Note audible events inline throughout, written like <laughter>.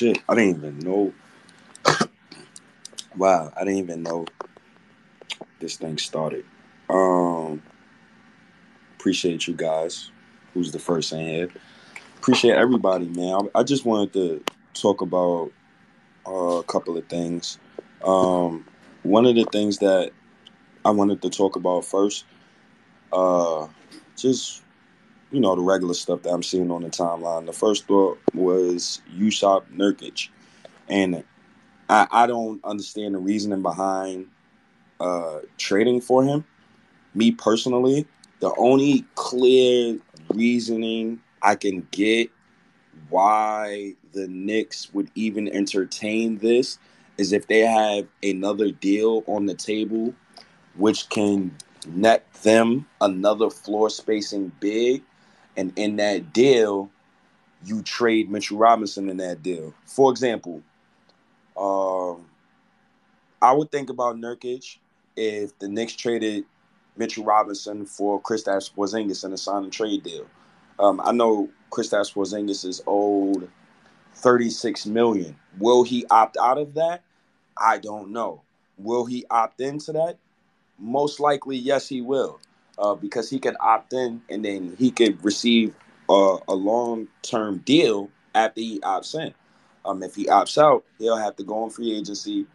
Shit! I didn't even know. <coughs> wow, I didn't even know this thing started. Um, appreciate you guys. Who's the first in here? Appreciate everybody, man. I, I just wanted to talk about uh, a couple of things. Um, one of the things that I wanted to talk about first, uh, just you know the regular stuff that I'm seeing on the timeline. The first thought was Jusuf Nurkic, and I, I don't understand the reasoning behind uh, trading for him. Me personally, the only clear reasoning I can get why the Knicks would even entertain this is if they have another deal on the table which can net them another floor spacing big and in that deal you trade Mitchell Robinson in that deal. For example, um, I would think about Nurkic if the Knicks traded Mitchell Robinson for Kristaps Porzingis in a sign and trade deal. Um, I know Kristaps Porzingis is owed thirty six million. Will he opt out of that? I don't know. Will he opt into that? Most likely, yes, he will, uh, because he can opt in and then he could receive a, a long term deal after he opts in. Um, if he opts out, he'll have to go on free agency,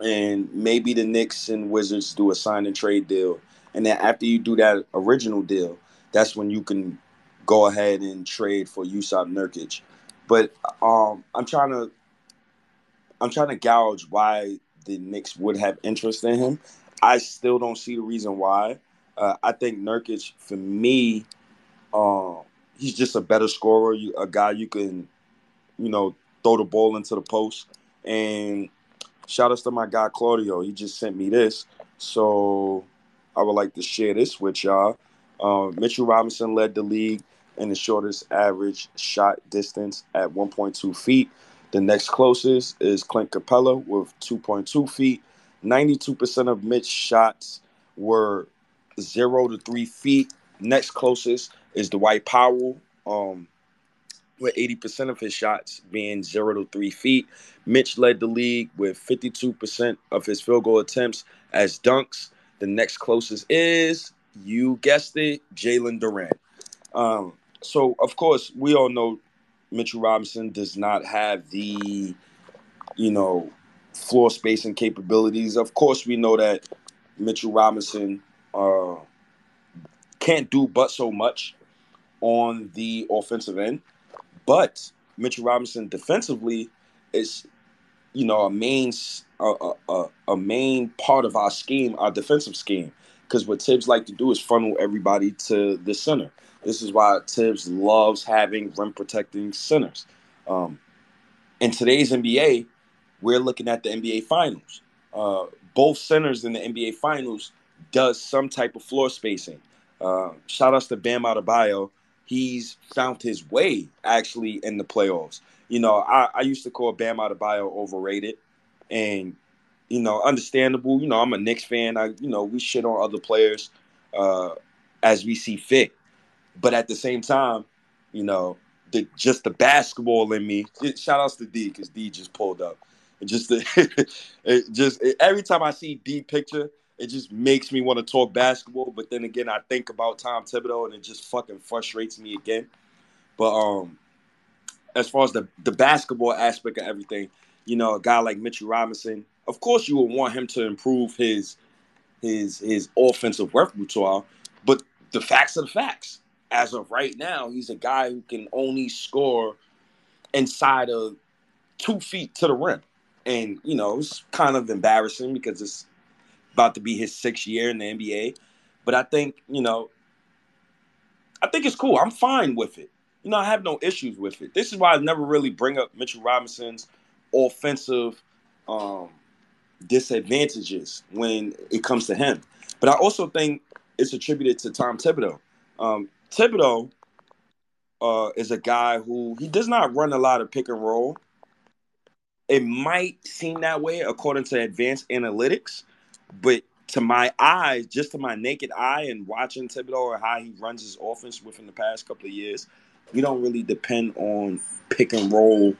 and maybe the Knicks and Wizards do a sign and trade deal. And then after you do that original deal, that's when you can go ahead and trade for Jusuf Nurkic. But um, I'm trying to I'm trying to gouge why the Knicks would have interest in him. I still don't see the reason why. Uh, I think Nurkic, for me, uh, he's just a better scorer, you, a guy you can, you know, throw the ball into the post. And shout out to my guy Claudio. He just sent me this. So I would like to share this with y'all. Uh, Mitchell Robinson led the league in the shortest average shot distance at 1.2 feet. The next closest is Clint Capela with 2.2 feet. 92% of Mitch shots were zero to three feet. Next closest is Dwight Powell, um, with 80% of his shots being zero to three feet. Mitch led the league with 52% of his field goal attempts as dunks. The next closest is, you guessed it, Jalen Duren. Um, so, of course, we all know Mitchell Robinson does not have the, you know, floor spacing capabilities. Of course, we know that Mitchell Robinson uh, can't do but so much on the offensive end. But Mitchell Robinson defensively is, you know, a main a, a, a main part of our scheme, our defensive scheme. Because what Thibs like to do is funnel everybody to the center. This is why Thibs loves having rim protecting centers. Um, in today's NBA, we're looking at the NBA Finals. Uh, both centers in the NBA Finals does some type of floor spacing. Uh, shout outs to Bam Adebayo. He's found his way actually in the playoffs. You know, I, I used to call Bam Adebayo overrated, and you know, understandable. You know, I'm a Knicks fan. I, you know, we shit on other players uh, as we see fit, but at the same time, you know, the just the basketball in me. Shout outs to D because D just pulled up. Just the, <laughs> just every time I see D picture, it just makes me want to talk basketball. But then again, I think about Tom Thibodeau, and it just fucking frustrates me again. But um, as far as the the basketball aspect of everything, you know, a guy like Mitchell Robinson, of course, you would want him to improve his his his offensive repertoire. But the facts are the facts. As of right now, he's a guy who can only score inside of two feet to the rim. And, you know, it's kind of embarrassing because it's about to be his sixth year in the NBA. But I think, you know, I think it's cool. I'm fine with it. You know, I have no issues with it. This is why I never really bring up Mitchell Robinson's offensive um, disadvantages when it comes to him. But I also think it's attributed to Tom Thibodeau. Um, Thibodeau uh, is a guy who he does not run a lot of pick and roll. It might seem that way according to advanced analytics, but to my eyes, just to my naked eye, and watching Thibodeau or how he runs his offense within the past couple of years, we don't really depend on pick and roll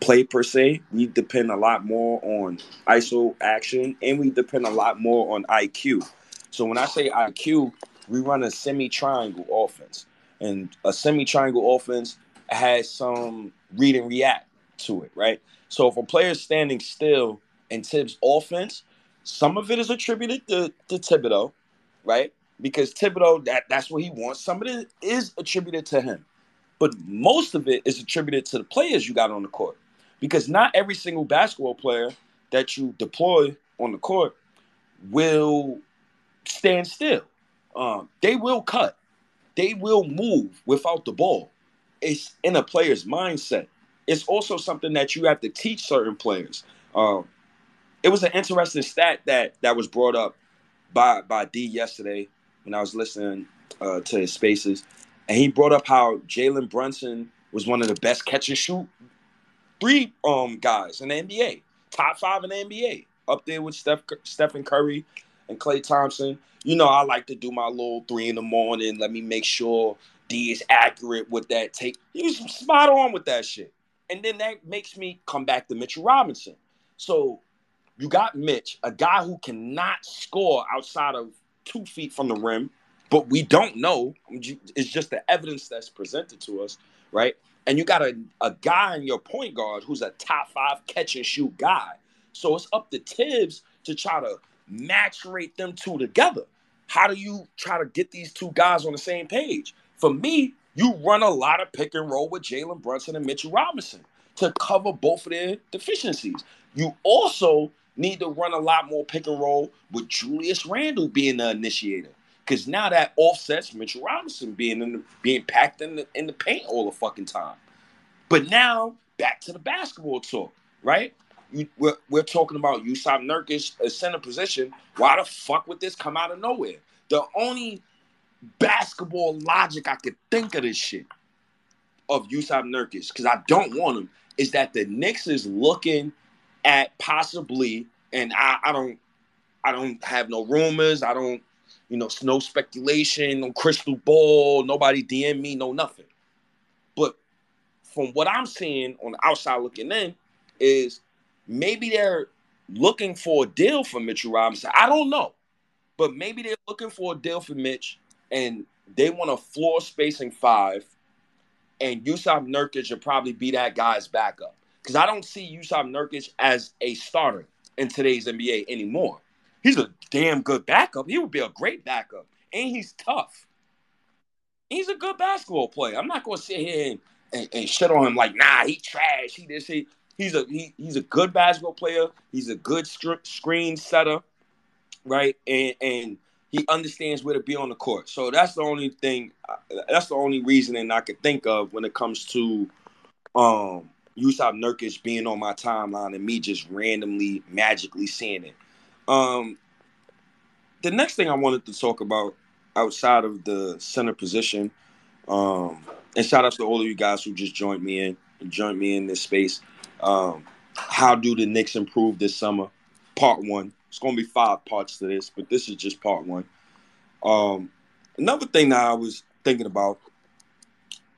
play per se. We depend a lot more on ISO action and we depend a lot more on IQ. So when I say IQ, we run a semi triangle offense. And a semi triangle offense has some read and react to it, right? So if a player is standing still in Thibs' offense, some of it is attributed to, to Thibodeau, right? Because Thibodeau, that, that's what he wants. Some of it is attributed to him. But most of it is attributed to the players you got on the court. Because not every single basketball player that you deploy on the court will stand still. Um, they will cut. They will move without the ball. It's in a player's mindset. It's also something that you have to teach certain players. Um, it was an interesting stat that that was brought up by by D yesterday when I was listening uh, to his spaces, and he brought up how Jalen Brunson was one of the best catch and shoot three um guys in the NBA, top five in the NBA, up there with Steph Stephen Curry and Klay Thompson. You know, I like to do my little three in the morning. Let me make sure D is accurate with that take. He was spot on with that shit. And then that makes me come back to Mitchell Robinson. So you got Mitch, a guy who cannot score outside of two feet from the rim, but we don't know. It's just the evidence that's presented to us, right? And you got a, a guy in your point guard who's a top five catch and shoot guy. So it's up to Thibs to try to match rate them two together. How do you try to get these two guys on the same page? For me, you run a lot of pick and roll with Jalen Brunson and Mitchell Robinson to cover both of their deficiencies. You also need to run a lot more pick and roll with Julius Randle being the initiator. Because now that offsets Mitchell Robinson being in the, being packed in the in the paint all the fucking time. But now back to the basketball talk, right? You, we're, we're talking about Jusuf Nurkic a center position. Why the fuck would this come out of nowhere? The only basketball logic I could think of this shit of Jusuf Nurkic, because I don't want him, is that the Knicks is looking at possibly, and I, I don't I don't have no rumors, I don't, you know, no speculation, no crystal ball, nobody DM me, no nothing. But from what I'm seeing on the outside looking in, is maybe they're looking for a deal for Mitchell Robinson. I don't know. But maybe they're looking for a deal for Mitch and they want a floor spacing five, and Jusuf Nurkic will probably be that guy's backup. Because I don't see Jusuf Nurkic as a starter in today's NBA anymore. He's a damn good backup. He would be a great backup. And he's tough. He's a good basketball player. I'm not gonna sit here and, and, and shit on him like, nah, he trash. He this, he he's a he, he's a good basketball player. He's a good screen setter, right? And and he understands where to be on the court. So that's the only thing. That's the only reasoning I could think of when it comes to um Jusuf Nurkic being on my timeline and me just randomly magically seeing it. Um, the next thing I wanted to talk about outside of the center position, um, and shout out to all of you guys who just joined me in, joined me in this space. Um, how do the Knicks improve this summer? Part one. It's going to be five parts to this, but this is just part one. Um, another thing that I was thinking about,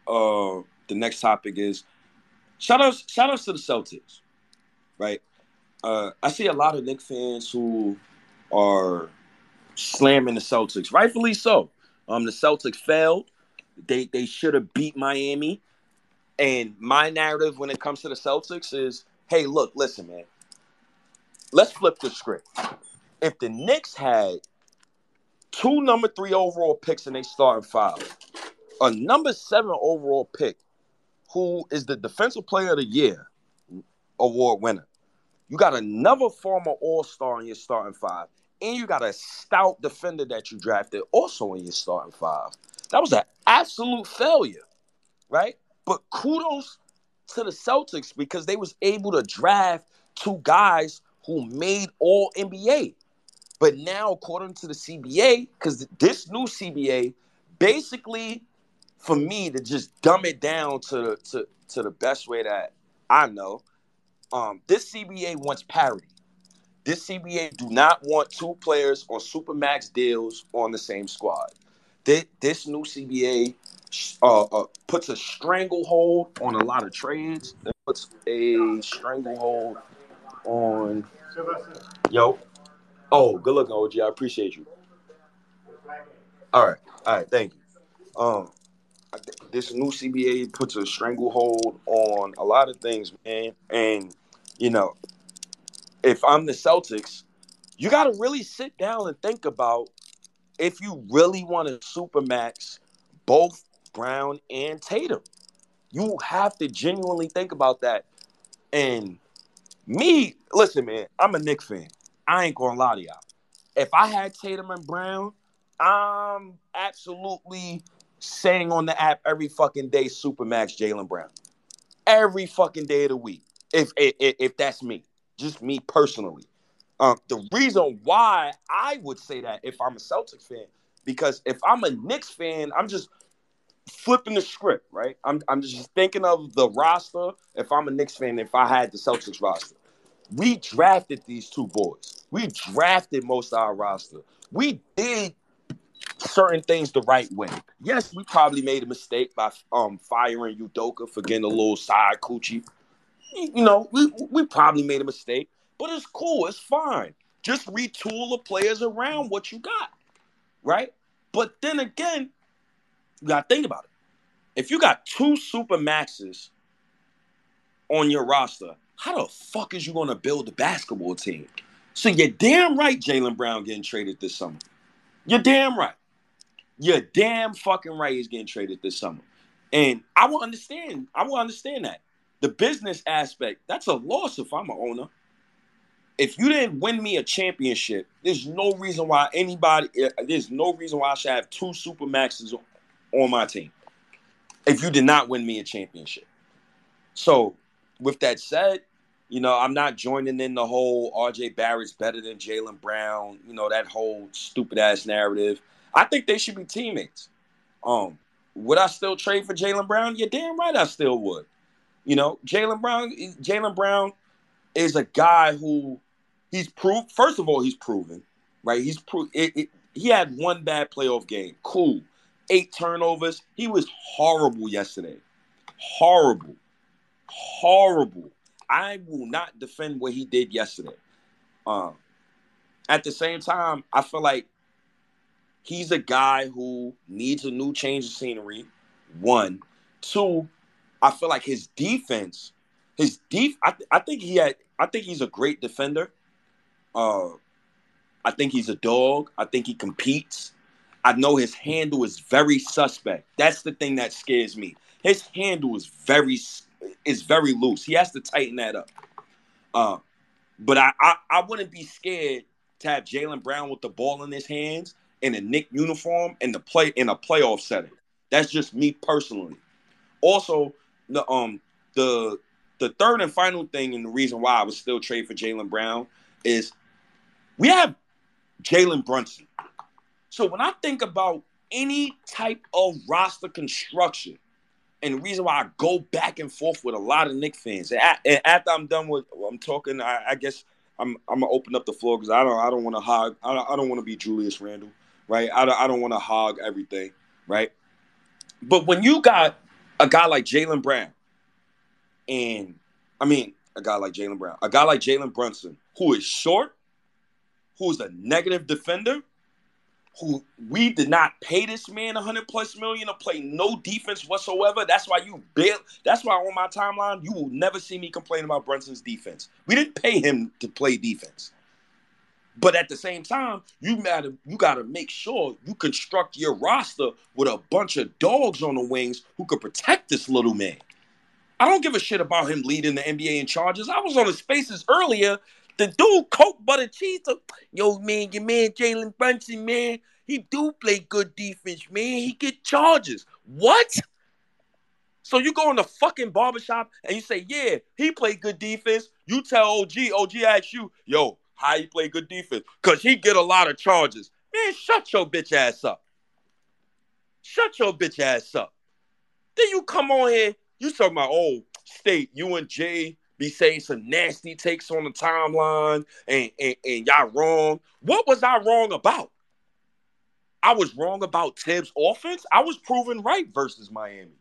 uh, the next topic is shout outs, shout outs to the Celtics, right? Uh, I see a lot of Knicks fans who are slamming the Celtics, rightfully so. Um, the Celtics failed. They they should have beat Miami. And my narrative when it comes to the Celtics is, hey, look, listen, man let's flip the script. If the Knicks had two number three overall picks in their starting five, a number seven overall pick, who is the defensive player of the year award winner, you got another former All Star in your starting five, and you got a stout defender that you drafted also in your starting five. That was an absolute failure, right? But kudos to the Celtics because they was able to draft two guys who made all NBA. But now, according to the CBA, because this new CBA, basically, for me to just dumb it down to to to the best way that I know, um, this CBA wants parity. This CBA do not want two players on supermax deals on the same squad. This, this new CBA uh, uh, puts a stranglehold on a lot of trades. It puts a stranglehold on. Yo. Oh, good looking, OG. I appreciate you. All right. All right. Thank you. Um, this new CBA puts a stranglehold on a lot of things, man. And you know, if I'm the Celtics, you got to really sit down and think about if you really want to supermax both Brown and Tatum. You have to genuinely think about that. And me, listen, man, I'm a Knicks fan. I ain't gonna lie to y'all. If I had Tatum and Brown, I'm absolutely saying on the app every fucking day, Supermax Jaylen Brown. Every fucking day of the week. If if, if that's me, just me personally. Um, the reason why I would say that if I'm a Celtics fan, because if I'm a Knicks fan, I'm just flipping the script, right? I'm I'm just thinking of the roster. If I'm a Knicks fan, if I had the Celtics roster, we drafted these two boys. We drafted most of our roster. We did certain things the right way. Yes, we probably made a mistake by um firing Udoka for getting a little side coochie. You know, we we probably made a mistake, but it's cool. It's fine. Just retool the players around what you got, right? But then again, you gotta think about it. If you got two super maxes on your roster, how the fuck is you gonna build a basketball team? So you're damn right Jaylen Brown getting traded this summer. You're damn right. You're damn fucking right he's getting traded this summer. And I will understand. I will understand that. The business aspect, that's a loss if I'm an owner. If you didn't win me a championship, there's no reason why anybody, eh, there's no reason why I should have two super maxes on my team. If you did not win me a championship. So, with that said, you know, I'm not joining in the whole RJ Barrett's better than Jaylen Brown, you know, that whole stupid ass narrative. I think they should be teammates. Um, would I still trade for Jaylen Brown? You're damn right I still would. You know, Jaylen Brown, Jaylen Brown is a guy who he's proved. First of all, he's proven, right? He's proved. He had one bad playoff game. Cool. Eight turnovers. He was horrible yesterday. Horrible. Horrible. I will not defend what he did yesterday. Um, at the same time, I feel like he's a guy who needs a new change of scenery. One, two, I feel like his defense, his deep. I, I think he had, I think he's a great defender. Uh, I think he's a dog. I think he competes. I know his handle is very suspect. That's the thing that scares me. His handle is very is very loose. He has to tighten that up. Uh, but I, I I wouldn't be scared to have Jaylen Brown with the ball in his hands in a Knick uniform in the play in a playoff setting. That's just me personally. Also, the um the the third and final thing, and the reason why I would still trade for Jaylen Brown is we have Jalen Brunson. So when I think about any type of roster construction, and the reason why I go back and forth with a lot of Knick fans, and after I'm done with I'm talking, I, I guess I'm I'm gonna open up the floor because I don't I don't want to hog I don't, don't want to be Julius Randle right? I don't, I don't want to hog everything, right? But when you got a guy like Jaylen Brown, and I mean a guy like Jaylen Brown, a guy like Jalen Brunson, who is short, who's a negative defender, who we did not pay this man 100 plus million to play no defense whatsoever. That's why you bail. That's why on my timeline you will never see me complain about Brunson's defense. We didn't pay him to play defense. But at the same time, you gotta you gotta make sure you construct your roster with a bunch of dogs on the wings who could protect this little man. I don't give a shit about him leading the NBA in charges. I was on the spaces earlier. The dude, Coke Butter Cheese, yo man, your man Jalen Brunson, man, he do play good defense, man. He get charges. What? So you go in the fucking barbershop and you say, yeah, he played good defense. You tell OG, OG asks you, yo, how he play good defense. Cause he get a lot of charges. Man, shut your bitch ass up. Shut your bitch ass up. Then you come on here, you talking about, oh, state, you and Jay be saying some nasty takes on the timeline and, and, and y'all wrong. What was I wrong about? I was wrong about Thibs' offense. I was proven right versus Miami.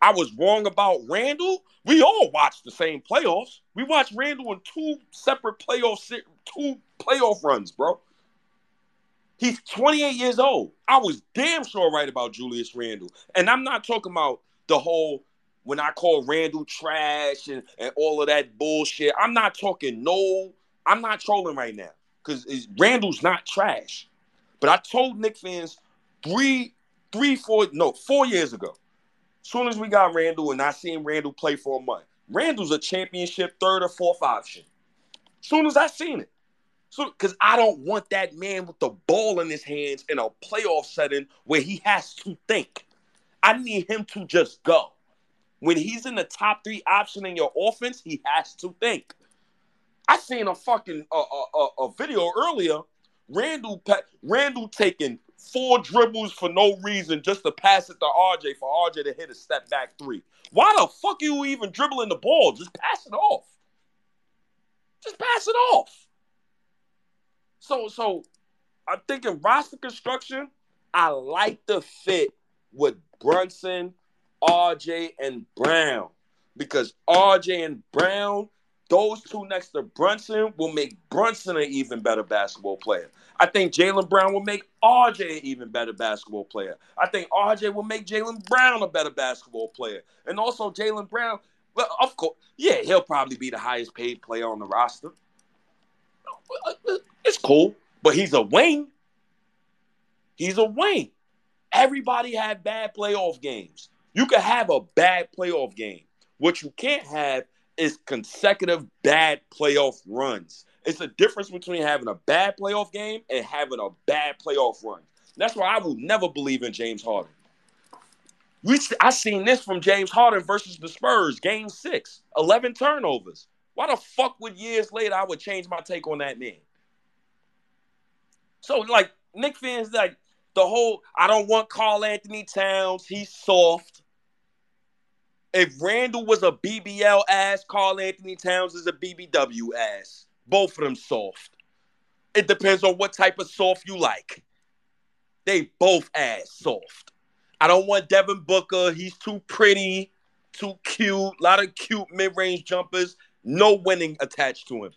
I was wrong about Randle. We all watched the same playoffs. We watched Randle in two separate playoff two playoff runs, bro. He's 28 years old. I was damn sure right about Julius Randle, And I'm not talking about the whole when I call Randle trash and, and all of that bullshit. I'm not talking no, I'm not trolling right now. Because Randle's not trash. But I told Knick fans three, three, four, no, four years ago soon as we got Randle and I seen Randle play for a month, Randle's a championship third or fourth option. Soon as I seen it. So because I don't want that man with the ball in his hands in a playoff setting where he has to think. I need him to just go. When he's in the top three option in your offense, he has to think. I seen a fucking uh, uh, a video earlier. Randall Randle taking four dribbles for no reason just to pass it to RJ for RJ to hit a step back three. Why the fuck are you even dribbling the ball? Just pass it off. Just pass it off. So so I'm thinking roster construction. I like the fit with Brunson, RJ, and Brown because RJ and Brown those two next to Brunson will make Brunson an even better basketball player. I think Jaylen Brown will make RJ an even better basketball player. I think RJ will make Jaylen Brown a better basketball player. And also Jaylen Brown, well, of course, yeah, he'll probably be the highest paid player on the roster. It's cool, but he's a wing. He's a wing. Everybody had bad playoff games. You can have a bad playoff game. What you can't have is consecutive bad playoff runs. It's a difference between having a bad playoff game and having a bad playoff run. That's why I will never believe in James Harden. We, I seen this from James Harden versus the Spurs, game six, 11 turnovers. Why the fuck would years later I would change my take on that man? So, like, Knick fans, like, the whole, I don't want Karl-Anthony Towns, he's soft. If Randle was a BBL ass, Karl-Anthony Towns is a BBW ass. Both of them soft. It depends on what type of soft you like. They both ass soft. I don't want Devin Booker. He's too pretty, too cute. A lot of cute mid-range jumpers. No winning attached to him.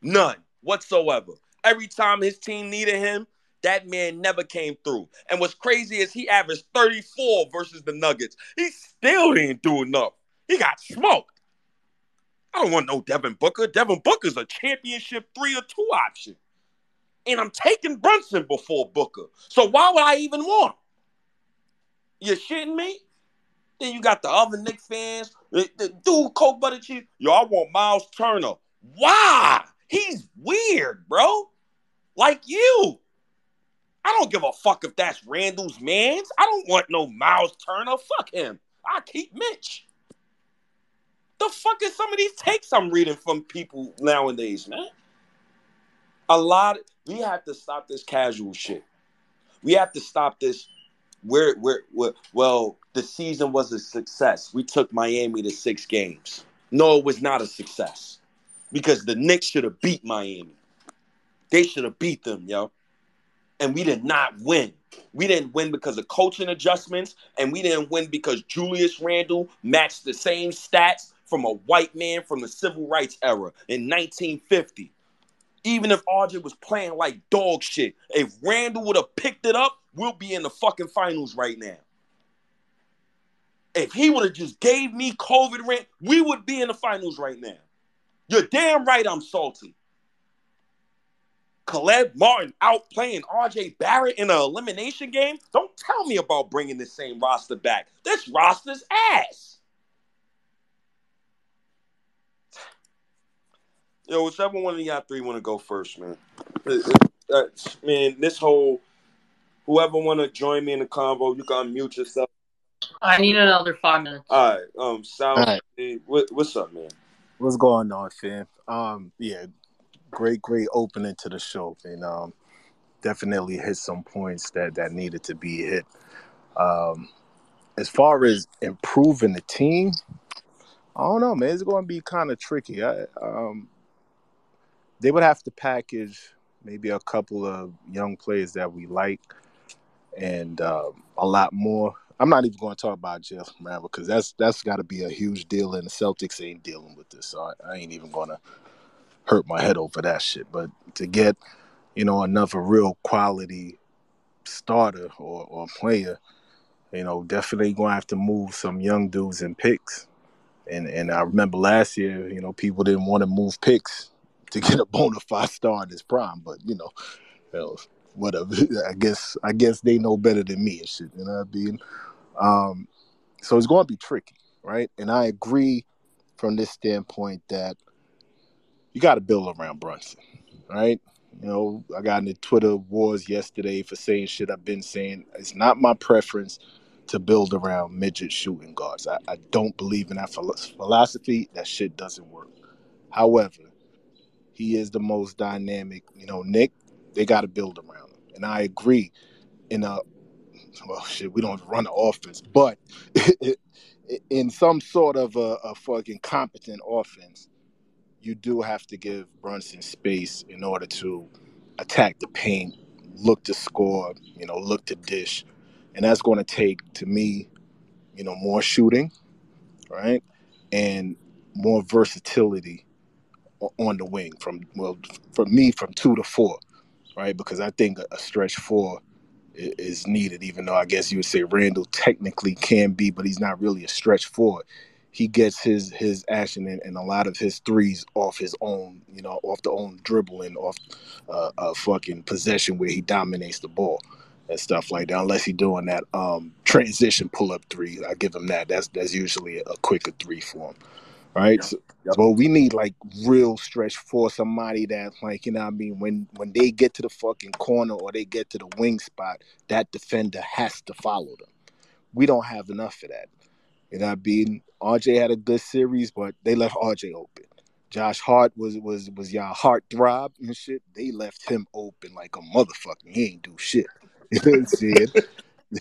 None whatsoever. Every time his team needed him, that man never came through. And what's crazy is he averaged 34 versus the Nuggets. He still didn't do enough. He got smoked. I don't want no Devin Booker. Devin Booker's a championship three or two option. And I'm taking Brunson before Booker. So why would I even want him? You shitting me? Then you got the other Knick fans. The, the dude, Coke Butter Cheese. Yo, I want Miles Turner. Why? He's weird, bro. Like you. I don't give a fuck if that's Randle's man's. I don't want no Miles Turner. Fuck him. I keep Mitch. The fuck is some of these takes I'm reading from people nowadays, man? A lot. We have to stop this casual shit. We have to stop this. Where, where, well, the season was a success. We took Miami to six games. No, it was not a success because the Knicks should have beat Miami. They should have beat them, yo and we did not win. We didn't win because of coaching adjustments, and we didn't win because Julius Randle matched the same stats from a white man from the civil rights era in 1950. Even if RJ was playing like dog shit, if Randle would have picked it up, we'll be in the fucking finals right now. If he would have just gave me COVID rent, we would be in the finals right now. You're damn right I'm salty. Caleb Martin outplaying RJ Barrett in an elimination game? Don't tell me about bringing the same roster back. This roster's ass. Yo, whichever one of y'all three want to go first, man. Uh, uh, uh, man, this whole whoever want to join me in the convo, you can unmute yourself. I need another five minutes. All right, um, Sal, right. what, what's up, man? What's going on, fam? Um, yeah, great, great opening to the show, and um, definitely hit some points that that needed to be hit. Um, as far as improving the team, I don't know, man. It's going to be kind of tricky. I, um, they would have to package maybe a couple of young players that we like, and uh, a lot more. I'm not even going to talk about Jeff Brown because that's that's got to be a huge deal, and the Celtics ain't dealing with this, so I, I ain't even going to hurt my head over that shit. But to get, you know, another real quality starter or, or player, you know, definitely to have to move some young dudes and picks. And and I remember last year, you know, people didn't want to move picks to get a bona fide star in his prime, but you know, you know whatever. <laughs> I guess I guess they know better than me and shit. You know what I mean? Um, so it's going to be tricky, right? And I agree from this standpoint that you got to build around Brunson, right? You know, I got into Twitter wars yesterday for saying shit I've been saying. It's not my preference to build around midget shooting guards. I, I don't believe in that philosophy. That shit doesn't work. However, he is the most dynamic. You know, Nick, they got to build around him. And I agree in a, well, shit, we don't run the offense, but <laughs> in some sort of a, a fucking competent offense, you do have to give Brunson space in order to attack the paint, look to score, you know, look to dish. And that's going to take, to me, you know, more shooting, right? And more versatility on the wing from, well, for me, from two to four, right? Because I think a stretch four is needed, even though I guess you would say Randle technically can be, but he's not really a stretch four he gets his his action and, and, a lot of his threes off his own, you know, off the own dribbling, off uh, a fucking possession where he dominates the ball and stuff like that. Unless he's doing that um, transition pull up three, I give him that. That's that's usually a quicker three for him, right? Yep. So, yep. so, we need like real stretch for somebody that like you know I mean when when they get to the fucking corner or they get to the wing spot, that defender has to follow them. We don't have enough of that. You know, being RJ had a good series, but they left RJ open. Josh Hart was was was y'all heart throb and shit. They left him open like a motherfucker. He ain't do shit. <laughs> You know what I'm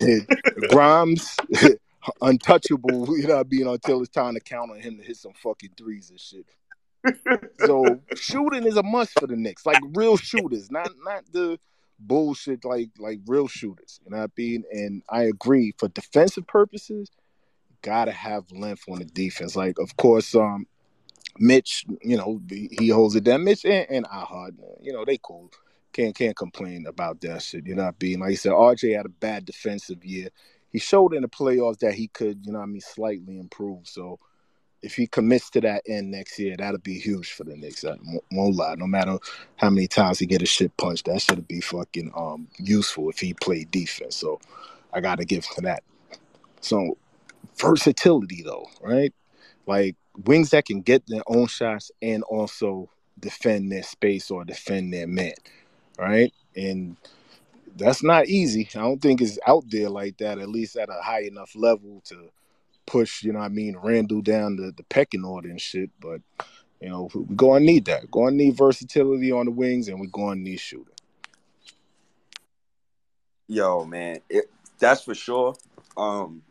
saying? <laughs> Grimes, <laughs> untouchable, you know, being until it's time to count on him to hit some fucking threes and shit. so shooting is a must for the Knicks, like real shooters, not not the bullshit like like real shooters. You know what I mean? And I agree for defensive purposes gotta have length on the defense. Like, of course, um, Mitch, you know, he holds it down. Mitch and, and Ahad, you know, they cool. Can't can't complain about that shit. You know what I mean? Like I said, RJ had a bad defensive year. He showed in the playoffs that he could, you know I mean, slightly improve. So if he commits to that end next year, that'll be huge for the Knicks. I won't lie. No matter how many times he get a shit punched, that should be fucking um useful if he played defense. So I gotta give him that. So versatility though, right? Like wings that can get their own shots and also defend their space or defend their man, right? And that's not easy. I don't think it's out there like that, at least at a high enough level to push, you know I mean, Randle down the, the pecking order and shit. But, you know, we're going to need that. We're going to need versatility on the wings and we're going to need shooting. Yo, man, it, that's for sure. Um,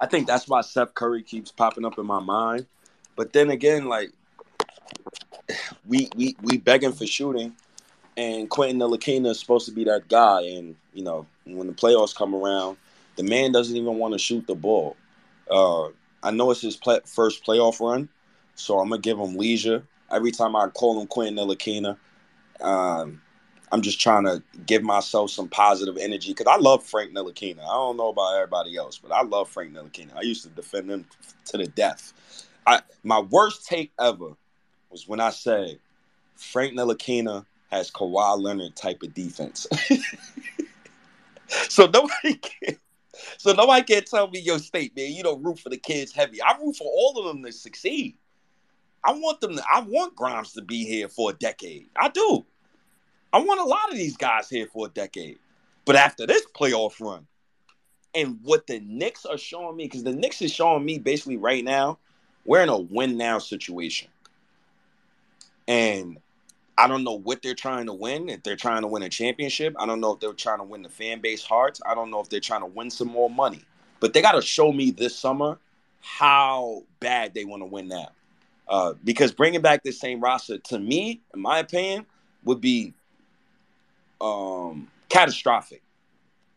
I think that's why Seth Curry keeps popping up in my mind. But then again, like we we we begging for shooting, and Quentin Ntilikina is supposed to be that guy. And you know, when the playoffs come around, the man doesn't even want to shoot the ball. Uh, I know it's his play- first playoff run, so I'm gonna give him leisure. Every time I call him Quentin Ntilikina, um, I'm just trying to give myself some positive energy because I love Frank Ntilikina. I don't know about everybody else, but I love Frank Ntilikina. I used to defend him to the death. I my worst take ever was when I said Frank Ntilikina has Kawhi Leonard type of defense. <laughs> so nobody can so nobody can tell me your state, man. You don't root for the kids heavy. I root for all of them to succeed. I want them to, I want Grimes to be here for a decade. I do. I want a lot of these guys here for a decade. But after this playoff run, and what the Knicks are showing me, because the Knicks is showing me basically right now, we're in a win now situation. And I don't know what they're trying to win. If they're trying to win a championship, I don't know if they're trying to win the fan base hearts. I don't know if they're trying to win some more money. But they got to show me this summer how bad they want to win now. Uh, because bringing back the same roster, to me, in my opinion, would be um, catastrophic,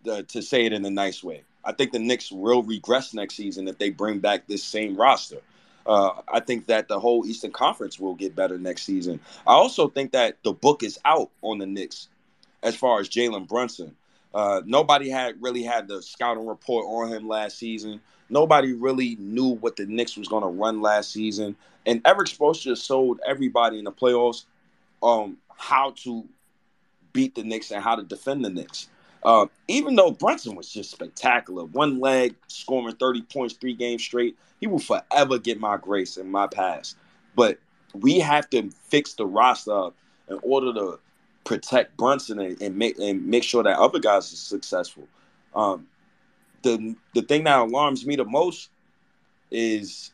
the, to say it in a nice way. I think the Knicks will regress next season if they bring back this same roster. Uh, I think that the whole Eastern Conference will get better next season. I also think that the book is out on the Knicks as far as Jalen Brunson. Uh, nobody had really had the scouting report on him last season. Nobody really knew what the Knicks was going to run last season. And Erik Spoelstra sold everybody in the playoffs um, how to beat the Knicks and how to defend the Knicks. Uh, even though Brunson was just spectacular, one leg scoring 30 points three games straight, he will forever get my grace and my pass. But we have to fix the roster in order to protect Brunson and, and make and make sure that other guys are successful. Um, the the thing that alarms me the most is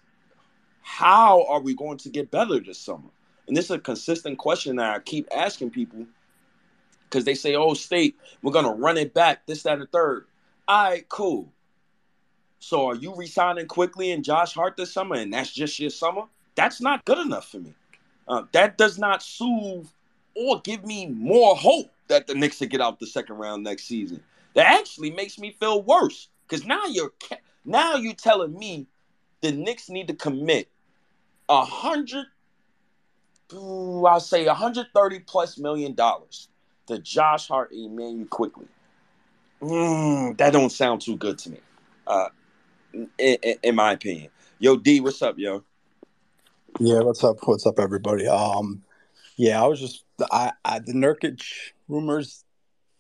how are we going to get better this summer? And this is a consistent question that I keep asking people because they say, "Oh, state, we're gonna run it back." This, that, and the third. All right, cool. So are you resigning Quickley and Josh Hart this summer, and that's just your summer? That's not good enough for me. Uh, that does not soothe or give me more hope that the Knicks will get out the second round next season. That actually makes me feel worse because now you're now you're telling me the Knicks need to commit a hundred, I'll say a 130 plus million dollars to Josh Hart and Immanuel Quickley. Mm, that don't sound too good to me, uh, in, in, in, my opinion. Yo, D, what's up, yo? Yeah, what's up? What's up, everybody? Um, yeah, I was just I, I the Nurkic rumors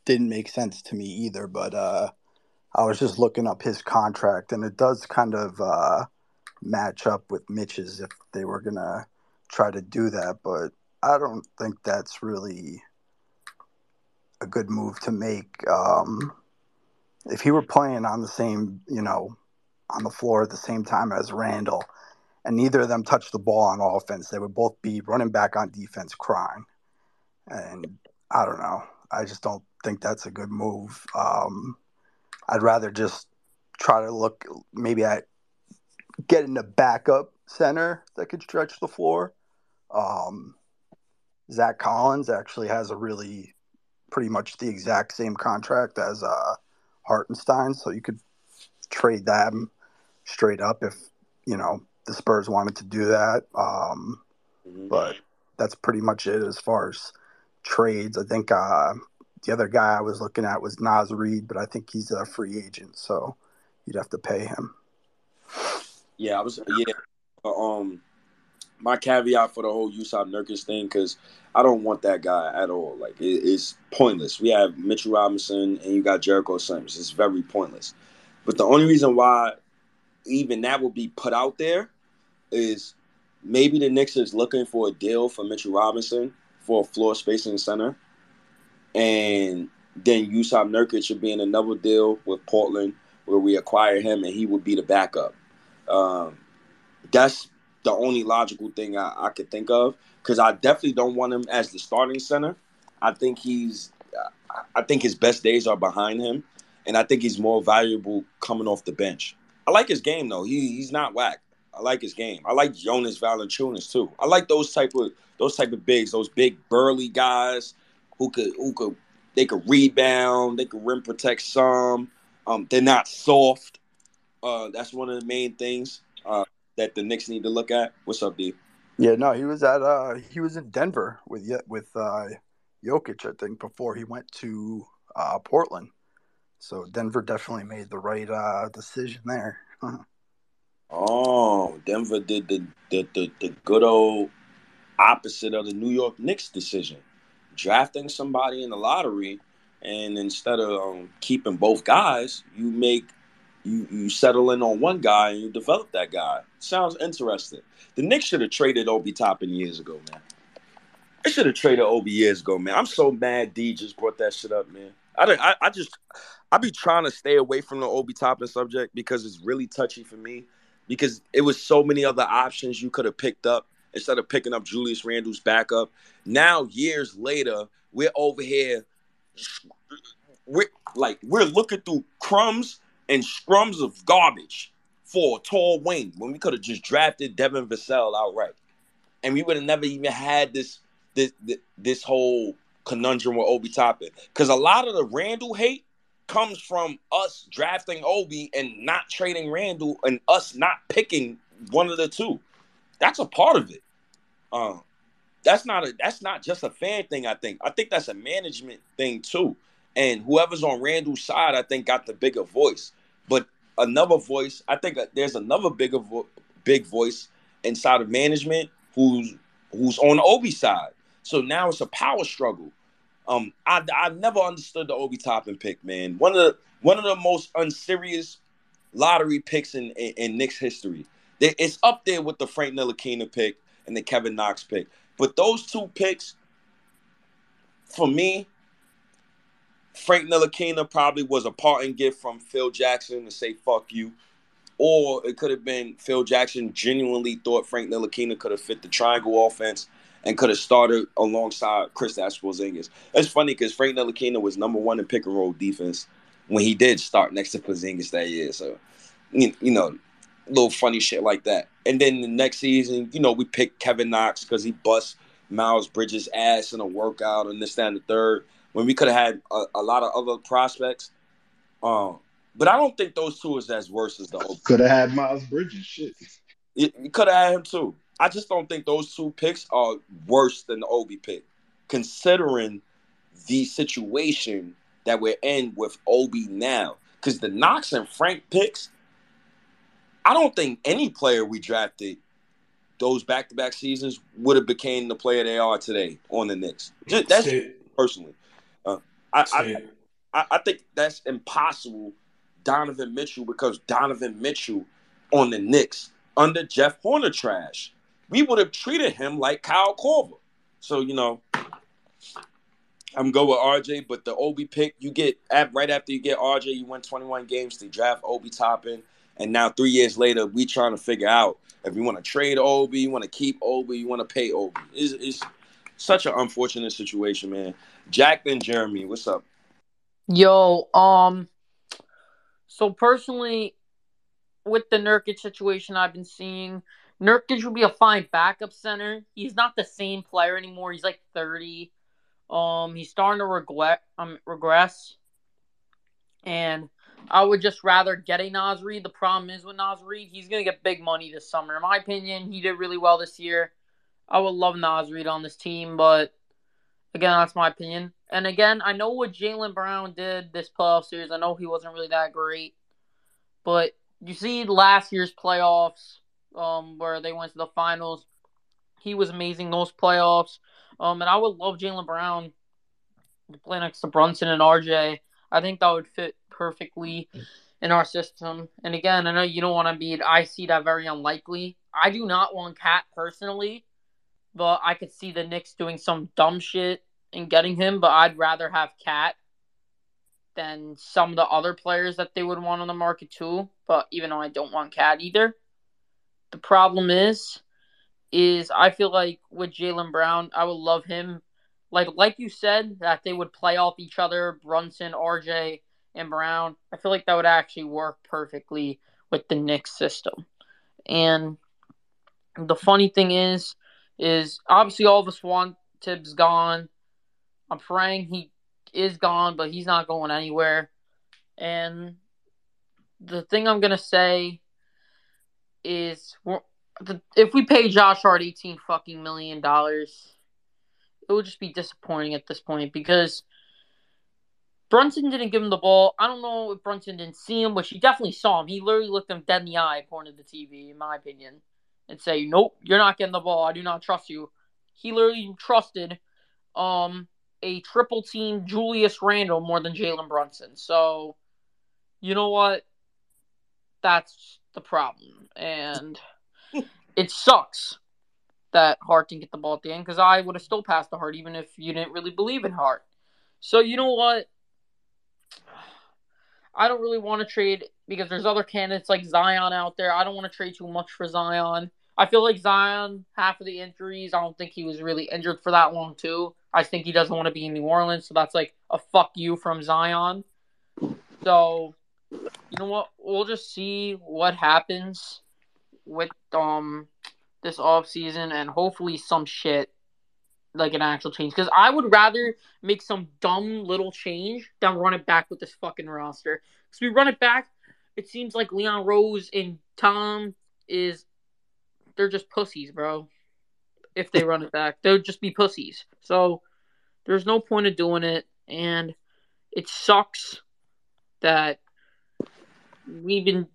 didn't make sense to me either, but uh, I was just looking up his contract, and it does kind of uh, match up with Mitch's if they were gonna try to do that, but I don't think that's really a good move to make. Um, if he were playing on the same, you know, on the floor at the same time as Randle, and neither of them touched the ball on offense, they would both be running back on defense crying. And I don't know. I just don't think that's a good move. Um, I'd rather just try to look maybe at getting a backup center that could stretch the floor. Um, Zach Collins actually has a really pretty much the exact same contract as uh, Hartenstein, so you could trade them straight up if you know the Spurs wanted to do that. Um, mm-hmm. But that's pretty much it as far as trades. I think uh, the other guy I was looking at was Naz Reid, but I think he's a free agent, so you'd have to pay him. Yeah, I was yeah. Um, my caveat for the whole Jusuf Nurkic thing because I don't want that guy at all. Like it, it's pointless. We have Mitchell Robinson and you got Jericho Sims. It's very pointless. But the only reason why even that would be put out there is maybe the Knicks is looking for a deal for Mitchell Robinson for a floor spacing center, and then Jusuf Nurkic should be in another deal with Portland where we acquire him and he would be the backup. Um, that's the only logical thing I, I could think of because I definitely don't want him as the starting center. I think he's, I think his best days are behind him, and I think he's more valuable coming off the bench. I like his game though. He he's not whack. I like his game. I like Jonas Valanciunas too. I like those type of those type of bigs, those big burly guys who could who could they could rebound, they could rim protect some. Um, they're not soft. Uh, that's one of the main things. Uh, that the Knicks need to look at? What's up, D? Yeah, no, he was at uh he was in Denver with with uh Jokic, I think, before he went to uh Portland. So Denver definitely made the right uh decision there. oh, Denver did the, the the the good old opposite of the New York Knicks decision. Drafting somebody in the lottery and instead of um, keeping both guys, you make you you settle in on one guy and you develop that guy. Sounds interesting. The Knicks should have traded Obi Toppin years ago, man. They should have traded Obi years ago, man. I'm so mad D just brought that shit up, man. I don't, I, I just I be trying to stay away from the Obi Toppin subject because it's really touchy for me. Because it was so many other options you could have picked up instead of picking up Julius Randle's backup. Now, years later, we're over here. We're like we're looking through crumbs and scrums of garbage for a tall wing when we could have just drafted Devin Vassell outright, and we would have never even had this this this whole conundrum with Obi Toppin because a lot of the Randle hate comes from us drafting Obi and not trading Randle and us not picking one of the two. That's a part of it. Um, that's not a that's not just a fan thing. I think I think that's a management thing too. And whoever's on Randle's side, I think got the bigger voice. Another voice, I think there's another bigger vo- big voice inside of management who's who's on the Obi side. So now it's a power struggle. Um, I I never understood the Obi Toppin pick, man. One of the one of the most unserious lottery picks in in, in Knicks history. It's up there with the Frank Ntilikina pick and the Kevin Knox pick. But those two picks, for me, Frank Ntilikina probably was a parting gift from Phil Jackson to say "fuck you," or it could have been Phil Jackson genuinely thought Frank Ntilikina could have fit the triangle offense and could have started alongside Kristaps Porzingis. It's funny because Frank Ntilikina was number one in pick and roll defense when he did start next to Porzingis that year. So, you, you know, little funny shit like that. And then the next season, you know, we picked Kevin Knox because he bust Miles Bridges' ass in a workout and this, that, and the third. When we could have had a, a, lot of other prospects. Um, but I don't think those two is as worse as the Could have had Miles Bridges. Shit. You, you could have had him too. I just don't think those two picks are worse than the Obi pick, considering the situation that we're in with Obi now. Because the Knox and Frank picks, I don't think any player we drafted those back-to-back seasons would have became the player they are today on the Knicks. Just, that's personally. I, I, I, I think that's impossible. Donovan Mitchell because Donovan Mitchell on the Knicks under Jeff Hornacek trash we would have treated him like Kyle Korver. So, you know, I'm going with RJ, but the Obi pick, you get right after you get RJ, you win 21 games to draft Obi Toppin. And now three years later, we trying to figure out if we want to trade Obi, you want to keep Obi, you want to pay Obi. It's, it's such an unfortunate situation, man. Jack and Jeremy, what's up? Yo, um, so personally, with the Nurkic situation I've been seeing, Nurkic will be a fine backup center. He's not the same player anymore. He's like 30. Um, he's starting to regret um regress. And I would just rather get a Naz Reid. The problem is with Naz Reid, he's gonna get big money this summer. In my opinion, he did really well this year. I would love Naz Reid on this team, but again, that's my opinion. And again, I know what Jaylen Brown did this playoff series. I know he wasn't really that great, but you see last year's playoffs um, where they went to the finals. He was amazing those playoffs. Um, and I would love Jaylen Brown to play next to Brunson and RJ. I think that would fit perfectly in our system. And again, I know you don't want to be. I see that very unlikely. I do not want KAT personally, but I could see the Knicks doing some dumb shit and getting him. But I'd rather have Cat than some of the other players that they would want on the market too. But even though I don't want Cat either, the problem is, is I feel like with Jaylen Brown, I would love him. Like like you said, that they would play off each other, Brunson, RJ, and Brown. I feel like that would actually work perfectly with the Knicks system. And the funny thing is, is obviously all of us want Thibs gone. I'm praying he is gone, but he's not going anywhere. And the thing I'm gonna say is if we pay Josh Hart eighteen fucking million dollars, it would just be disappointing at this point because Brunson didn't give him the ball. I don't know if Brunson didn't see him, but she definitely saw him. He literally looked him dead in the eye, according to the TV, in my opinion, and say, "Nope, you're not getting the ball. I do not trust you." He literally trusted um a triple team Julius Randle more than Jalen Brunson. So, you know what? That's the problem, and <laughs> it sucks that Hart didn't get the ball at the end because I would have still passed the Hart even if you didn't really believe in Hart. So you know what? I don't really want to trade because there's other candidates like Zion out there. I don't want to trade too much for Zion. I feel like Zion, half of the injuries, I don't think he was really injured for that long too. I think he doesn't want to be in New Orleans, so that's like a fuck you from Zion. So you know what? We'll just see what happens with um this off season, and hopefully some shit like an actual change because I would rather make some dumb little change than run it back with this fucking roster. Because we run it back, it seems like Leon Rose and Tom is they're just pussies, bro. If they run it back, they'll just be pussies. So there's no point of doing it, and it sucks that we've been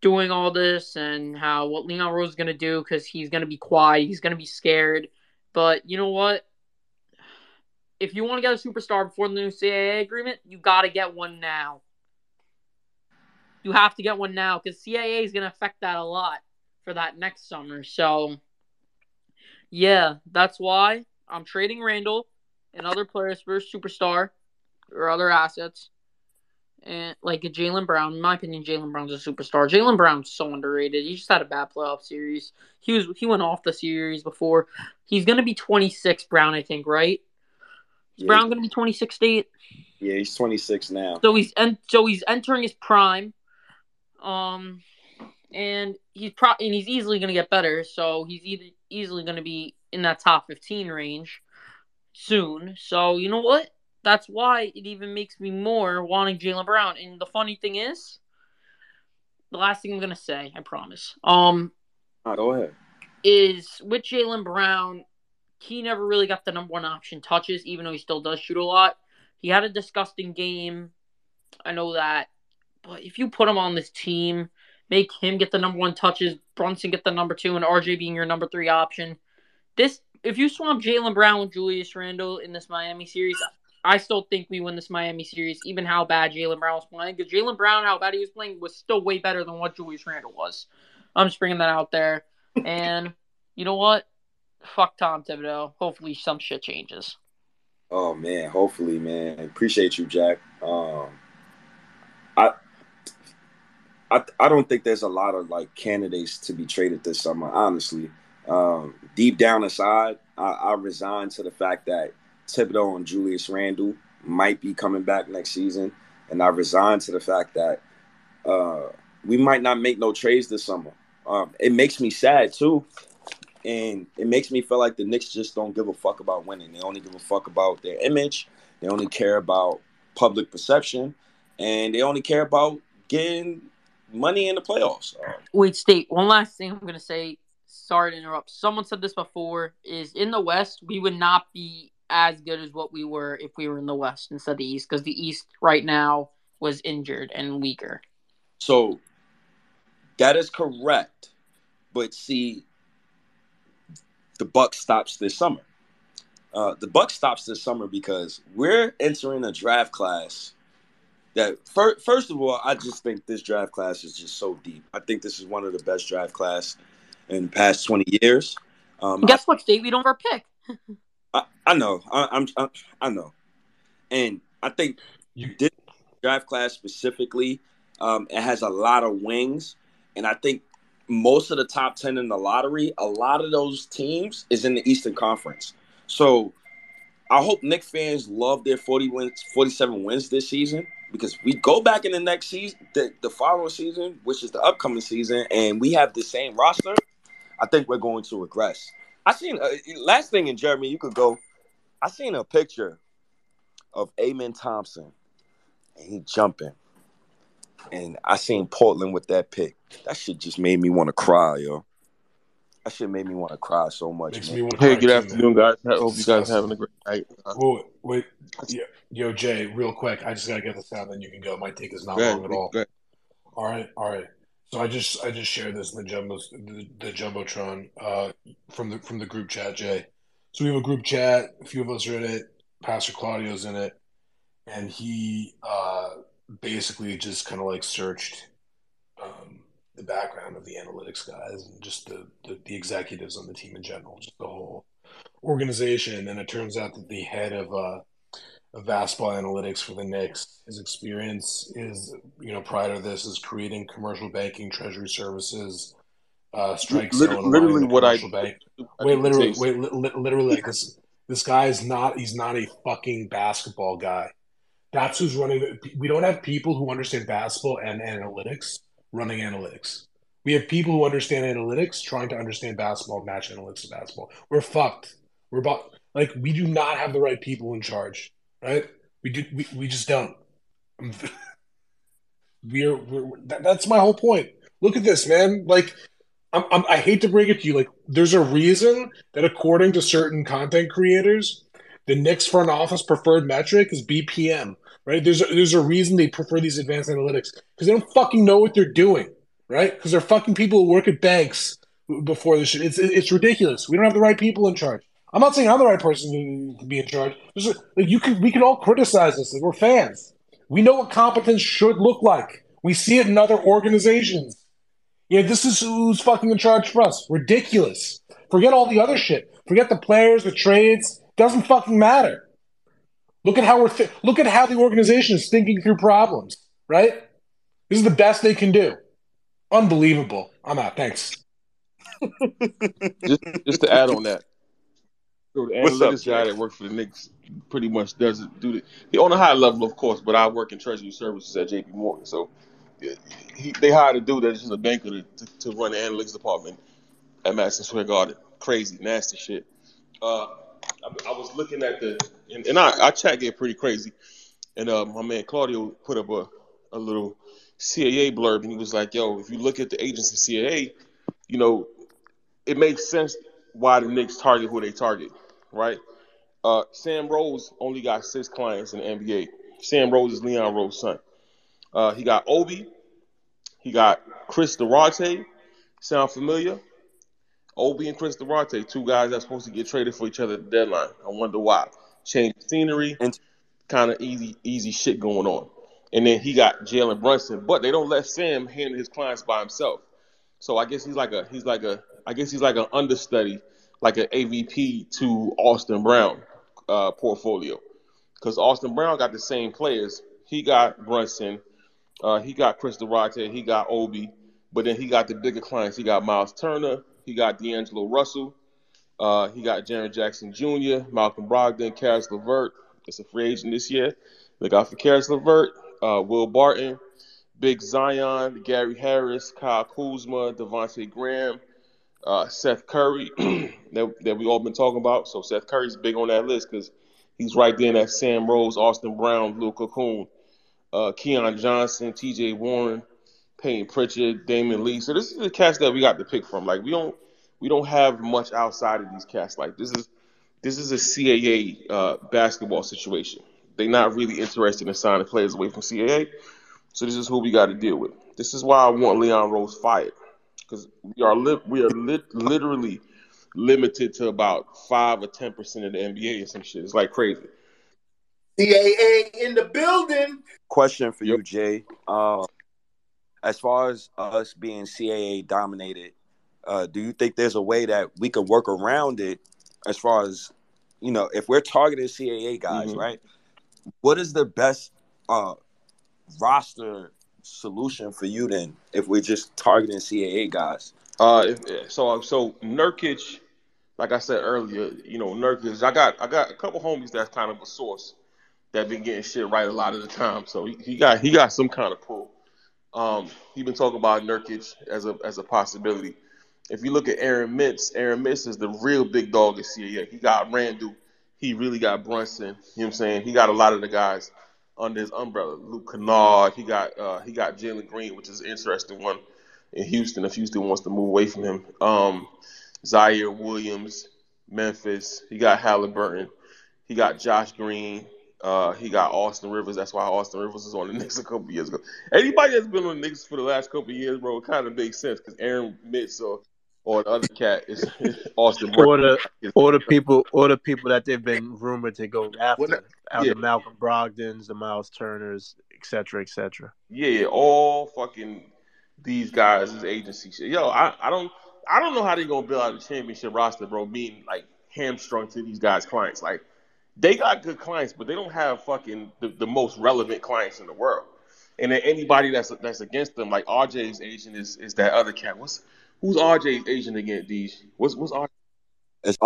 doing all this and how what Leon Rose is gonna do because he's gonna be quiet, he's gonna be scared. But you know what? If you want to get a superstar before the new CBA agreement, you got to get one now. You have to get one now because CBA is going to affect that a lot for that next summer. So, yeah, that's why I'm trading Randle and other players for a superstar or other assets. And like a Jaylen Brown, in my opinion, Jaylen Brown's a superstar. Jaylen Brown's so underrated. He just had a bad playoff series. He was he went off the series before. He's gonna be 26, Brown, I think, right? Is Yeah. Brown gonna be 26 state? Yeah, he's 26 now. So he's en- so he's entering his prime. Um and he's pro and he's easily gonna get better, so he's either easily gonna be in that top 15 range soon. So you know what? That's why it even makes me more wanting Jaylen Brown. And the funny thing is, the last thing I'm gonna say, I promise. Um, Ah, go ahead. is with Jaylen Brown, he never really got the number one option touches, even though he still does shoot a lot. He had a disgusting game. I know that. But if you put him on this team, make him get the number one touches, Brunson get the number two, and RJ being your number three option. This if you swap Jaylen Brown with Julius Randle in this Miami series, I still think we win this Miami series, even how bad Jaylen Brown was playing. Because Jaylen Brown, how bad he was playing, was still way better than what Julius Randle was. I'm just bringing that out there. And you know what? Fuck Tom Thibodeau. Hopefully some shit changes. Oh man, hopefully, man. Appreciate you, Jack. Um, I, I don't think there's a lot of like candidates to be traded this summer. Honestly, um, deep down inside, I, I resigned to the fact that Thibodeau and Julius Randle might be coming back next season, and I resigned to the fact that uh, we might not make no trades this summer. Um, it makes me sad too and it makes me feel like the Knicks just don't give a fuck about winning. They only give a fuck about their image. They only care about public perception, and they only care about getting money in the playoffs. Uh, Wait, State. One last thing I'm gonna say. Sorry to interrupt. Someone said this before. Is in the West we would not be as good as what we were if we were in the West instead of the East because the East right now was injured and weaker. so that is correct, but see, the buck stops this summer. Uh, the buck stops this summer because we're entering a draft class that fir- first of all, I just think this draft class is just so deep. I think this is one of the best draft class in the past twenty years. Um, Guess what, State? We don't have our pick. I, I know, I, I'm, I, I know, and I think You this draft class specifically, um, it has a lot of wings, and I think most of the top ten in the lottery, a lot of those teams is in the Eastern Conference. So I hope Knick fans love their forty wins, forty-seven wins this season because we go back in the next season, the, the following season, which is the upcoming season, and we have the same roster. I think we're going to regress. I seen uh, last thing in Jeremy, you could go. I seen a picture of Amen Thompson, and he jumping, and I seen Portland with that pick. That shit just made me want to cry, yo. That shit made me want to cry so much. makes man. me want to Hey, good afternoon, guys. I hope you guys Disgusting. having a great night. Oh, wait, yo, yo, Jay, real quick. I just gotta get this out, then you can go. My take is not Go long at all. go. All right, all right. So I just I just shared this in the jumbo the, the jumbotron uh from the from the group chat, Jay. So we have a group chat. A few of us are in it. Pastor Claudio's in it, and he uh basically just kind of like searched um the background of the analytics guys and just the, the the executives on the team in general, just the whole organization. And it turns out that the head of uh of basketball analytics for the Knicks. His experience is, you know, prior to this, is creating commercial banking, treasury services, uh, strike Lit- zone, literally what I- bank. I Wait, literally, wait, li- literally, like this. This guy is not. He's not a fucking basketball guy. That's who's running. We don't have people who understand basketball and analytics running analytics. We have people who understand analytics trying to understand basketball, match analytics to basketball. We're fucked. We're about Like we do not have the right people in charge, right? We do. We, we just don't. <laughs> we're, we're that, that's my whole point. Look at this, man. Like I'm, I'm, I hate to break it to you, like there's a reason that according to certain content creators, the Knicks front office preferred metric is BPM, right? There's a, there's a reason they prefer these advanced analytics because they don't fucking know what they're doing, right? Because they're fucking people who work at banks before this shit. It's it's ridiculous. We don't have the right people in charge. I'm not saying I'm the right person to be in charge. A- you can we can all criticize this. We're fans. We know what competence should look like. We see it in other organizations. Yeah, this is who's fucking in charge for us. Ridiculous. Forget all the other shit. Forget the players, the trades. Doesn't fucking matter. Look at how we're th- look at how the organization is thinking through problems. Right? This is the best they can do. Unbelievable. I'm out. Thanks. just just to add on that. So the What's up, analytics guy that works for the Knicks pretty much does it do the on a high level, of course. But I work in treasury services at J.P. Morgan, so he, they hired a dude that's just a banker to, to, to run the analytics department at Madison Square Garden. Crazy, nasty shit. Uh, I, I was looking at the and, and I, our chat get pretty crazy, and uh, my man Claudio put up a, a little CAA blurb, and he was like, "Yo, if you look at the agents of CAA, you know, it makes sense why the Knicks target who they target, right? Uh, Sam Rose only got six clients in the NBA. Sam Rose is Leon Rose's son. Uh, he got Obi. He got Chris Duarte. Sound familiar? Obi and Chris Duarte, two guys that's supposed to get traded for each other at the deadline. I wonder why. Change scenery, And- kind of easy, easy shit going on. And then he got Jalen Brunson, but they don't let Sam handle his clients by himself. So I guess he's like a he's like a I guess he's like an understudy, like an AVP to Austin Brown uh, portfolio, because Austin Brown got the same players. He got Brunson, uh, he got Chris Duarte, he got Obi, but then he got the bigger clients. He got Miles Turner, he got D'Angelo Russell, uh, he got Jaren Jackson Jr., Malcolm Brogdon, Caris LeVert. It's a free agent this year. Look out for Caris LeVert, uh, Will Barton, Big Zion, Gary Harris, Kyle Kuzma, Devontae Graham, uh, Seth Curry <clears throat> that, that we all been talking about. So Seth Curry's big on that list because he's right there in that Sam Rose, Austin Brown, Luke Cocoon, uh, Keon Johnson, T.J. Warren, Payton Pritchard, Damion Lee. So this is the cast that we got to pick from. Like we don't we don't have much outside of these casts. Like this is this is a CAA uh, basketball situation. They're not really interested in signing players away from CAA. So this is who we got to deal with. This is why I want Leon Rose fired because we are li- we are lit- literally limited to about five or ten percent of the NBA or some shit. It's like crazy. CAA in the building. Question for you, Jay. Uh, as far as us being CAA dominated, uh, do you think there's a way that we could work around it? As far as you know, if we're targeting CAA guys, Mhm. right? What is the best uh, roster solution for you then? If we're just targeting CAA guys, Uh, if, so so Nurkic, like I said earlier, you know Nurkic. I got I got a couple homies that's kind of a source that been getting shit right a lot of the time. So he, he got he got some kind of pull. Um, he been talking about Nurkic as a as a possibility. If you look at Aaron Mintz, Aaron Mintz is the real big dog this year. Yeah, He got Randle. He really got Brunson. You know what I'm saying? He got a lot of the guys under his umbrella. Luke Kennard. He got uh, he got Jalen Green, which is an interesting one in Houston if Houston wants to move away from him. Um, Ziaire Williams, Memphis. He got Halliburton. He got Josh Green. Uh, he got Austin Rivers. That's why Austin Rivers was on the <laughs> Knicks a couple years ago. Anybody that's been on the Knicks for the last couple of years, bro, it kind of makes sense because Aaron Mintz or, or the other cat is <laughs> Austin Or the or the people or the people that they've been rumored to go after, Well, out yeah. the Malcolm Brogdons, the Miles Turners, et cetera, et cetera. Yeah, yeah, all fucking these guys is agency shit. Yo, I, I don't I don't know how they're gonna build out a championship roster, bro, being like hamstrung to these guys' clients. Like they got good clients, but they don't have fucking the, the most relevant clients in the world. And then anybody that's that's against them, like RJ's agent is is that other cat. What's who's RJ's agent again, Deej? What's what's RJ? it's,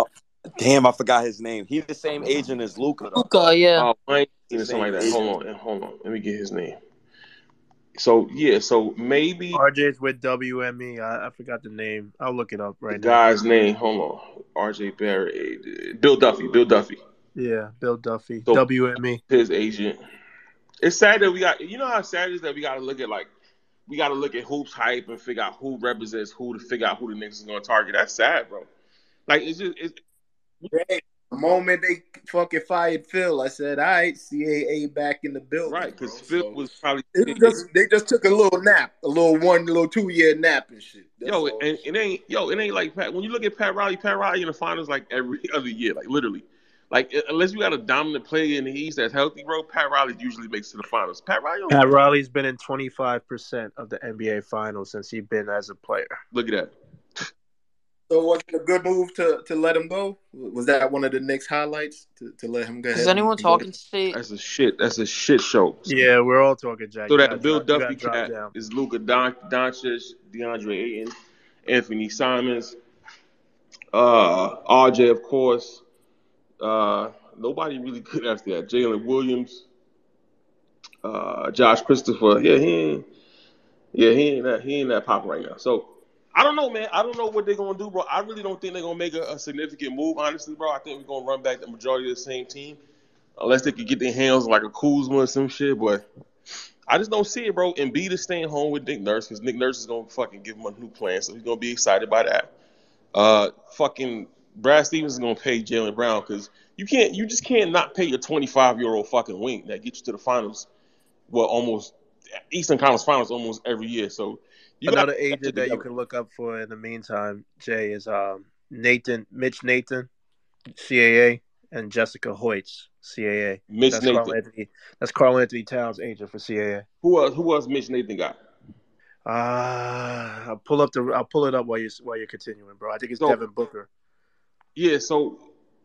damn, I forgot his name. He's the same agent as Luka. Though. Luka, yeah. Uh, Wayne or something like that. Hold on, hold on. Let me get his name. So yeah, so maybe RJ's with WME. I, I forgot the name. I'll look it up the right now. The guy's name. Hold on, R.J. Barrett, Bill Duffy, Bill Duffy, Yeah, Bill Duffy. So- WME. his agent. It's sad that we got. You know how sad it is that we got to look at like we got to look at hoops hype and figure out who represents who to figure out who the Knicks is going to target. That's sad, bro. Like it's just it's Hey, the moment they fucking fired Phil, I said, "All right, CAA back in the building." right because. Phil So, was probably was just they just took a little nap, a little one, little two year nap and shit. That's Yo, and it ain't yo, it ain't like Pat. When you look at Pat Riley, Pat Riley in the finals like every <laughs> other year, like literally. Like unless you got a dominant player in the East that's healthy, bro, Pat Riley usually makes to the finals. Pat Riley. Pat Riley's been in 25% of the NBA finals since he's been as a player. look at that. So was it a good move to, to let him go? Was that one of the Knicks highlights to, to let him go? Is anyone go? talking state? That's a shit. That's a shit show. Yeah, we're all talking Jack. So that gotta Bill drop- Duffy cat is Luka Don- Doncic, DeAndre Ayton, Anthony Simons, uh, RJ, of course. Uh, nobody really good after that. Jalen Williams, uh, Josh Christopher. Yeah, he ain't. Yeah, he ain't that. He ain't that popping right now. So I don't know, man. I don't know what they're gonna do, bro. I really don't think they're gonna make a, a significant move, honestly, bro. I think we're gonna run back the majority of the same team, unless they could get their hands on like a Kuzma or some shit. But I just don't see it, bro. And Embiid is staying home with Nick Nurse because Nick Nurse is gonna fucking give him a new plan, so he's gonna be excited by that. Uh, fucking Brad Stevens is gonna pay Jaylen Brown because you can't, you just can't not pay your 25 year old fucking wing that gets you to the finals. Well, almost Eastern Conference Finals almost every year. So you Another agent that you can look up for in the meantime, Jay, is um, Nathan, Mitch Nathan, CAA, and Jessica Holtz, CAA. Mitch That's Carl Nathan. Anthony. That's Karl-Anthony Towns' agent for CAA. Who else? Who else? Mitch Nathan got? Uh, I'll pull up the. I'll pull it up while you while you're continuing, bro. I think it's So- Devin Booker. Yeah, so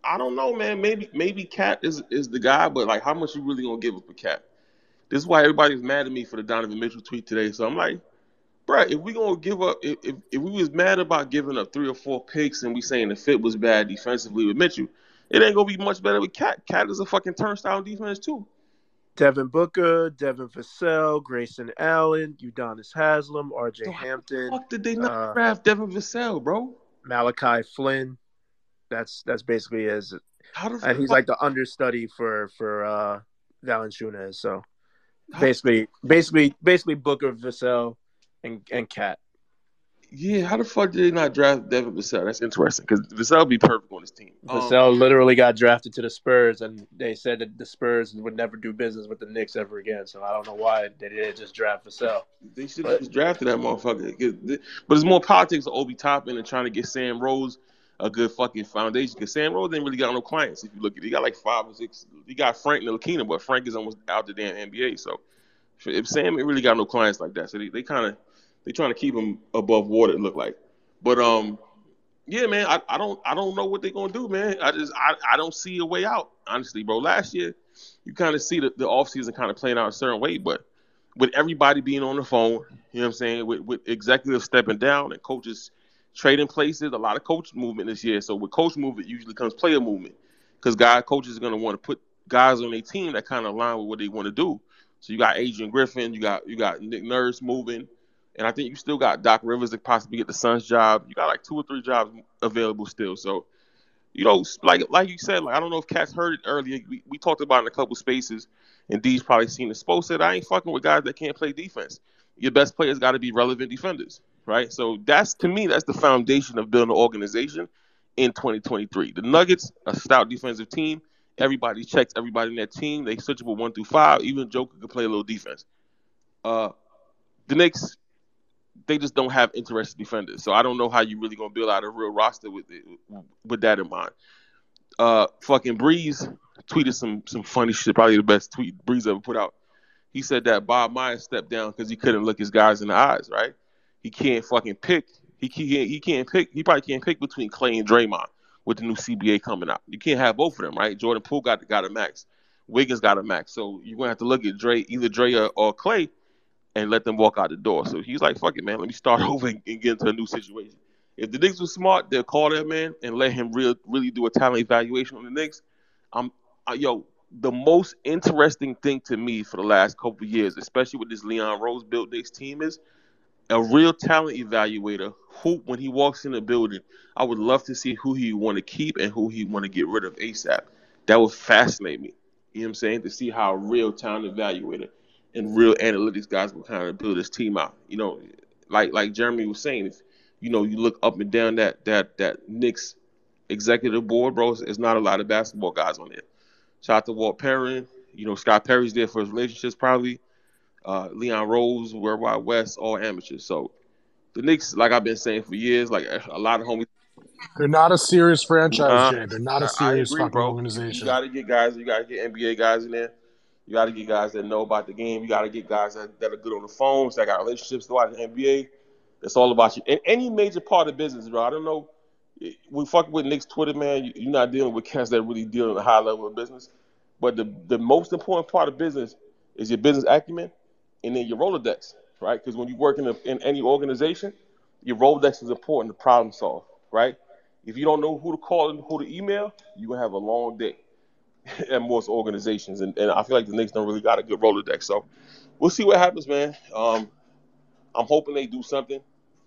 I don't know, man. Maybe maybe Cat is is the guy, but like, how much you really gonna give up for Cat? This is why everybody's mad at me for the Donovan Mitchell tweet today. So I'm like, bruh, if we gonna give up, if, if if we was mad about giving up three or four picks and we saying the fit was bad defensively with Mitchell, it ain't gonna be much better with Cat. Cat is a fucking turnstile defense too. Devin Booker, Devin Vassell, Grayson Allen, Udonis Haslem, R.J. So how Hampton, Fuck did they not Uh, draft Devin Vassell, bro? Malachi Flynn. That's that's basically his, and he's fuck- like the understudy for for uh Valanciunas. So how- basically, basically, basically Booker, Vassell, and and Cat. yeah, how the fuck did they not draft Devin Vassell? That's interesting because Vassell would be perfect on this team. Um, Vassell literally got drafted to the Spurs, and they said that the Spurs would never do business with the Knicks ever again. So I don't know why they didn't just draft Vassell. They should have just drafted that motherfucker. But it's more politics of Obi Toppin and trying to get Sam Rose a good fucking foundation. Because Sam Rose didn't really got no clients. If you look at it, he got like five or six. He got Frank and Ntilikina, but Frank is almost out the damn NBA. So if Sam ain't really got no clients like that, so they, they kind of they trying to keep him above water. It look like, but um. Yeah, man, I, I don't I don't know what they're gonna do, man. I just I, I don't see a way out, honestly, bro. Last year, you kind of see the, the offseason kind of playing out a certain way, but with everybody being on the phone, you know what I'm saying, with, with executives stepping down and coaches trading places, a lot of coach movement this year. So with coach movement usually comes player movement because guy coaches are going to want to put guys on their team that kind of align with what they want to do. So you got Adrian Griffin, you got you got Nick Nurse moving, and I think you still got Doc Rivers to possibly get the Suns job. You got like two or three jobs available still. So you know, like like you said, like I don't know if Cats heard it earlier. We, we talked about in a couple spaces, and D's probably seen it. Spo said, "I ain't fucking with guys that can't play defense. Your best players got to be relevant defenders, right? So that's to me, that's the foundation of building an organization in 2023. The Nuggets, a stout defensive team. Everybody checks everybody in that team. They switchable one through five. Even Joker could play a little defense. Uh, the Knicks, they just don't have interested defenders. So I don't know how you really gonna build out a real roster with it, with that in mind. Uh, fucking Breeze tweeted some some funny shit. Probably the best tweet Breeze ever put out. He said that Bob Myers stepped down because he couldn't look his guys in the eyes. Right? He can't fucking pick. He can't. He can't pick. He probably can't pick between Clay and Draymond with the new CBA coming out. You can't have both of them, right? Jordan Poole got got a max. Wiggins got a max. So you're gonna have to look at Dre, either Dre or, or Clay, and let them walk out the door. So he's like, "Fuck it, man. Let me start <laughs> over and, and get into a new situation." If the Knicks were smart, they'll call that man and let him real, really do a talent evaluation on the Knicks. I'm, uh, yo, the most interesting thing to me for the last couple years, especially with this Leon Rose built Knicks team, is a real talent evaluator who, when he walks in the building, I would love to see who he want to keep and who he want to get rid of ASAP. That would fascinate me. You know what I'm saying? To see how a real talent evaluator and real analytics guys will kind of build this team out. You know, like like Jeremy was saying, if you know you look up and down that that that Knicks executive board, bro, it's not a lot of basketball guys on there. Shout out to Walt Perrin. You know, Scott Perry's there for his relationships, probably. Uh, Leon Rose, Worldwide Wes, all amateurs. So the Knicks, like I've been saying for years, like a lot of homies. They're not a serious franchise, Uh, Jay. They're not a serious agree, fucking bro. You organization. got to get guys. You got to get NBA guys in there. You got to get guys that know about the game. You got to get guys that, that are good on the phones, that got relationships throughout the NBA. It's all about you. In any major part of business, bro. I don't know. We fuck with Knicks Twitter, man. You- You're not dealing with cats that really deal in a high level of business. But the the most important part of business is your business acumen and then your Rolodex, right? Because when you work in, a, in any organization, your Rolodex is important to problem solve, right? If you don't know who to call and who to email, you're gonna have a long day <laughs> at most organizations. And, and I feel like the Knicks don't really got a good Rolodex. So we'll see what happens, man. Um, I'm hoping they do something.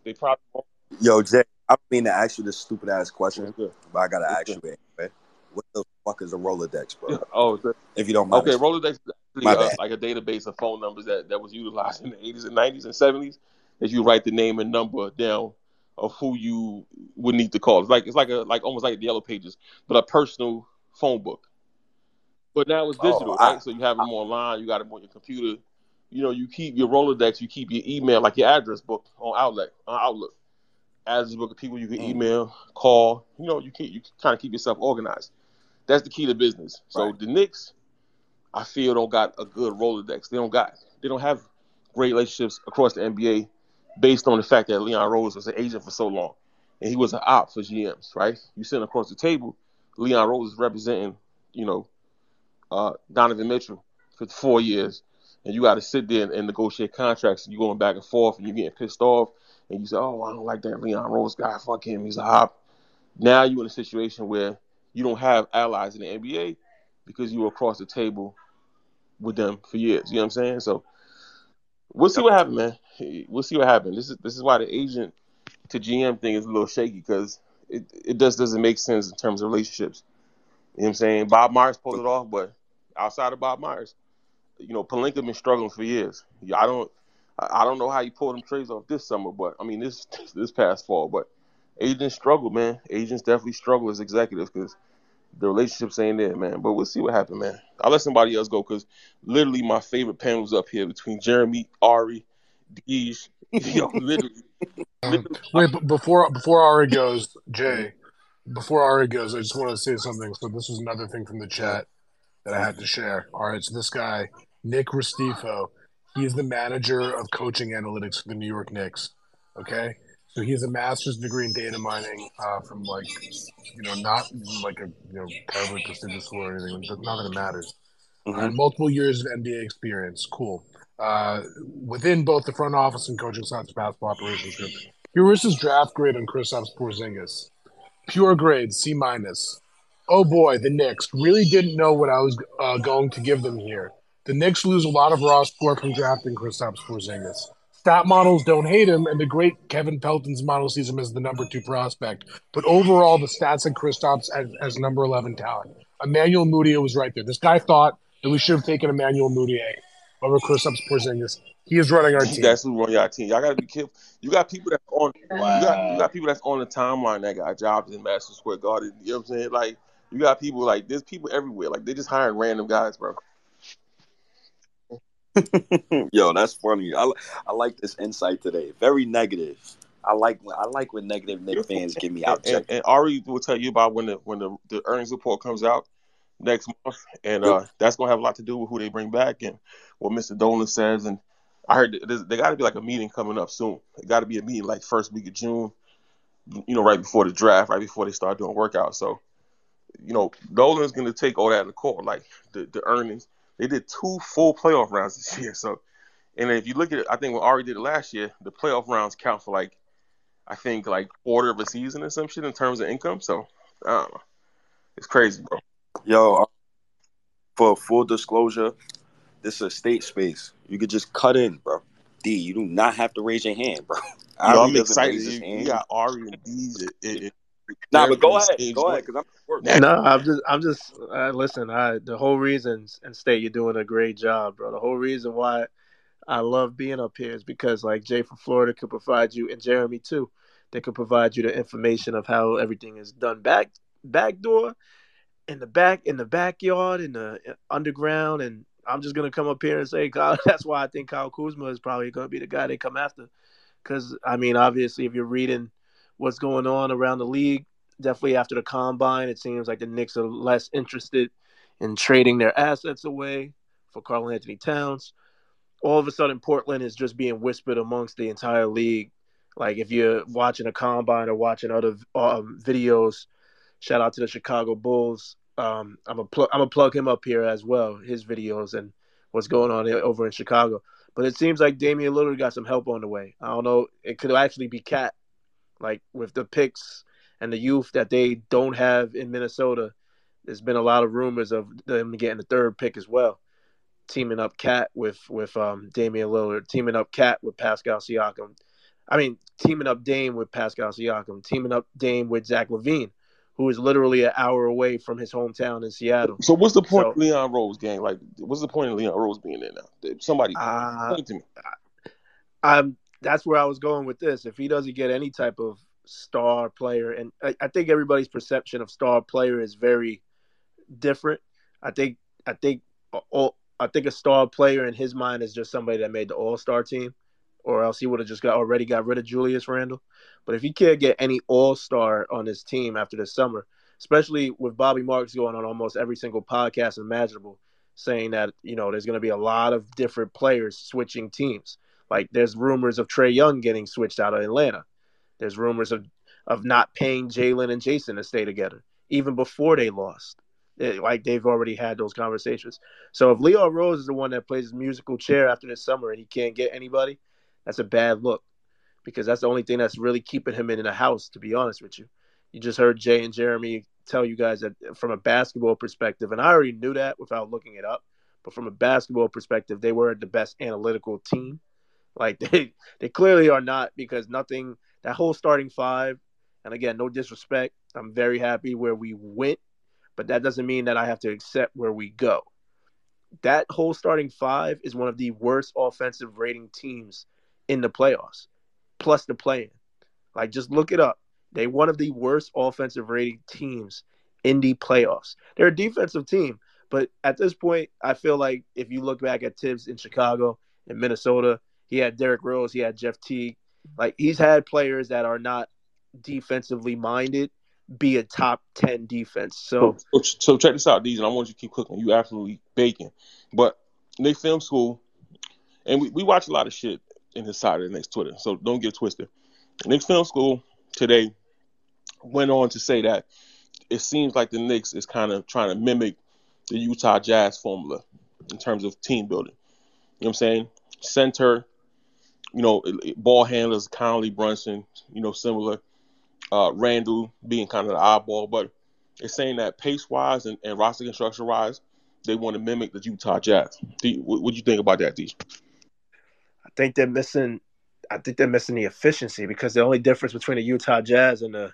They probably won't. Yo, Jay, I mean to ask you this stupid ass question, but I gotta ask good? you anyway. What the fuck is a Rolodex, bro? <laughs> Oh. If you don't mind. okay. Rolodex is actually My uh, like a database of phone numbers that, that was utilized in the 80s and 90s and 70s. That you write the name and number down of who you would need to call. It's like it's like a like almost like the Yellow Pages, but a personal phone book. But now it's Oh, digital, I- right? So you have them online. You got them on your computer. You know, you keep your Rolodex. You keep your email, like your address book on Outlet, on Outlook. Address book of people you can Mm. email, call. You know, you keep you kind of keep yourself organized. That's the key to business. So Right. the Knicks, I feel, don't got a good Rolodex. They don't got. They don't have great relationships across the NBA, based on the fact that Leon Rose was an agent for so long, and he was an op for GMs. Right? You sitting across the table, Leon Rose is representing, you know, uh, Donovan Mitchell for four years, and you got to sit there and, and negotiate contracts, and you're going back and forth, and you're getting pissed off, and you say, "Oh, I don't like that Leon Rose guy. Fuck him. He's a hop." Now you're in a situation where you don't have allies in the NBA because you were across the table with them for years. You know what I'm saying? So we'll see what happens, man. We'll see what happens. This is this is why the agent to GM thing is a little shaky because it, it just doesn't make sense in terms of relationships. You know what I'm saying? Bob Myers pulled it off, but outside of Bob Myers, you know, Pelinka been struggling for years. I don't I don't know how you pulled them trades off this summer, but I mean this <laughs> this past fall, but agents struggle, man. Agents definitely struggle as executives because the relationships ain't there, man. But we'll see what happens, man. I'll let somebody else go because literally my favorite panels up here between Jeremy, Ari, Deej, <laughs> yo, literally, Um, wait, but before before Ari goes, Jay, before Ari goes, I just want to say something. So this was another thing from the chat that I had to share. All right, so this guy, Nick Restifo, he's the manager of coaching analytics for the New York Knicks. Okay, so he has a master's degree in data mining uh, from like, you know, not like a you know terribly prestigious school or anything. but Not that it matters. Uh, multiple years of NBA experience. Cool. Uh, within both the front office and coaching sides of basketball operations group. Is draft grade on Kristaps Porzingis. Pure grade, C minus. Oh boy, the Knicks really didn't know what I was uh, going to give them here. The Knicks lose a lot of raw score from drafting Kristaps Porzingis. Stat models don't hate him, and the great Kevin Pelton's model sees him as the number two prospect. But overall, the stats and Kristaps as, as number 11 talent. Emmanuel Mudiay was right there. This guy thought that we should have taken Emmanuel Mudiay over Kristaps Porzingis. He is running our team. that's who run your team. Y'all gotta be careful. You got people that's on you got you got people that's on the timeline that got jobs in Madison Square Garden. You know what I'm saying? Like you got people like there's people everywhere. Like they just hiring random guys, bro. <laughs> Yo, that's funny. I, I like this insight today. Very negative. I like when I like when negative Knick fans give me out. and, and Ari will tell you about when the when the, the earnings report comes out next month, and uh, that's gonna have a lot to do with who they bring back and what Mr. Dolan says. And I heard there got to be like a meeting coming up soon. It got to be a meeting like first week of June, you know, right before the draft, right before they start doing workouts. So, you know, Dolan's gonna take all that in the court, like the the earnings. They did two full playoff rounds this year, so. And if you look at it, I think when Ari did it last year, the playoff rounds count for like, I think like quarter of a season or some shit in terms of income. So I don't know. It's crazy, bro. Yo, uh, for full disclosure, this is a state space. You could just cut in, bro. D, you do not have to raise your hand, bro. Yo, I'm excited. You, you got Ari and D's. Nah, but go ahead, go ahead, because I'm at work. Now, No, I'm just, I'm just. Uh, listen, I the whole reason, and state you're doing a great job, bro. The whole reason why I love being up here is because like Jay from Florida could provide you, and Jeremy too. They could provide you the information of how everything is done back back door, in the back, in the backyard, in the uh, underground, and I'm just gonna come up here and say, Kyle, <laughs> that's why I think Kyle Kuzma is probably gonna be the guy they come after. Because I mean, obviously, if you're reading what's going on around the league, definitely after the combine, it seems like the Knicks are less interested in trading their assets away for Karl-Anthony Towns. All of a sudden, Portland is just being whispered amongst the entire league. Like if you're watching a combine or watching other um, videos, shout out to the Chicago Bulls. Um, I'm a pl- I'm gonna plug him up here as well, his videos and what's going on over in Chicago. But it seems like Damian Lillard got some help on the way. I don't know. It could actually be Cat, like with the picks and the youth that they don't have in Minnesota. There's been a lot of rumors of them getting the third pick as well, teaming up Cat with with um, Damian Lillard, teaming up Cat with Pascal Siakam. I mean, teaming up Dame with Pascal Siakam, teaming up Dame with Zach LaVine, who is literally an hour away from his hometown in Seattle. so what's the point So- of Leon Rose, gang? Like, what's the point of Leon Rose being there now? Somebody Uh, to me. I'm that's where I was going with this. If he doesn't get any type of star player, and I, I think everybody's perception of star player is very different. I think I think all, I think a star player in his mind is just somebody that made the All Star team, or else he would have just got already got rid of Julius Randle. But if he can't get any All Star on his team after this summer, especially with Bobby Marks going on almost every single podcast imaginable, saying that you know there's going to be a lot of different players switching teams. Like there's rumors of Trae Young getting switched out of Atlanta. There's rumors of of not paying Jalen and Jason to stay together, even before they lost. It- like they've already had those conversations. So if Leo Rose is the one that plays his musical chair after this summer and he can't get anybody, that's a bad look. Because that's the only thing that's really keeping him in the house, to be honest with you. You just heard Jay and Jeremy tell you guys that from a basketball perspective, and I already knew that without looking it up, but from a basketball perspective, they were the best analytical team. Like <laughs> they they clearly are not because nothing that whole starting five, and again, no disrespect. I'm very happy where we went, but that doesn't mean that I have to accept where we go. That whole starting five is one of the worst offensive rating teams in the playoffs, plus the play-in. Like just look it up. They one of the worst offensive rating teams in the playoffs. They're a defensive team, but at this point, I feel like if you look back at Thibs in Chicago and Minnesota, he had Derrick Rose, he had Jeff Teague. Like he's had players that are not defensively minded be a top ten defense. So So, so, check this out, and I want you to keep cooking. You absolutely baking. But Nick Film School, and we, we watch a lot of shit in his side of the next Twitter, so don't get twisted. Knicks Film School today went on to say that it seems like the Knicks is kind of trying to mimic the Utah Jazz formula in terms of team building. You know what I'm saying? Center, you know, ball handlers, Conley, Brunson, you know, similar. Uh, Randle being kind of the eyeball, but it's saying that pace wise and, and roster construction wise, they want to mimic the Utah Jazz. You, what do you think about that, Deej? I think they're missing. I think they're missing the efficiency because the only difference between the Utah Jazz and the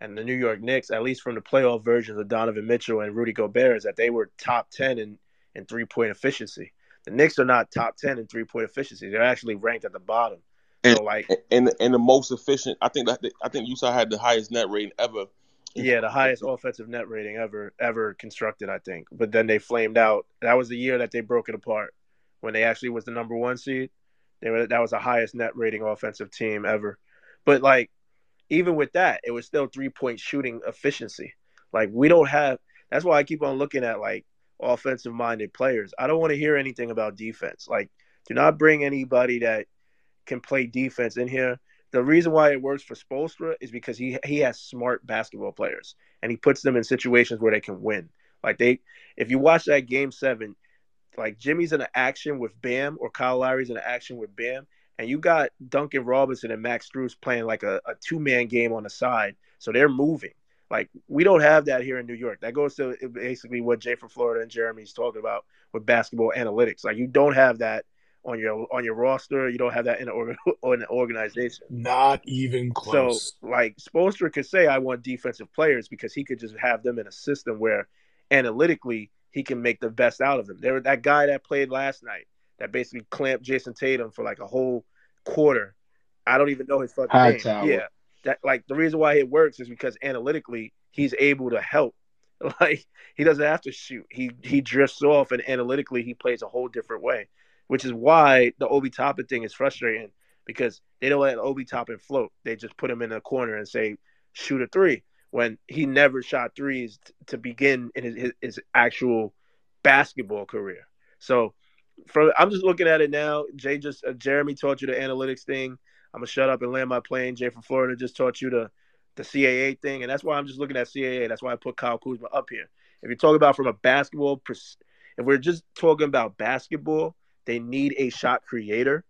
and the New York Knicks, at least from the playoff versions of Donovan Mitchell and Rudy Gobert, is that they were top ten in in three point efficiency. The Knicks are not top ten in three point efficiency. They're actually ranked at the bottom. So like, And and the most efficient, I think that I think Utah had the highest net rating ever. yeah, the highest offensive net rating ever ever constructed, I think. But then they flamed out. That was the year that they broke it apart when they actually was the number one seed. They were that was the highest net rating offensive team ever. But like even with that, it was still three point shooting efficiency. Like we don't have that's why I keep on looking at like offensive minded players. I don't want to hear anything about defense. Like do not bring anybody that can play defense in here. The reason why it works for Spoelstra is because he he has smart basketball players and he puts them in situations where they can win. Like they if you watch that game 7, like Jimmy's in an action with Bam or Kyle Lowry's in an action with Bam, and you got Duncan Robinson and Max Strus playing like a, a two man game on the side, so they're moving. Like we don't have that here in New York. That goes to uh, basically what Jay from Florida and Jeremy's talking about with basketball analytics. Like you don't have that on your on your roster. You don't have that in an, org- <laughs> in an organization. Not even close. So, like Spoelstra could say, "I want defensive players" because he could just have them in a system where analytically he can make the best out of them. There, that guy that played last night that basically clamped Jayson Tatum for like a whole quarter. I don't even know his fucking High name. tower. Yeah, that like the reason why it works is because analytically he's able to help. <laughs> Like he doesn't have to shoot. He he drifts off, and analytically he plays a whole different way, which is why the Obi Toppin thing is frustrating because they don't let Obi Toppin float. They just put him in a corner and say shoot a three when he never shot threes t- to begin in his, his, his actual basketball career. So from I'm just looking at it now. Jay just uh, Jeremy taught you the analytics thing. I'm gonna shut up and land my plane. Jay from Florida just taught you the the CAA thing, and that's why I'm just looking at CAA. That's why I put Kyle Kuzma up here. If you're talking about from a basketball, if we're just talking about basketball, they need a shot creator,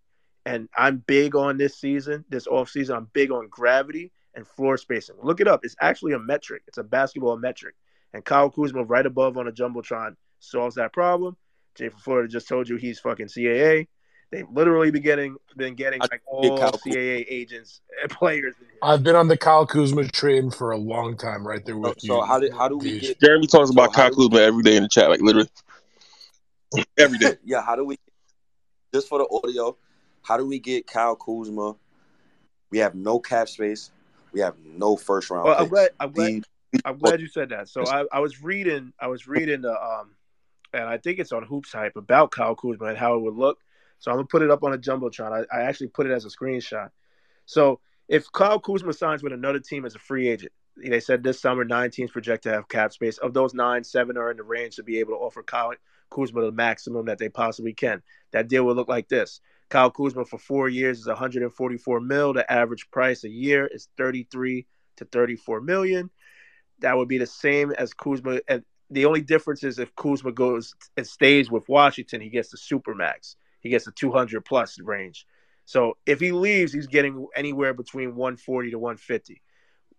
and I'm big on this season, this off season. I'm big on gravity and floor spacing. Look it up. It's actually a metric. It's a basketball metric, and Kyle Kuzma right above on a jumbotron solves that problem. Jay from Florida just told you he's fucking CAA. They've literally been getting been getting like all Kyle CAA agents and players. I've been on the Kyle Kuzma train for a long time, right there with so you. how do how do we get Jeremy talks about how Kyle Kuzma every day in the chat, like literally <laughs> every day. yeah how do we just for the audio how do we get Kyle Kuzma? We have no cap space. We have no first round Well, I'm glad. I'm glad. I'm glad you said that. So I, I was reading. I was reading the um, and I think it's on HoopsHype about Kyle Kuzma and how it would look. So I'm gonna put it up on a jumbotron. I, I actually put it as a screenshot. So if Kyle Kuzma signs with another team as a free agent, they said this summer nine teams project to have cap space. Of those nine, seven are in the range to be able to offer Kyle Kuzma the maximum that they possibly can. That deal would look like this: Kyle Kuzma for four years is 144 mil. The average price a year is 33 to 34 million. That would be the same as Kuzma. And the only difference is if Kuzma goes and stays with Washington, he gets the super max. He gets a 200 plus range. So if he leaves, he's getting anywhere between 140 to 150.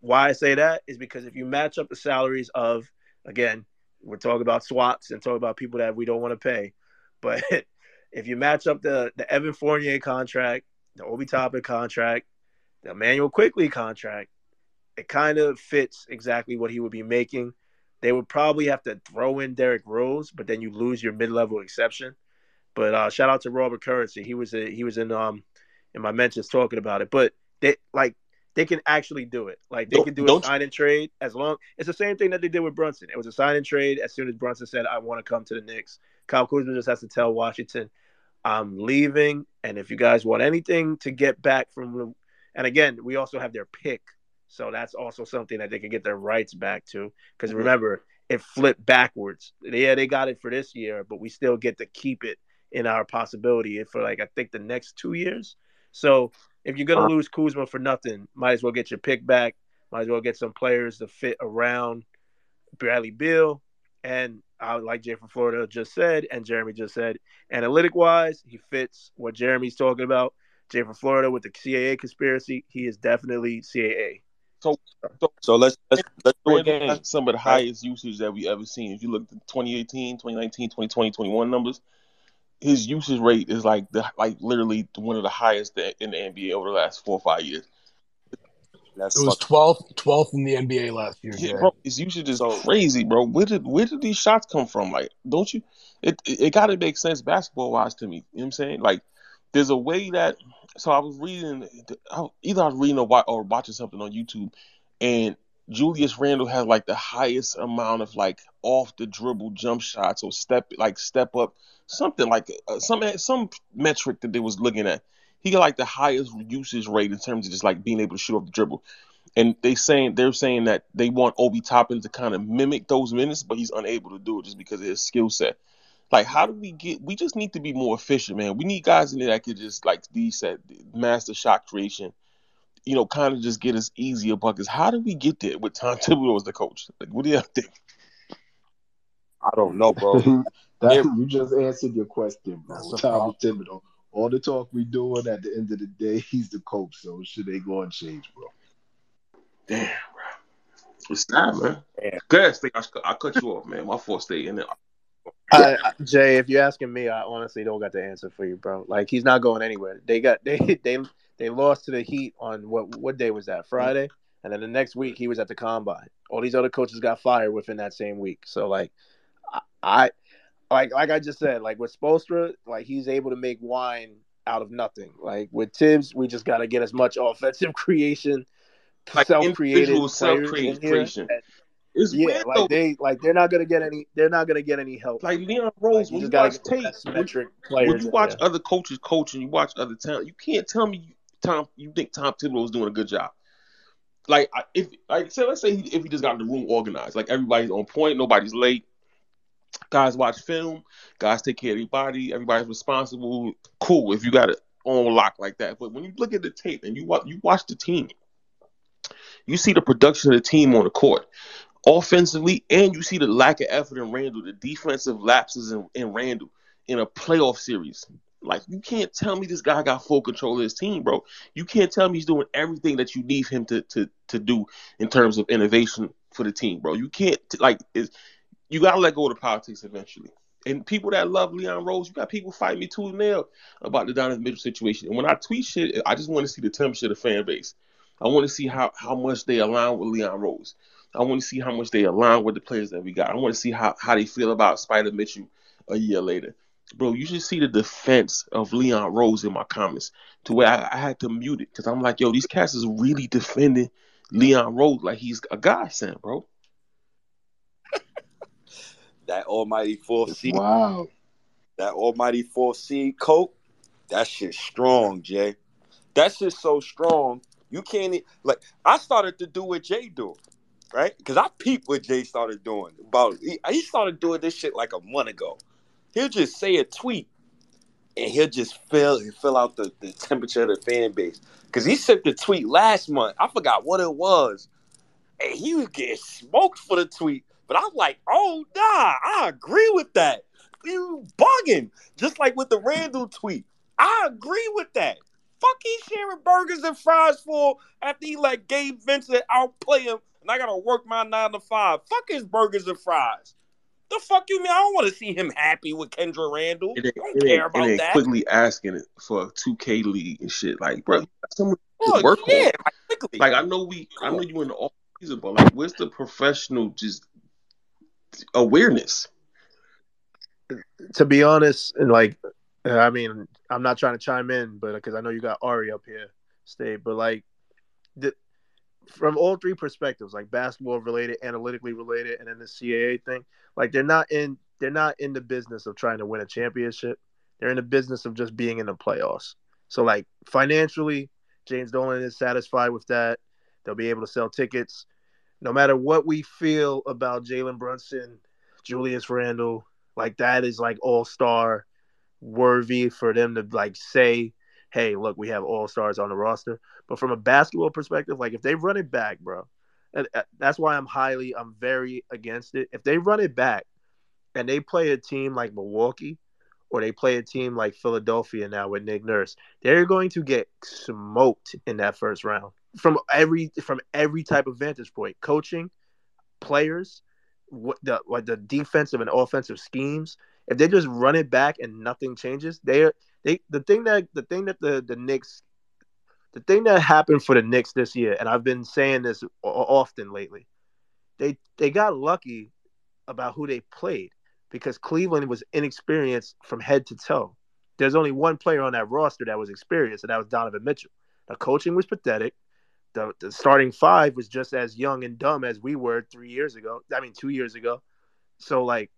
Why I say that is because if you match up the salaries of, again, we're talking about swaps and talking about people that we don't want to pay, <laughs> but if you match up the the Evan Fournier contract, the Obi Toppin contract, the Immanuel Quickley contract, it kind of fits exactly what he would be making. They would probably have to throw in Derrick Rose, but then you lose your mid level exception. But uh, shout out to Robert Currency. He was a, he was in um in my mentions talking about it. But they like they can actually do it. Like they Don't- can do a sign and trade as long. It's the same thing that they did with Brunson. It was a sign and trade. As soon as Brunson said, "I want to come to the Knicks," Kyle Kuzma just has to tell Washington, "I'm leaving." And if you guys want anything to get back from, the- and again, we also have their pick, so that's also something that they can get their rights back to. Because Mhm. remember, it flipped backwards. Yeah, they got it for this year, but we still get to keep it in our possibility for like I think the next two years. So if you're gonna uh-huh. lose Kuzma for nothing, might as well get your pick back. Might as well get some players to fit around Bradley Beal. And I like Jay from Florida just said, and Jeremy just said, analytic wise, he fits what Jeremy's talking about. Jay from Florida with the CAA conspiracy, he is definitely CAA. So, So let's let's let's do a game. has some of the highest usage that we've ever seen. If you look at the 2018, 2019, 2020, 21 numbers, his usage rate is like the like literally one of the highest in the NBA over the last four or five years. Let's It was 12th, 12th in the NBA last year. Yeah, bro, his usage is crazy, bro. Where did where did these shots come from? Like, don't you? It it, it got to make sense basketball wise to me. You know what I'm saying? Like, there's a way that. So I was reading, either I was reading or, wa- or watching something on YouTube, and Julius Randle has like the highest amount of like off the dribble jump shots or step like step up something like uh, some some metric that they was looking at. He got like the highest usage rate in terms of just like being able to shoot off the dribble. And they saying they're saying that they want Obi Toppin to kind of mimic those minutes, but he's unable to do it just because of his skill set. Like, how do we get? We just need to be more efficient, man. We need guys in there that could just like D said, master shot creation. You know, kind of just get us easier buckets. How do we get there with Tom Thibodeau as the coach? Like, what do you think? I don't know, bro. <laughs> that, Yeah. you just answered your question, bro. That's the Thibodeau. All the talk we doing at the end of the day, <laughs> he's the coach. So should they go and change, bro? Damn, bro. It's sad, man. Yeah. Go ahead, Stay. I, I cut you off, man. My fault, Stay. in then I, I- Jay, if you're asking me, I honestly don't got the answer for you, bro. Like he's not going anywhere. They got <laughs> they they they lost to the Heat on what what day was that? Friday, and then the next week he was at the combine. All these other coaches got fired within that same week. So like, I, like like I just said, like with Spoelstra, like he's able to make wine out of nothing. Like with Thibs, we just got to get as much offensive <laughs> creation, Like self-created individual self-created creation. It's yeah, weird like though. they like they're not gonna get any. They're not gonna get any help. Like Leon Like, Rose, you when you just gotta watch tape, when, metric when players. you watch other coaches coach and you watch other talent, you can't tell me you, Tom. You think Tom Thibodeau is doing a good job? Like if like say let's say he, if he just got the room organized, like everybody's on point, nobody's late. Guys watch film, guys take care of everybody, everybody's responsible. Cool, if you got it on lock like that. But when you look at the tape and you watch you watch the team, you see the production of the team on the court offensively, and you see the lack of effort in Randle, the defensive lapses in, in Randle in a playoff series. Like you can't tell me this guy got full control of his team, bro. You can't tell me he's doing everything that you need him to to to do in terms of innovation for the team, bro. You can't like it's, you gotta let go of the politics eventually. And people that love Leon Rose, you got people fighting me tooth and nail about the Donovan Mitchell situation. And when I tweet shit, I just want to see the temperature of the fan base. I want to see how, how much they align with Leon Rose. I want to see how much they align with the players that we got. I want to see how, how they feel about Spider Mitchell a year later. Bro, you should see the defense of Leon Rose in my comments to where I, I had to mute it because I'm like, yo, these cats is really defending Leon Rose like he's a godsend, bro. <laughs> That almighty four seed, Wow. that almighty four seed, coat, that shit strong, Jay. That shit's so strong. You can't e- like. I started to do what Jay do, right? Because I peeped what Jay started doing. About he, he started doing this shit like a month ago. He'll just say a tweet, and he'll just fill fill out the, the temperature of the fan base. Because he sent the tweet last month. I forgot what it was, and he was getting smoked for the tweet. But I'm like, oh nah, I agree with that. You bugging. Just like with the Randle tweet. I agree with that. Fuck he sharing burgers and fries for after he let Gabe Vincent outplay him and I gotta work my nine to five. Fuck his burgers and fries. The fuck you mean? I don't want to see him happy with Kendra Randle. And I don't and care then, about and then that. Quickley asking it for a 2K league and shit. Like, bro, someone Look, work yeah, on. like, quickly. Like, I know we, I know you in the off season, but like, where's the professional just awareness? to be honest, and like, I mean, I'm not trying to chime in, but because I know you got Ari up here, stay, but like, the, from all three perspectives, like basketball related, analytically related, and then the CAA thing, like they're not in they're not in the business of trying to win a championship. They're in the business of just being in the playoffs. So like financially, James Dolan is satisfied with that. They'll be able to sell tickets. No matter what we feel about Jalen Brunson, Julius Randle, like that is like all star worthy for them to like say, hey, look, we have all stars on the roster. But from a basketball perspective, like if they run it back, bro, and uh, that's why I'm highly, I'm very against it. If they run it back and they play a team like Milwaukee or they play a team like Philadelphia now with Nick Nurse, they're going to get smoked in that first round from every from every type of vantage point, coaching, players, what the like the defensive and offensive schemes. If they just run it back and nothing changes, they they the thing that the thing that the the Knicks the thing that happened for the Knicks this year, and I've been saying this often lately, they they got lucky about who they played because Cleveland was inexperienced from head to toe. There's only one player on that roster that was experienced, and that was Donovan Mitchell. The coaching was pathetic. The, the starting five was just as young and dumb as we were three years ago. I mean, two years ago. So like,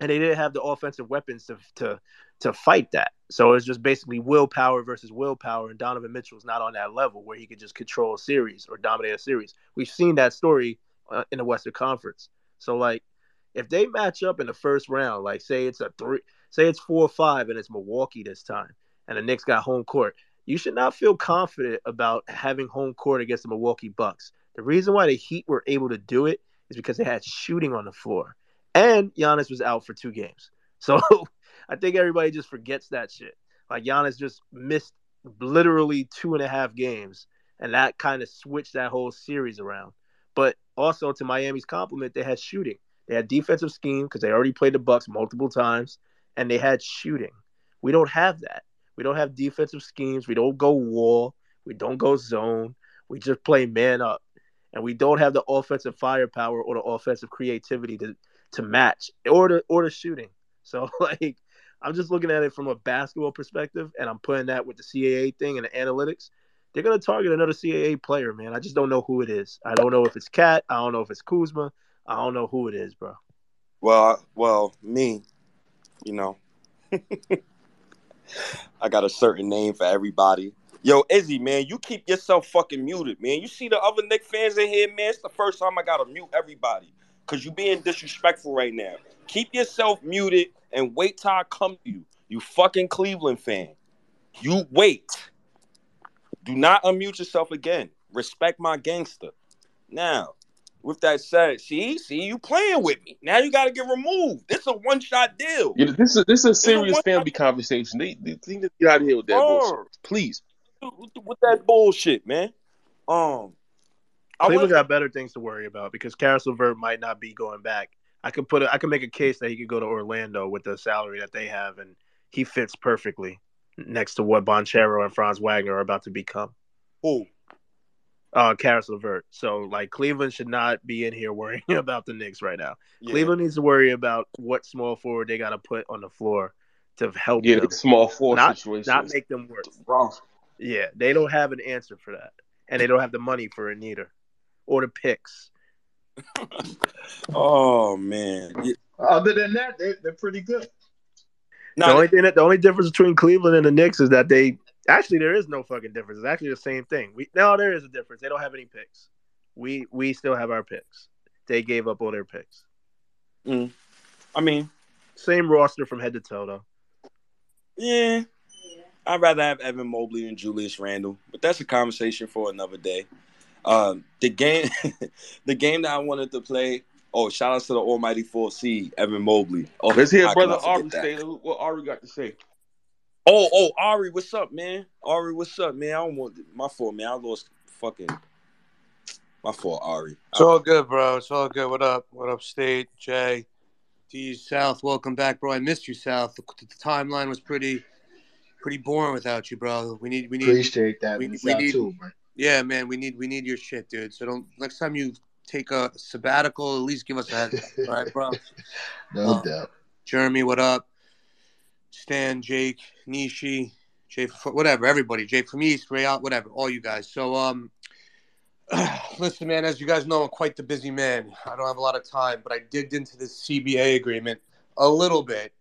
and they didn't have the offensive weapons to to to fight that. So it was just basically willpower versus willpower, and Donovan Mitchell's not on that level where he could just control a series or dominate a series. We've seen that story uh, in the Western Conference. So like, if they match up in the first round, like say it's a three, say it's four or five, and it's Milwaukee this time, and the Knicks got home court, you should not feel confident about having home court against the Milwaukee Bucks. The reason why the Heat were able to do it is because they had shooting on the floor, and Giannis was out for two games. So <laughs> I think everybody just forgets that shit. Like Giannis just missed literally two and a half games, and that kind of switched that whole series around. But also to Miami's compliment, they had shooting. They had defensive scheme because they already played the Bucks multiple times, and they had shooting. We don't have that. We don't have defensive schemes. We don't go wall. We don't go zone. We just play man up, and we don't have the offensive firepower or the offensive creativity to to match or the or the shooting. So <laughs> like, I'm just looking at it from a basketball perspective, and I'm putting that with the CAA thing and the analytics. They're gonna target another CAA player, man. I just don't know who it is. I don't know if it's Cat. I don't know if it's Kuzma. I don't know who it is, bro. Well, well, me, you know, <laughs> I got a certain name for everybody. Yo, Izzy, man, you keep yourself fucking muted, man. You see the other Knick fans in here, man. It's the first time I gotta mute everybody because you're being disrespectful right now. Keep yourself muted and wait till I come to you. You fucking Cleveland fan. You wait. Do not unmute yourself again. Respect my gangster. Now, with that said, see, see, you playing with me. Now you got to get removed. This is a one shot deal. Yeah, this is this is a a serious one family conversation. They, they, need to get out of here with that bullshit, please. with, with that bullshit, man. Um, I Cleveland want got better things to worry about because Caris LeVert might not be going back. I could put a, I could make a case that he could go to Orlando with the salary that they have, and he fits perfectly next to what Banchero and Franz Wagner are about to become. who? Uh, Caris LeVert. So like Cleveland should not be in here <laughs> worrying about the Knicks right now. Yeah. Cleveland needs to worry about what small forward they got to put on the floor to help Yeah, them, the small forward not situations. not make them worse. Rough. Yeah, they don't have an answer for that, and they don't have the money for it neither, or the picks. Oh man. Other than that, they, they're pretty good. Nah, the only thing that the only difference between Cleveland and the Knicks is that they actually there is no fucking difference. It's actually the same thing. We no, there is a difference. They don't have any picks. We we still have our picks. They gave up all their picks. Mm. I mean, Same roster from head to toe though. yeah. I'd rather have Evan Mobley and Julius Randle, but that's a conversation for another day. Um, the game, <laughs> the game that I wanted to play. Oh, shout out to the Almighty Four C, Evan Mobley. Oh, Let's hear brother I forget Ari say what Ari got to say. Oh, oh, Ari, what's up, man? Ari, what's up, man? I don't want my fault, man. I lost fucking my fault, Ari. It's all good, bro. It's all good. What up? What up, State? Jay? D South, welcome back, bro. I missed you, South. The, the timeline was pretty pretty boring without you, bro. We need we need Appreciate that. we- We, we need- too, man. Yeah, man, we need we need your shit, dude. So don't next time you take a sabbatical, at least give us a heads up, all right, bro? <laughs> no Uh, doubt. Jeremy, what up? Stan, Jake, Nishi, Jay, whatever, everybody, Jay from East, Ray out, whatever, all you guys. So, um, <clears throat> listen, man, as you guys know, I'm quite the busy man. I don't have a lot of time, but I digged into this CBA agreement a little bit,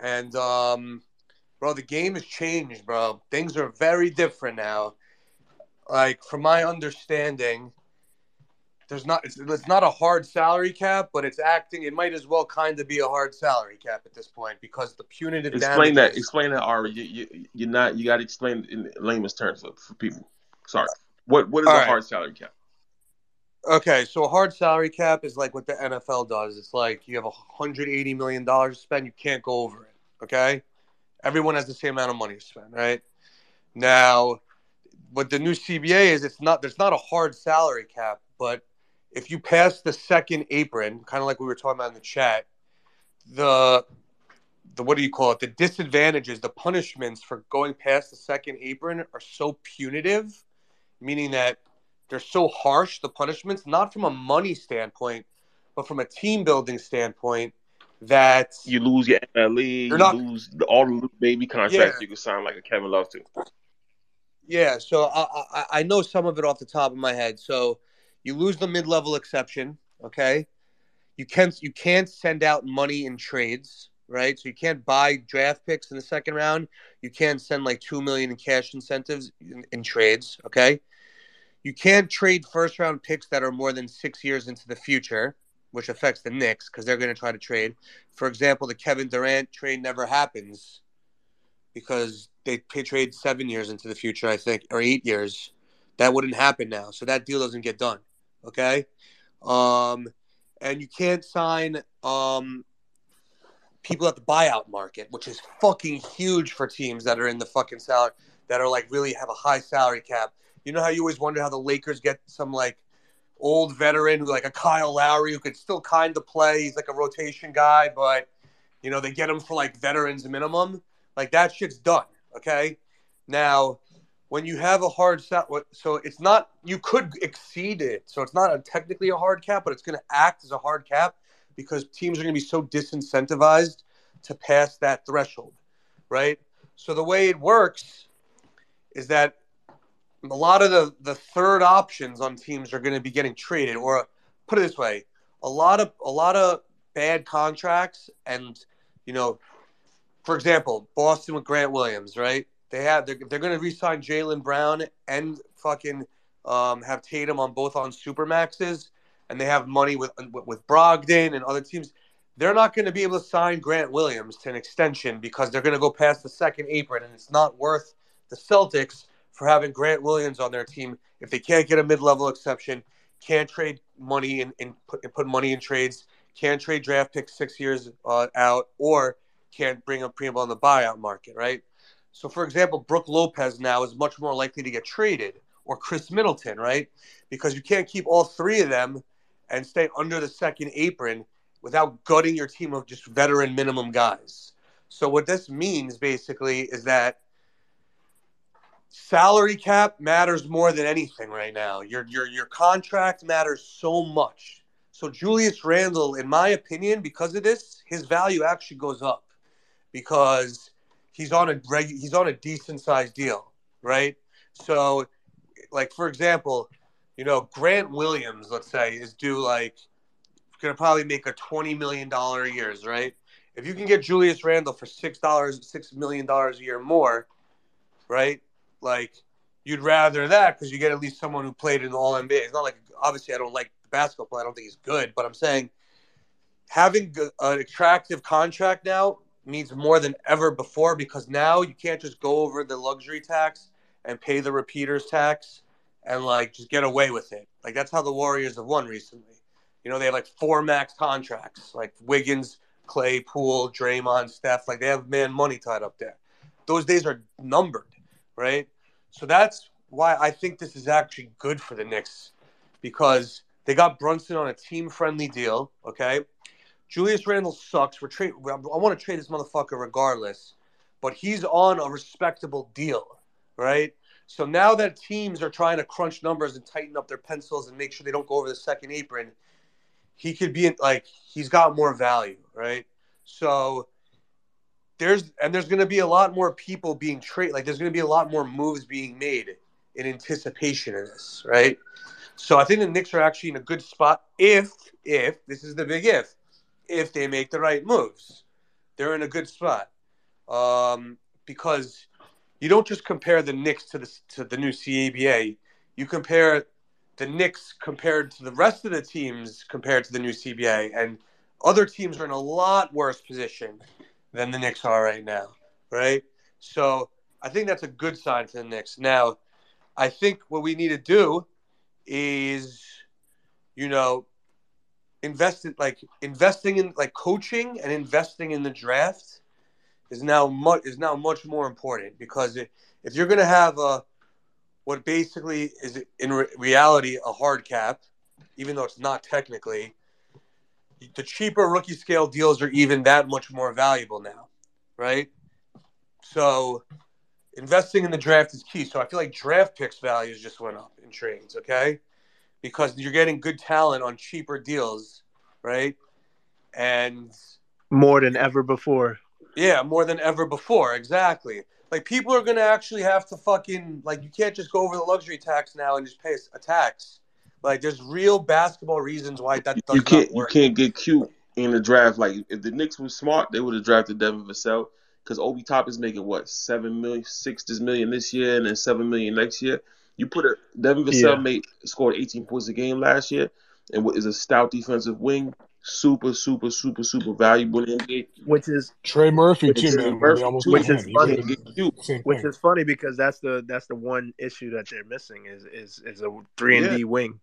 and um, bro, the game has changed, bro. Things are very different now. Like, from my understanding, there's not it's, it's not a hard salary cap, but it's acting. It might as well kind of be a hard salary cap at this point because the punitive Explain that. Explain that, Ari. You, you, you're not. You got to explain in layman's terms for, for people. Sorry. What What is a right. hard salary cap? Okay, so a hard salary cap is like what the NFL does. It's like you have 180 million dollars to spend, you can't go over it. Okay, everyone has the same amount of money to spend, right? Now, what the new CBA is, it's not there's not a hard salary cap, but if you pass the second apron, kind of like we were talking about in the chat, the the what do you call it? The disadvantages, the punishments for going past the second apron are so punitive, meaning that they're so harsh the punishments not from a money standpoint but from a team building standpoint that You lose your MLE. You're not- lose all the baby contracts Yeah. you can sign like a Kevin Love to. Yeah so I, I i know some of it off the top of my head. So you lose the mid-level exception okay? You can't you can't send out money in trades right? So you can't buy draft picks in the second round. You can't send like 2 million in cash incentives in, in trades okay? You can't trade first round picks that are more than six years into the future which affects the Knicks because they're going to try to trade. For example, the Kevin Durant trade never happens because they pay trade seven years into the future, I think, or eight years. That wouldn't happen now, so that deal doesn't get done. Okay, um, and you can't sign um, people at the buyout market, which is fucking huge for teams that are in the fucking salary that are like really have a high salary cap. You know how you always wonder how the Lakers get some like old veteran like a Kyle Lowry who could still kind of play. He's like a rotation guy, but you know they get him for like veterans minimum. Like that shit's done. Okay, now when you have a hard set, so it's not you could exceed it. So it's not a, technically a hard cap, but it's going to act as a hard cap because teams are going to be so disincentivized to pass that threshold, right? So the way it works is that a lot of the, the third options on teams are going to be getting traded, or put it this way, a lot of a lot of bad contracts, and you know, for example, Boston with Grant Williams, right? They have they're, they're going to re-sign Jaylen Brown and fucking um, have Tatum on both on super maxes, and they have money with with Brogdon and other teams. They're not going to be able to sign Grant Williams to an extension because they're going to go past the second apron, and it's not worth the Celtics for having Grant Williams on their team if they can't get a mid-level exception, can't trade money and, and, put, put money in trades, can't trade draft picks six years uh, out, or can't bring a premium on the buyout market, right? So, for example, Brook Lopez now is much more likely to get traded, or Khris Middleton, right? Because you can't keep all three of them and stay under the second apron without gutting your team of just veteran minimum guys. So, what this means basically is that salary cap matters more than anything right now. Your your your contract matters so much. So Julius Randle, in my opinion, because of this, his value actually goes up because he's on a reg- he's on a decent sized deal, right? So, like for example, you know Grant Williams, let's say, is due like to probably make a twenty million dollar a years, right? If you can get Julius Randle for six dollars, six million dollars a year more, right? Like you'd rather that because you get at least someone who played in the All NBA. It's not like obviously I don't like basketball play. I don't think he's good, but I'm saying having an attractive contract now means more than ever before because now you can't just go over the luxury tax and pay the repeaters tax and like just get away with it. Like that's how the Warriors have won recently. You know, they have like four max contracts, like Wiggins, Clay, Poole, Draymond, Steph. Like they have man money tied up there. Those days are numbered, right? So that's why I think this is actually good for the Knicks because they got Brunson on a team friendly deal. Okay. Julius Randle sucks. We're. I want to trade this motherfucker regardless, but he's on a respectable deal, right? So now that teams are trying to crunch numbers and tighten up their pencils and make sure they don't go over the second apron, he could be in, like he's got more value, right? So there's and there's going to be a lot more people being traded. Like there's going to be a lot more moves being made in anticipation of this, right? So I think the Knicks are actually in a good spot if if this is the big if if they make the right moves, they're in a good spot um, because you don't just compare the Knicks to the to the new CBA. You compare the Knicks compared to the rest of the teams compared to the new CBA, and other teams are in a lot worse position than the Knicks are right now, right? So I think that's a good sign for the Knicks. Now, I think what we need to do is, you know, invest in like investing in like coaching and investing in the draft is now much is now much more important because if, if you're going to have a what basically is in re- reality a hard cap, even though it's not technically, the cheaper rookie scale deals are even that much more valuable now, right? So investing in the draft is key. So I feel like draft picks values just went up in trades, okay? Because you're getting good talent on cheaper deals, right? And more than ever before. Yeah, more than ever before, exactly. Like people are gonna actually have to fucking like you can't just go over the luxury tax now and just pay a tax. Like there's real basketball reasons why that you can't you can't get cute in the draft. Like if the Knicks were smart, they would have drafted Devin Vassell because Obi Top is making what seven million, six million this year, and then seven million next year. You put a Devin Vassell yeah. made scored 18 points a game last year, and is a stout defensive wing. Super, super, super, super valuable in the NBA. Which is Trey Murphy too, man. Murphy too. Which is funny. Which is funny because that's the that's the one issue that they're missing is is is a three and D wing.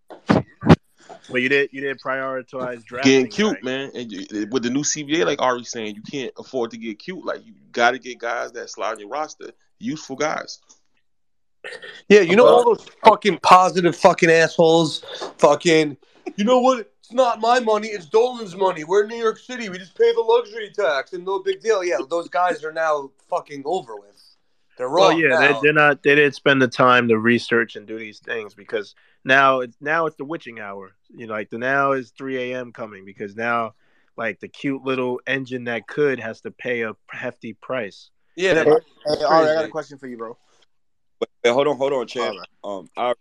Well, you did you did prioritize drafting. Getting cute, right? man. And you, with the new CBA, like Ari saying, you can't afford to get cute. Like you got to get guys that slide in your roster, useful guys. Yeah, you know all those fucking positive fucking assholes. Fucking, you know what? It's not my money. It's Dolan's money. We're in New York City. We just pay the luxury tax and no big deal. Yeah, those guys are now fucking over with. They're wrong. Well, yeah, now. they, they're not. They didn't spend the time to research and do these things because now it's now it's the witching hour. You know, like the now is three a.m. coming because now, like the cute little engine that could has to pay a hefty price. yeah, Hey, they're hey, Ari, I got a question for you, bro. Wait, wait, hold on, hold on, champ. Alright. Um, I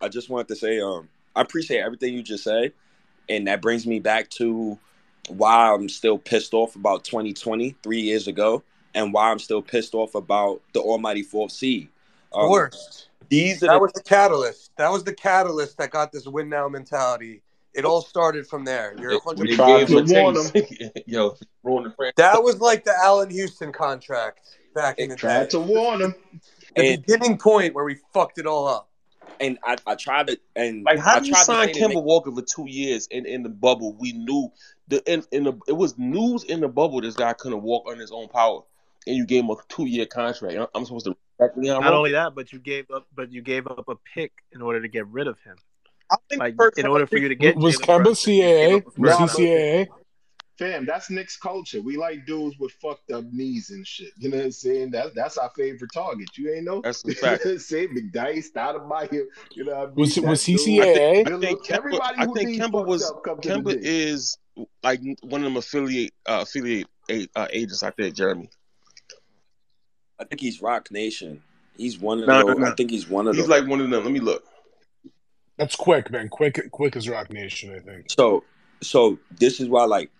I just wanted to say, um, I appreciate everything you just said, and that brings me back to why I'm still pissed off about 2020, three years ago, and why I'm still pissed off about the Almighty Fourth Seed. Um, worst. These are That the, was the catalyst. That was the catalyst that got this win now mentality. It all started from there. You're 100 they to warn taste. Yo, ruined the franchise. That was like the Allan Houston contract back in the Tried day. to warn him. The and, beginning point where we fucked it all up. and I, I tried to and Like, how I do you tried to sign say Kemba Walker for two years in, in the bubble? We knew the in, in the it was news in the bubble. This guy couldn't walk on his own power, and you gave him a two year contract. I'm- I'm supposed to respect Leon Not Rose? only that, but you gave up, but you gave up a pick in order to get rid of him. I think Like first in order for you to get was Jalen Kemba Brunson, you gave CAA? Was first he CAA? Pick. Fam, that's Knicks culture. We like dudes with fucked up knees and shit. You know what I'm saying? That's that's our favorite target. You ain't know? That's a <laughs> You fact. know what I'm saying? McDyess, Stoudemire, you know what I mean? Was was he That dude- CAA? Bill- I think Kemba, Everybody I think Kemba was up come to the Kemba is like one of them affiliate uh, affiliate uh, agents out there, Jeremy. I think he's Roc Nation. He's one of No, no, those. no. I think he's one of them. He's those. like one of them. Let me look. That's quick, man. Quick, quick as Roc Nation. I think. So, so this is why, like,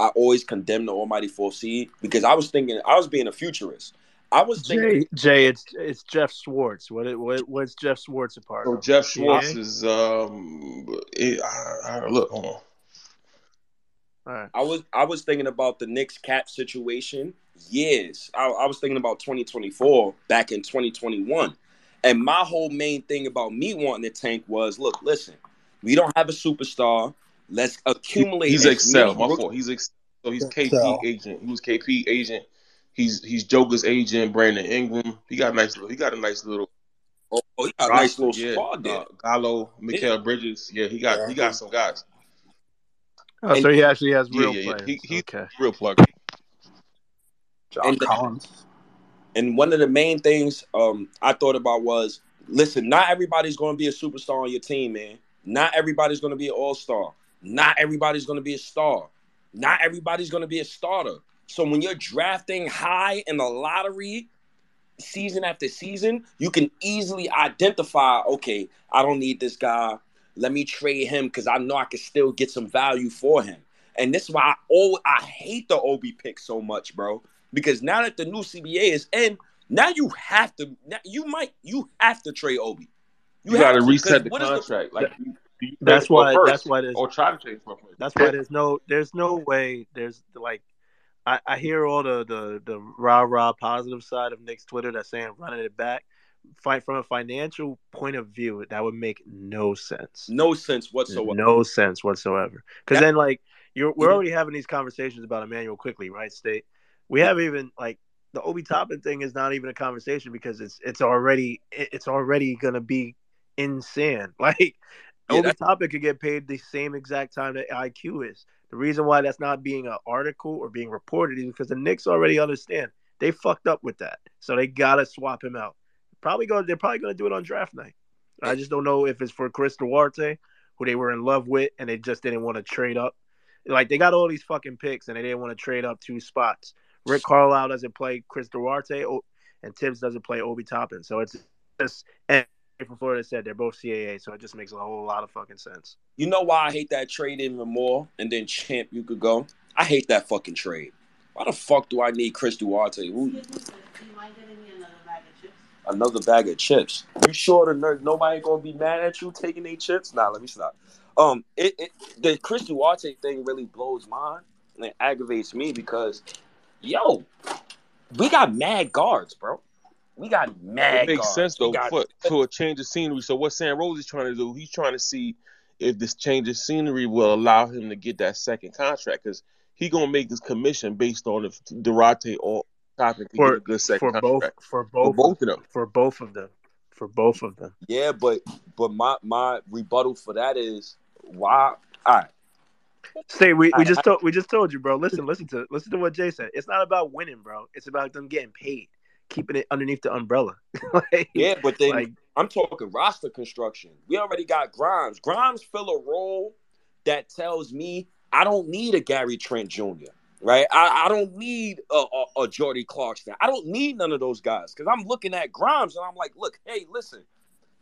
I always condemn the Almighty Four Seed because I was thinking I was being a futurist. I was thinking, Jay, Jay, it's it's Jeff Schwartz. What it, what what's Jeff Schwartz a part So of? Jeff Schwartz CAA? is um. It, I, I, look, hold on. All right. I was, I was thinking about the Knicks cap situation. Years, I, I was thinking about 2024 back in 2021, and my whole main thing about me wanting to tank was, look, listen, we don't have a superstar. Let's accumulate. He's as Excel. My rookie- fault. He's Excel. So he's KP Excel. agent. He was KP agent. He's he's Joker's agent. Brandon Ingram. He got a nice little. He got a nice little. Oh, oh, he got a nice little yeah. squad there. Uh, Gallo, Mikal Bridges. Yeah, he got he got some guys. Oh, so he actually has real yeah, yeah. players. He, he's okay. real plug. John And the- Collins. And one of the main things um, I thought about was, listen, not everybody's going to be a superstar on your team, man. Not everybody's going to be an all star. Not everybody's going to be a star. Not everybody's going to be a starter. So when you're drafting high in the lottery, season after season, you can easily identify, okay, I don't need this guy. Let me trade him because I know I can still get some value for him. And this is why I I hate the Obi pick so much, bro. Because now that the new CBA is in, now you have to now you might you have to trade Obi. You, got to reset the contract. like you, you That's why. first, That's why there's. or try to change my first. That's why there's no. There's no way. There's like. I, I hear all the, the the rah rah positive side of Knicks Twitter that's saying running it back. Fight from a financial point of view, that would make no sense. no sense whatsoever. No sense whatsoever. Because then, like, you're we're Mhm. already having these conversations about Immanuel Quickley, right? State. We have even like the Obi Toppin thing is not even a conversation because it's it's already it's already gonna be in insane. <laughs> Like Obi that's- Toppin could get paid the same exact time that IQ is. The reason why that's not being an article or being reported is because the Knicks already understand they fucked up with that, so they gotta swap him out. Probably going. They're probably gonna do it on draft night. I just don't know if it's for Chris Duarte, who they were in love with, and they just didn't want to trade up. Like they got all these fucking picks, and they didn't want to trade up two spots. Rick Carlisle doesn't play Chris Duarte, and Thibs doesn't play Obi Toppin. So it's just and from Florida said they're both CAA, so it just makes a whole lot of fucking sense. You know why I hate that trade even more? And then champ, you could go. I hate that fucking trade. Why the fuck do I need Chris Duarte? Who, another bag of chips. You sure the ner- nobody gonna be mad at you taking their chips? Nah, let me stop. Um, it, it the Chris Duarte thing really blows mine and it aggravates me because, yo, we got mad guards, bro. We got mad. It makes guards. sense though got- for to a change of scenery. So what Sam Rose is trying to do, he's trying to see if this change of scenery will allow him to get that second contract because he gonna make his commission based on if Duarte or Toppin can get For a good second for both contract for for both both of them. for both of them for both of them. Yeah, but but my my rebuttal for that is why. All right, Say we, we just told we just told you, bro. Listen, listen to listen to what Jay said. It's not about winning, bro. It's about them getting paid, keeping it underneath the umbrella. <laughs> like, yeah, but then like I'm talking roster construction. We already got Grimes. Grimes fill a role that tells me I don't need a Gary Trent Jr. Right? I, I don't need a, a, a Jordy Clarkson. I don't need none of those guys because I'm looking at Grimes and I'm like, look, hey, listen,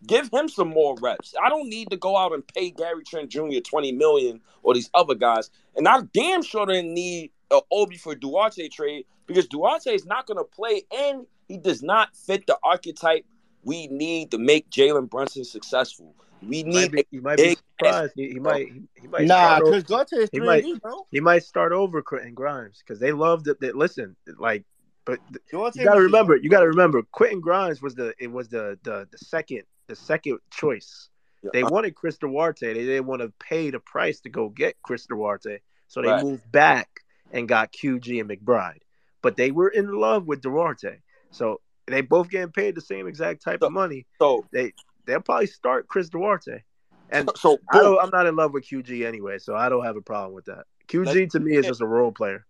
give him some more reps. I don't need to go out and pay Gary Trent Jr. 20 million or these other guys. And I damn sure didn't need a Obi for Duarte trade because Duarte is not going to play and he does not fit the archetype we need to make Jalen Brunson successful. We you might need be, you might be surprised. He, he might he, he might Nah, because Duarte is he three might- and D, bro. he might start over Quentin Grimes because they loved it. They, listen, like, but Duarte you got to remember, you got to remember, Quentin Grimes was the it was the the the second the second choice. They uh, wanted Chris Duarte. They didn't want to pay the price to go get Chris Duarte, so they Right. moved back and got QG and McBride. But they were in love with Duarte, so they both getting paid the same exact type of money. so They they'll probably start Chris Duarte, and so I I'm not in love with QG anyway, so I don't have a problem with that. QG to me is just a role player.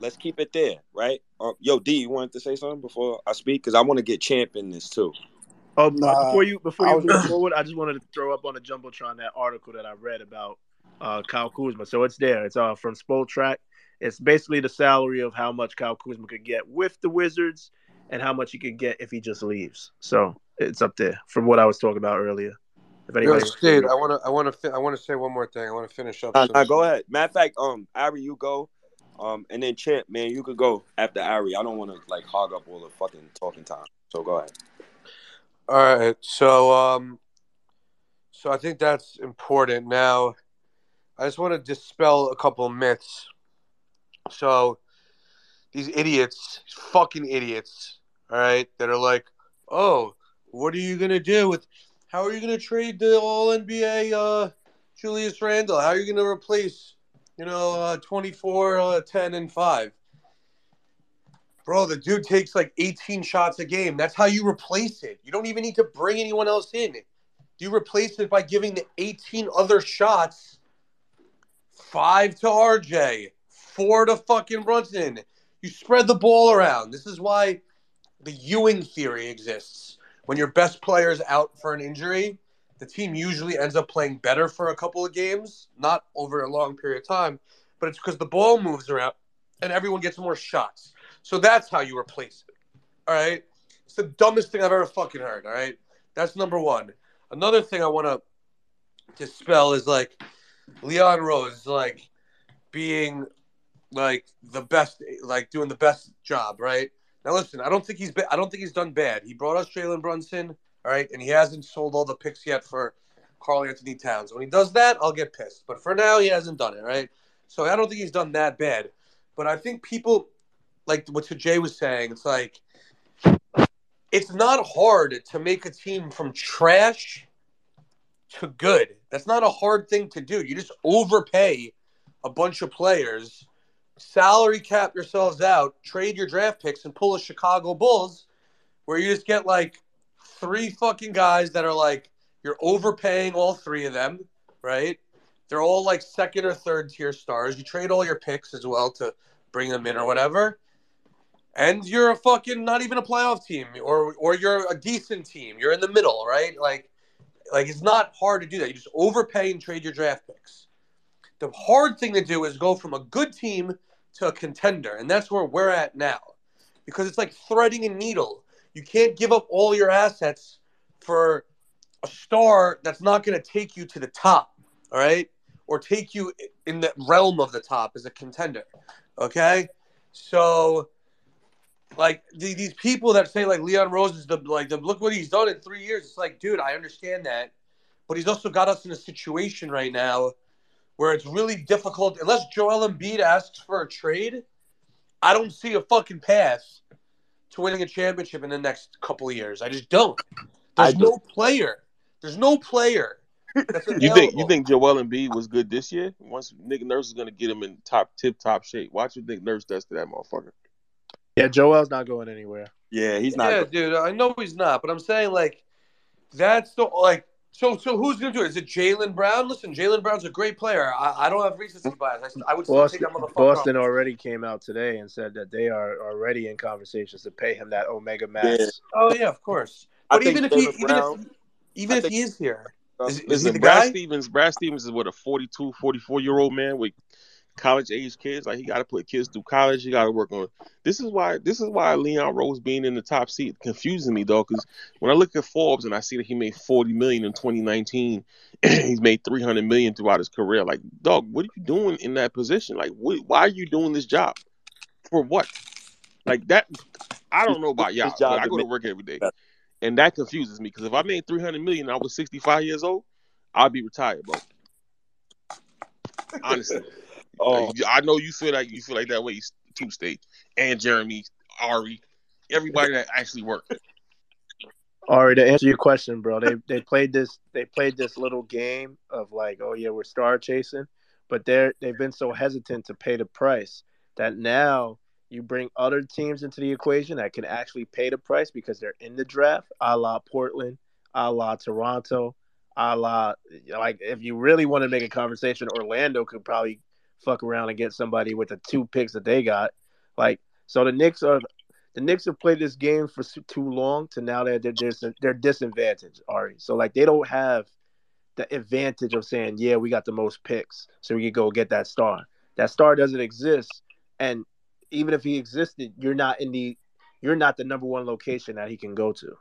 let's keep it there, right? Um, yo, D, you wanted to say something before I speak because I want to get champ in this too. Oh, Nah, before you before I you was- move forward, I just wanted to throw up on the jumbotron that article that I read about uh, Kyle Kuzma. So it's there. It's uh, from Spotrac. It's basically the salary of how much Kyle Kuzma could get with the Wizards and how much he could get if he just leaves. So it's up there from what I was talking about earlier. If Yo, anybody, Steve, I want to, I want to, I want to say one more thing. I want to finish up. Nah, some- nah, go ahead. Matter of fact, um, Ari, you go, um, and then champ, man, you could go after Ari. I don't want to like hog up all the fucking talking time. So go ahead. All right, so um, so I think that's important. Now, I just want to dispel a couple of myths. So, these idiots, fucking idiots, all right, that are like, oh, what are you gonna do with? How are you gonna trade the All NBA uh, Julius Randle? How are you gonna replace, you know, uh, 24, uh, 10, and five? Bro, the dude takes like 18 shots a game. That's how you replace it. You don't even need to bring anyone else in. You replace it by giving the 18 other shots five to RJ, four to fucking Brunson. You spread the ball around. This is why the Ewing theory exists. When your best player is out for an injury, the team usually ends up playing better for a couple of games, not over a long period of time, but it's because the ball moves around and everyone gets more shots. So that's how you replace it. All right. It's the dumbest thing I've ever fucking heard. All right. That's number one. Another thing I want to dispel is like Leon Rose, like being like the best, like doing the best job. Right. Now listen, I don't think he's I don't think he's done bad. He brought us Jalen Brunson. All right, and he hasn't sold all the picks yet for Karl-Anthony Towns. When he does that, I'll get pissed. But for now, he hasn't done it. Right. So I don't think he's done that bad. But I think people like what Jay was saying, it's like it's not hard to make a team from trash to good. That's not a hard thing to do. You just overpay a bunch of players, salary cap yourselves out, trade your draft picks, and pull a Chicago Bulls where you just get like three fucking guys that are like you're overpaying all three of them, right? They're all like second or third tier stars. You trade all your picks as well to bring them in or whatever. And you're a fucking not even a playoff team or or you're a decent team. You're in the middle, right? Like like it's not hard to do that. You just overpay and trade your draft picks. The hard thing to do is go from a good team to a contender, and that's where we're at now. Because it's like threading a needle. You can't give up all your assets for a star that's not going to take you to the top, all right? Or take you in the realm of the top as a contender, okay? So, like the, these people that say like Leon Rose is the like the look what he's done in three years. It's like, dude, I understand that, but he's also got us in a situation right now where it's really difficult. Unless Joel Embiid asks for a trade, I don't see a fucking path to winning a championship in the next couple of years. I just don't. There's I no player. There's no player. <laughs> You think you think Joel Embiid was good this year? Once Nick Nurse is going to get him in top tip top shape. Watch you think Nurse does to that motherfucker. yeah, Joel's not going anywhere. Yeah, he's not. Yeah, good. dude. I know he's not, but I'm saying like That's the like. So so who's gonna do it? Is it Jaylen Brown? Listen, Jaylen Brown's a great player. I, I don't have recency bias. I, I would still take Boston, that motherfucker. Boston off. already came out today and said that they are already in conversations to pay him that Omega Max. Oh yeah, of course. But even if he Jalen even Brown- if even if he is here, is, is he Listen, the Brad guy? Stevens, Brad Stevens is what a 42, 44 year old man with college age kids. Like he got to put kids through college. He got to work on. This is why. This is why Leon Rose being in the top seat confusing me though. Because when I look at Forbes and I see that he made forty million in twenty nineteen, <clears throat> he's made three hundred million throughout his career. Like, dog, what are you doing in that position? Like, what, why are you doing this job? For what? Like that. I don't know about y'all. But I go to work every day, and that confuses me. Because if I made three hundred million, and I was sixty five years old, I'd be retired, bro. Honestly. <laughs> Oh, I know you feel like you feel like that way too, State and Jeremy, Ari, everybody that actually worked. Ari, to answer your question, bro, they they played this they played this little game of like, oh yeah, we're star chasing, but they're they've been so hesitant to pay the price that now you bring other teams into the equation that can actually pay the price because they're in the draft, a la Portland, a la Toronto, a la like if you really want to make a conversation, Orlando could probably fuck around and get somebody with the two picks that they got. Like so the Knicks are the Knicks have played this game for too long to now they're they're, they're disadvantaged, Ari. So like they don't have the advantage of saying, yeah, we got the most picks, so we can go get that star. That star doesn't exist, and even if he existed, you're not in the you're not the number one location that he can go to.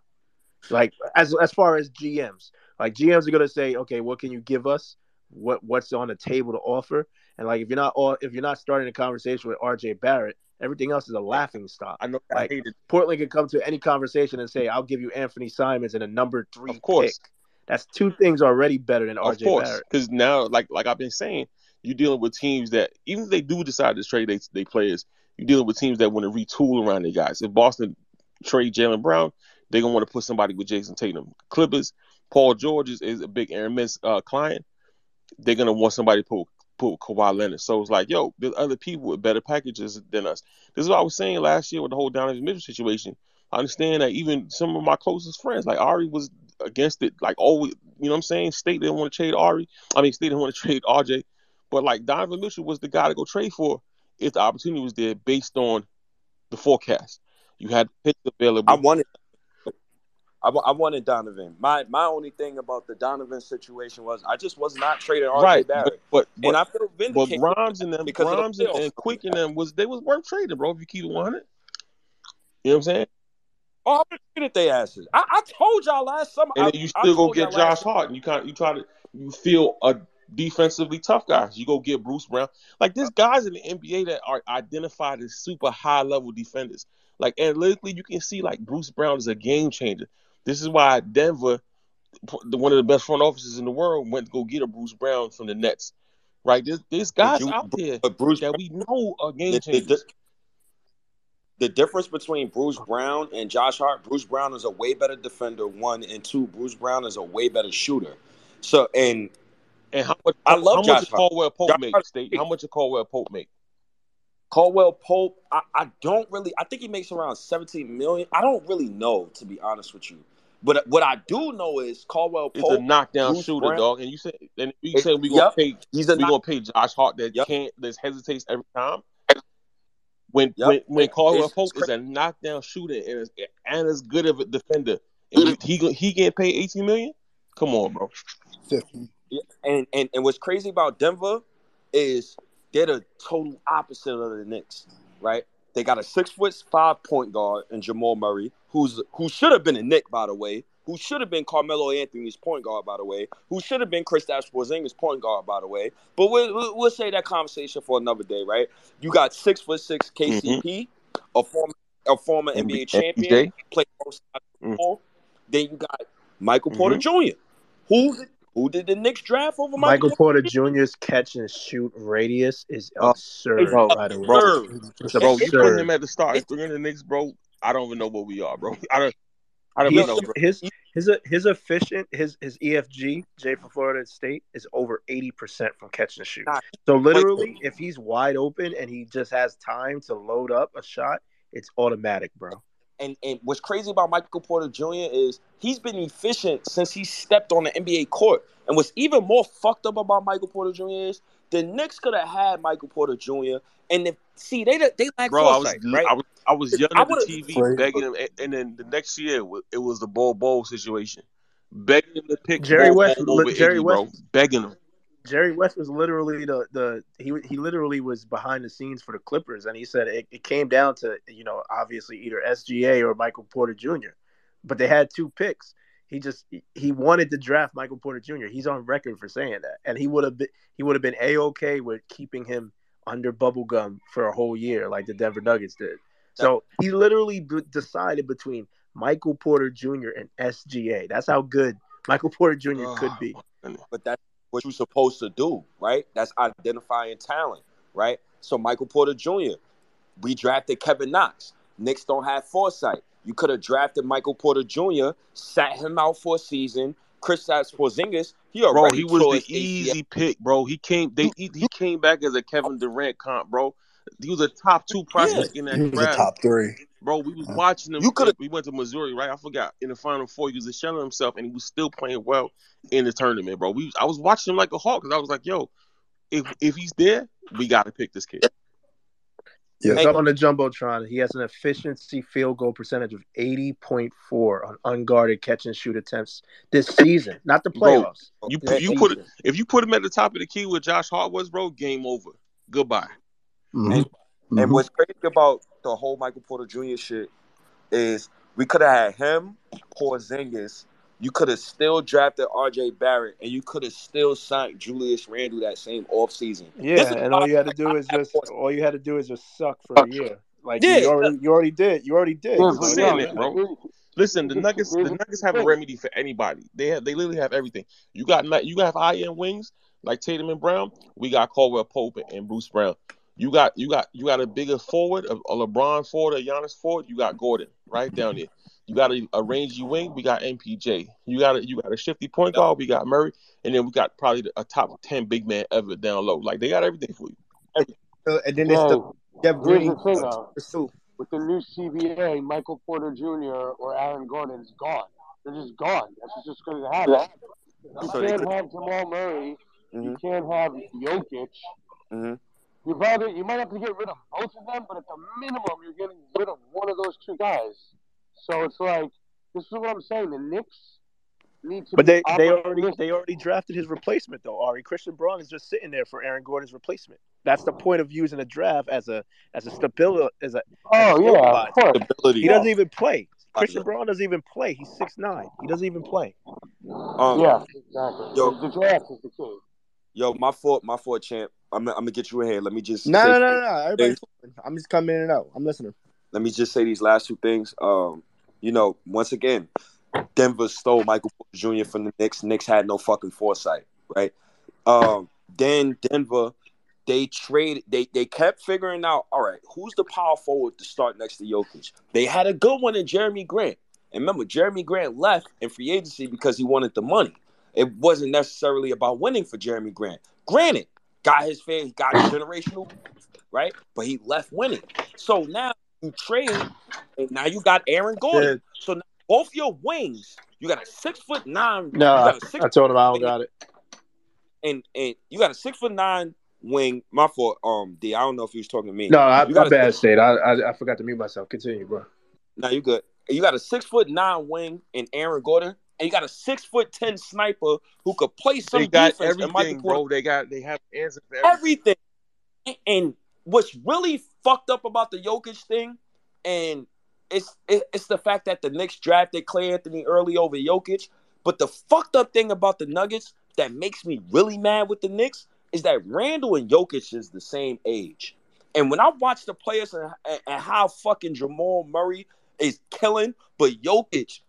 Like as as far as GMs, like GMs are gonna say, okay, what can you give us? What what's on the table to offer? And like if you're not all if you're not starting a conversation with RJ Barrett, everything else is a laughing stock. I know I Like hated Portland could come to any conversation and say, "I'll give you Anthony Simons and a number three Of course. pick." That's two things already better than of RJ course. Barrett. Because now like like I've been saying, you're dealing with teams that even if they do decide to trade they they players, you're dealing with teams that want to retool around their guys. If Boston trade Jaylen Brown, they're gonna want to put somebody with Jayson Tatum. Clippers, Paul George is, is a big Aaron Mintz uh, client. They're gonna want somebody to put Kawhi Leonard. So it's like, yo, there's other people with better packages than us. This is what I was saying last year with the whole Donovan Mitchell situation. I understand that even some of my closest friends, like Ari, was against it. Like always, you know what I'm saying? State didn't want to trade Ari. I mean, State didn't want to <laughs> trade RJ. But like Donovan Mitchell was the guy to go trade for if the opportunity was there based on the forecast. You had picks available. I wanted. I, I wanted Donovan. My my only thing about the Donovan situation was I just was not trading RJ right, Barrett, but but, and I feel but vindicated. Grimes and them, because of the Grimes and, Quick and them was they was worth trading, bro. If you keep it 100, you know what I'm saying? Oh, I have they asses. I, I told y'all last summer. And I, then you still go get Josh Hart, and you kind you try to you feel a defensively tough guys. You go get Bruce Brown. Like there's guys in the NBA that are identified as super high level defenders. Like analytically, you can see like Bruce Brown is a game changer. This is why Denver, one of the best front offices in the world, went to go get a Bruce Brown from the Nets. Right? There's, there's guys you- out there But Bruce, that we know are game the, the, the difference between Bruce Brown and Josh Hart, Bruce Brown is a way better defender. One and two, Bruce Brown is a way better shooter. So and And how much? I love how Josh much. Caldwell Pope Josh make? State? How much did Caldwell Pope make? Caldwell Pope, I, I don't really. I think he makes around seventeen million. I don't really know to be honest with you. But what I do know is Caldwell It's Pope. a knockdown Bruce shooter, Brown- dog. And you said, and you It- said we gonna yep. pay, He's a we knock- gonna pay Josh Hart that Yep. can't, that hesitates every time. When Yep. when when Caldwell it's Pope is a knockdown shooter and is, and as good of a defender, and you, he go- he getting paid eighteen million. Come on, bro. Fifty. Yeah, and, and and what's crazy about Denver is they're the total opposite of the Knicks, right? They got a six foot five point guard in Jamal Murray, who's who should have been a Knick, by the way, who should have been Carmelo Anthony's point guard, by the way, who should have been Kristaps Porzingis' point guard, by the way. But we'll, we'll, say that conversation for another day, right? You got six foot six KCP, a former a former NBA MB- champion, played both sides Mm. ball. Then you got Michael Porter Jr. Who who did the Knicks draft over Michael, Michael Porter Jr.'s catch and shoot radius is absurd. bro, by the way, bro. it's Bro, you put absurd. him at the start. If we're in the Knicks, bro, I don't even know where we are, bro. <laughs> I don't. I don't even know, bro. his his his efficient his his EFG J for Florida State is over eighty percent from catch and shoot. Nah, So literally, if he's wide open and he just has time to load up a shot, it's automatic, bro. And and what's crazy about Michael Porter Jr. is he's been efficient since he stepped on the NBA court. And what's even more fucked up about Michael Porter Jr. is the Knicks could have had Michael Porter Jr. And if see they they lack Bro, I was, foresight, right? I was I was yelling at the TV Right. begging him, and- and then the next year it was the Bol Bol situation, begging him to pick Jerry Bol West- Bol over Jerry Iggy, bro, West- begging him. Jerry West was literally the the he he literally was behind the scenes for the Clippers, and he said it, it came down to you know obviously either SGA or Michael Porter Jr. But they had two picks. He just he wanted to draft Michael Porter Jr. He's on record for saying that, and he would have been he would have been a okay with keeping him under bubblegum for a whole year like the Denver Nuggets did. So he literally b- decided between Michael Porter Jr. and SGA. That's how good Michael Porter Jr. could oh, be. but that's what you're supposed to do, right? That's identifying talent, right? So Michael Porter Jr. We drafted Kevin Knox. Knicks don't have foresight. You could have drafted Michael Porter Jr., sat him out for a season. Chris Porzingis, he Bro, already he was tore the his ACL. easy pick, bro. He came they he, he came back as a Kevin Durant comp, bro. He was a top two prospect in that He was a draft. top three. Bro, we was uh, watching him. You coulda- We went to Missouri, right? I forgot. In the Final Four, he was shelling himself, and he was still playing well in the tournament, bro. We, I was watching him like a hawk because I was like, "Yo, if if he's there, we got to pick this kid." Yeah. It's up on the jumbotron. He has an efficiency field goal percentage of eighty point four on unguarded catch and shoot attempts this season, not the Bro, playoffs. You you put season. it if you put him at the top of the key where Josh Hart was, bro. Game over. Goodbye. Mm-hmm. Mhm. And what's crazy about the whole Michael Porter Jr. shit is we could have had him, Porzingis. You could have still drafted R.J. Barrett, and you could have still signed Julius Randle that same offseason. Yeah, and all you had to do is just all you had to do is just suck for a year. Like Yeah. you already you already did. You already did. I'm So it saying it, bro. Listen, the Nuggets, the Nuggets have a remedy for anybody. They have, they literally have everything. You got, you got high end wings like Tatum and Brown. We got Caldwell Pope and Bruce Brown. You got, you got, you got a bigger forward, a, a LeBron forward, a Giannis forward. You got Gordon right down there. You got a, a rangy wing. We got MPJ. You got a, you got a shifty point guard. We got Murray, and then we got probably a top ten big man ever down low. Like they got everything for you. And then it's the Jeff Green. the thing though. With the new CBA, Michael Porter Jr. or Aaron Gordon is gone. They're just gone. That's just going to happen. You So can't have Jamal Murray. You Mhm. can't have Jokic. Mhm. You probably you might have to get rid of both of them, but at the minimum, you're getting rid of one of those two guys. So it's like this is what I'm saying. The Knicks need to. But they be they already they already drafted his replacement though. Ari Christian Braun is just sitting there for Aaron Gordon's replacement. That's the point of using a draft as a as a stability as a Oh yeah, stabilizer. of course. Stability. He doesn't even play. Christian Braun doesn't even play. He's six nine. He doesn't even play. Um, Yeah, exactly. Yo. The, the draft is the key. Yo, my fault, my fault, champ. I'm, I'm gonna get you ahead. Let me just No, say, no, no, no. Everybody's. I'm just coming in and out. I'm listening. let me just say these last two things. Um, you know, once again, Denver stole Michael Porter Jr. from the Knicks. Knicks had no fucking foresight, right? Um, then Denver, they traded. They they kept figuring out. All right, who's the power forward to start next to Jokic? They had a good one in Jerami Grant. And remember, Jerami Grant left in free agency because he wanted the money. It wasn't necessarily about winning for Jerami Grant. Granted, got his fair, he got <clears throat> generational, right? But he left winning. So now you trade, and now you got Aaron Gordon. So now both your wings, you got a six foot nine. No, you I, got a six I told him I don't got it. and and you got a six foot nine wing. My fault, um, D. I don't know if he was talking to me. No, I, you my got a, bad, State. I, I I forgot to mute myself. Continue, bro. Now you good. You got a six foot nine wing in Aaron Gordon, and you got a six foot ten sniper who could play some They got defense. and everything, bro. They got they have answers for everything. everything. And what's really fucked up about the Jokic thing, and it's it, it's the fact that the Knicks drafted Cleanthony Early over Jokic. But the fucked up thing about the Nuggets that makes me really mad with the Knicks is that Randle and Jokic is the same age. And when I watch the players and, and, and how fucking Jamal Murray is killing, but Jokic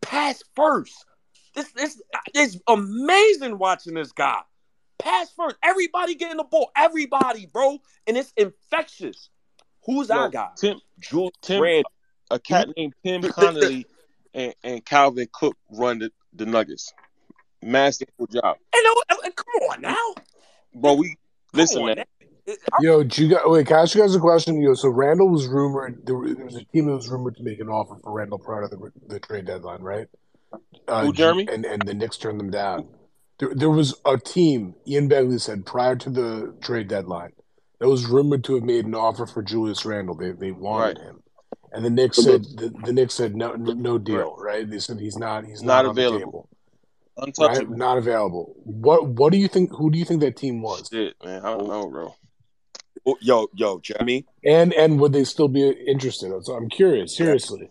pass first. This this it's amazing watching this guy. Pass first. Everybody getting the ball. Everybody, bro. And it's infectious. Who's our guy? Tim, Tim, a cat named Tim <laughs> Connolly and, and Calvin Cook run the, the Nuggets. Masterful job, And, uh, uh, come on now. bro. We Come listen, man. now. Yo, do you got wait? Can I ask you guys a question? Yo, so Randle was rumored. There, was- there was a team that was rumored to make an offer for Randle prior to the, the trade deadline, right? Uh, Who, Jeremy? And and the Knicks turned them down. There, there was a team. Ian Begley said prior to the trade deadline that was rumored to have made an offer for Julius Randle. They they wanted him, and the Knicks said the, the Knicks said no no, deal. Right? They said he's not he's Not not, available. table. Right? Not available. What what do you think? Who do you think that team was? Shit, man. I don't know, bro. Oh, Yo, yo, Jeremy, And and would they still be interested? So I'm curious. Seriously.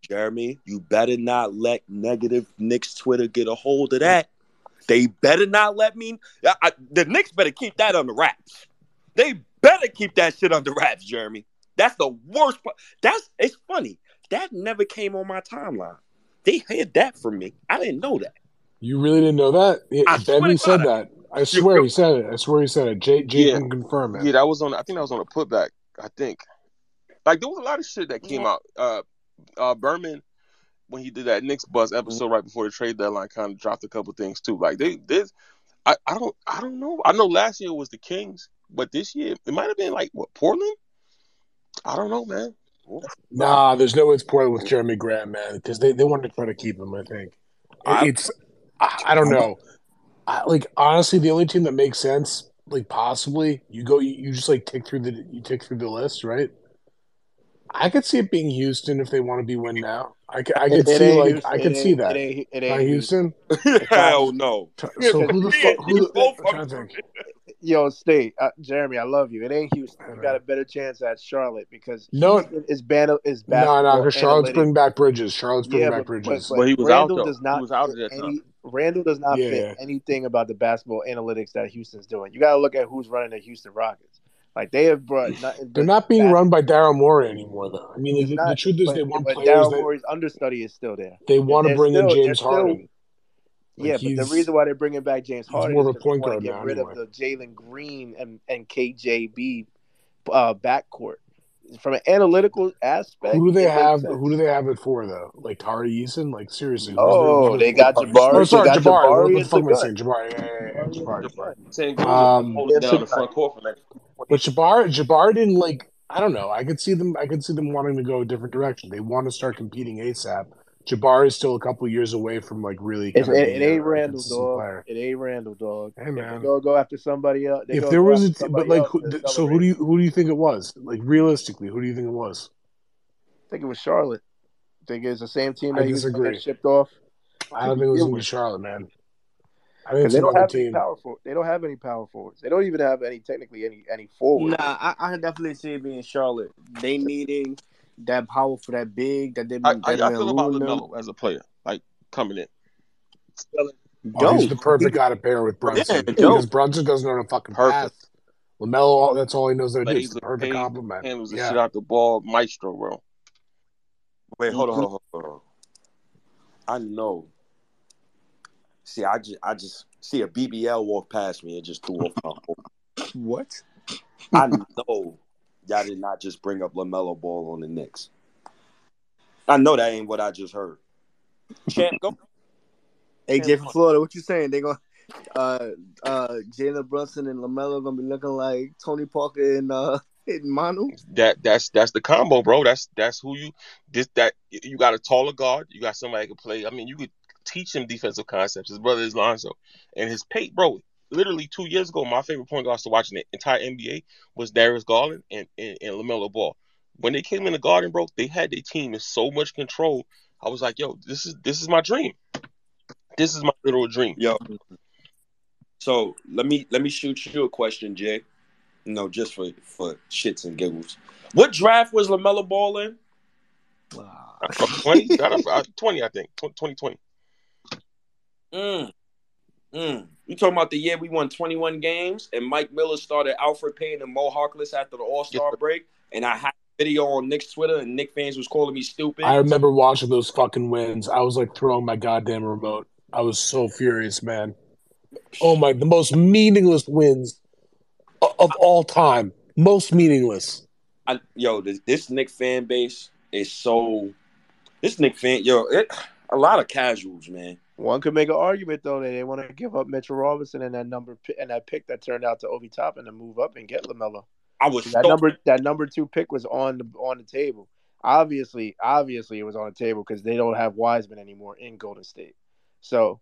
Jeremy, you better not let negative Knicks Twitter get a hold of that. They better not let me. I, the Knicks better keep that under wraps. They better keep that shit under wraps, Jeremy. That's the worst part. That's it's funny. That never came on my timeline. They hid that from me. I didn't know that. You really didn't know that? I said that. I swear he said it. I swear he said it. Jay, Jay Yeah. can confirm it. Yeah, that was on. I think that was on a putback. I think. Like there was a lot of shit that came out. Uh, uh, Berman when he did that Knicks Buzz episode right before the trade deadline, kind of dropped a couple things too. Like they did. I, I don't I don't know. I know last year was the Kings, but this year it might have been like what Portland. I don't know, man. Nah, there's no way it's Portland with Jeremy Graham, man, because they, they wanted to try to keep him. I think I- it's. I, I don't know. I, like honestly, the only team that makes sense, like possibly, you go, you, you just like tick through the you tick through the list, right? I could see it being Houston if they want to be win now. I, could- I could see like Houston. I could see that. It ain't, it ain't Houston. <laughs> Hell no. <laughs> So who the fuck? Who the, both I'm trying to. Yo, State, uh, Jeremy. I love you. It ain't Houston. You got a better chance at Charlotte because No. Houston is ban is No, no, because Charlotte's analytics. bringing back Bridges. Charlotte's bringing Yeah, back but, Bridges. but, But he was out, though. does He was out at fit that time. Randle does not Yeah. fit anything about the basketball analytics that Houston's doing. You got to look at who's running the Houston Rockets. Like they have brought. Nothing They're not being run by Daryl Morey anymore, though. I mean, the, the not- truth is, but, they want but players Daryl Morey's understudy is still there. they want to bring in still- they're James Harden. Like, yeah, but the reason why they're bringing back James Harden more is of a 'cause they want to get rid anyway. of the Jalen Green and, and KJB uh, backcourt. From an analytical aspect, Who do they have? sense. Who do they have it for though? Like Tari Eason? Like seriously? Oh, their- they their- got Jabari. Oh, sorry, they got Jabari. What Jabari the fuck am I saying? Jabari. Yeah, yeah, yeah, Jabari. Jabari. Saying goes Um, hold down the front court for next. But Jabari, Jabari didn't like. I don't know. I could see them. I could see them wanting to go a different direction. They want to start competing ASAP. Jabari is still a couple years away from like really. It's, it, it ain't a Randle, dog. player. It ain't Randle, dog. Hey man, go go after somebody else, they if there was a, but like, who, th- so who do you who do you think it was? Like realistically, who do you think it was? I think it was Charlotte. I think it's the same team I that Houston disagree. got shipped off. I don't think it was gonna Charlotte, man. I think Because it's they don't another have any team. power for They don't have any power forwards. They don't even have any technically any any forwards. Nah, I, I can definitely see it being Charlotte. They needing that power for that big that they've I, I, that I feel about. Lamelo as a player, like coming in. Spelling Oh, he's the perfect guy to pair with Brunson Yeah, because dope. Brunson doesn't know how to fucking pass. perfect. Lamelo, that's all he knows how to do. It's the the perfect paint, compliment. handles the Yeah. shit out the ball, maestro, bro. Wait, hold on, Mhm. hold on, hold on. I know. See, I just, I just see a BBL walk past me and just threw off my whole. What? I know y'all did not just bring up Lamelo Ball on the Knicks. I know that ain't what I just heard. Champ, go. Hey, Jay from Florida, what you saying? They gonna uh uh Jalen Brunson and Lamelo gonna be looking like Tony Parker and uh <laughs> and Manu? That that's that's the combo, bro. That's that's who you this that you got a taller guard. You got somebody who can play. I mean, you could teach him defensive concepts. His brother is Lonzo, and his pate, bro. Literally two years ago, my favorite point guards to watching the entire NBA was Darius Garland and, and, and Lamelo Ball. When they came in the Garden, bro, they had their team in so much control. I was like, yo, this is this is my dream. This is my literal dream. Yo. So let me let me shoot you a question, Jay. No, just for for shits and giggles. What draft was Lamelo Ball in? Uh, 20, uh, 20, I think. 2020. Mm. Mm. You talking about the year we won 21 games and Mike Miller started Elfrid Payton and Mo Harkless after the All Star break, and I had a video on Knick's Twitter and Knick fans was calling me stupid. I remember watching those fucking wins. I was like throwing my goddamn remote. I was so furious, man. Oh my, the most meaningless wins of all time. Most meaningless. I, yo, this, this Knick fan base is so. This Knick fan, yo, it, a lot of casuals, man. One could make an argument though that they want to give up Mitchell Robinson and that number pi- and that pick that turned out to Obi Toppin to move up and get Lamelo. I was That so number that number two pick was on the on the table. Obviously, obviously it was on the table because they don't have Wiseman anymore in Golden State. So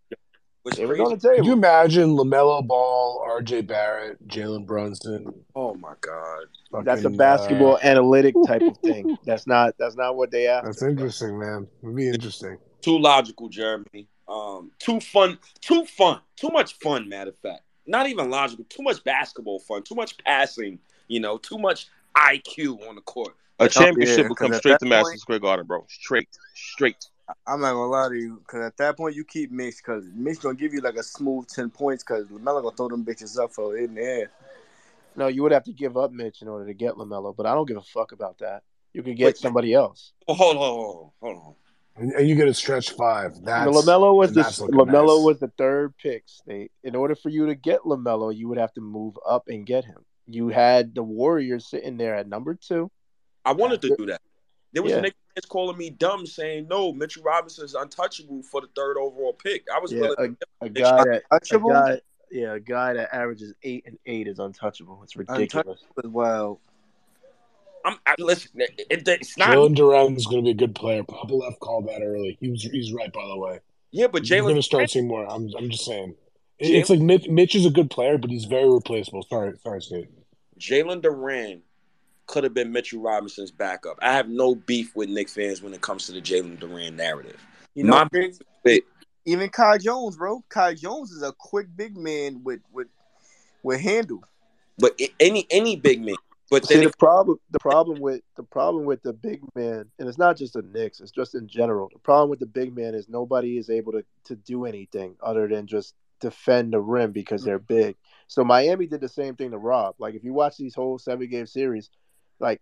was it was on the Could you imagine Lamelo Ball, R.J. Barrett, Jalen Brunson? Oh my god. That's a basketball uh, analytic type of thing. <laughs> That's not that's not what they asked. that's interesting, man. It'd be interesting. Too logical, Jeremy. Um, too fun. Too fun. Too much fun. Matter of fact, not even logical. Too much basketball fun. Too much passing. You know, too much IQ on the court. A championship yeah, will 'cause come straight to Madison point- Square Garden, bro. Straight, straight. I'm not gonna lie to you, because at that point you keep Mitch, because Mitch gonna give you like a smooth ten points, because Lamelo gonna throw them bitches up for in the air. No, you would have to give up Mitch in order to get Lamelo, but I don't give a fuck about that. You could get Wait. somebody else. Hold on, hold on, hold on. And, and you get a stretch five. That's Lamelo was the Lamelo nice. was the third pick. They, in order for you to get Lamelo, you would have to move up and get him. You had the Warriors sitting there at number two. I wanted to do that. There was Yeah. niggas calling me dumb, saying no, Mitchell Robinson's untouchable for the third overall pick. I was Yeah, willing. a, a guy that a guy, yeah, a guy that averages eight and eight is untouchable. It's ridiculous. Untouchable as well. I'm I, listen. It, it- it's not. Jalen Duren's going to be a good player. Papa left called that early. He was he's right, by the way. Yeah, but You're going Jalen. to start seeing more. I'm I'm just saying. It- Jalen- It's like Mitch, Mitch is a good player, but he's very replaceable. Sorry, sorry, State. Jalen Duren could have been Mitchell Robinson's backup. I have no beef with Knick fans when it comes to the Jalen Duren narrative. You know, My Chris, But even Kai Jones, bro. Kai Jones is a quick big man with with with handle. but any any big man. But See the problem the problem with the problem with the big man, and it's not just the Knicks, it's just in general. The problem with the big man is nobody is able to, to do anything other than just defend the rim because they're big. So Miami did the same thing to Rob. Like if you watch these whole seven game series, like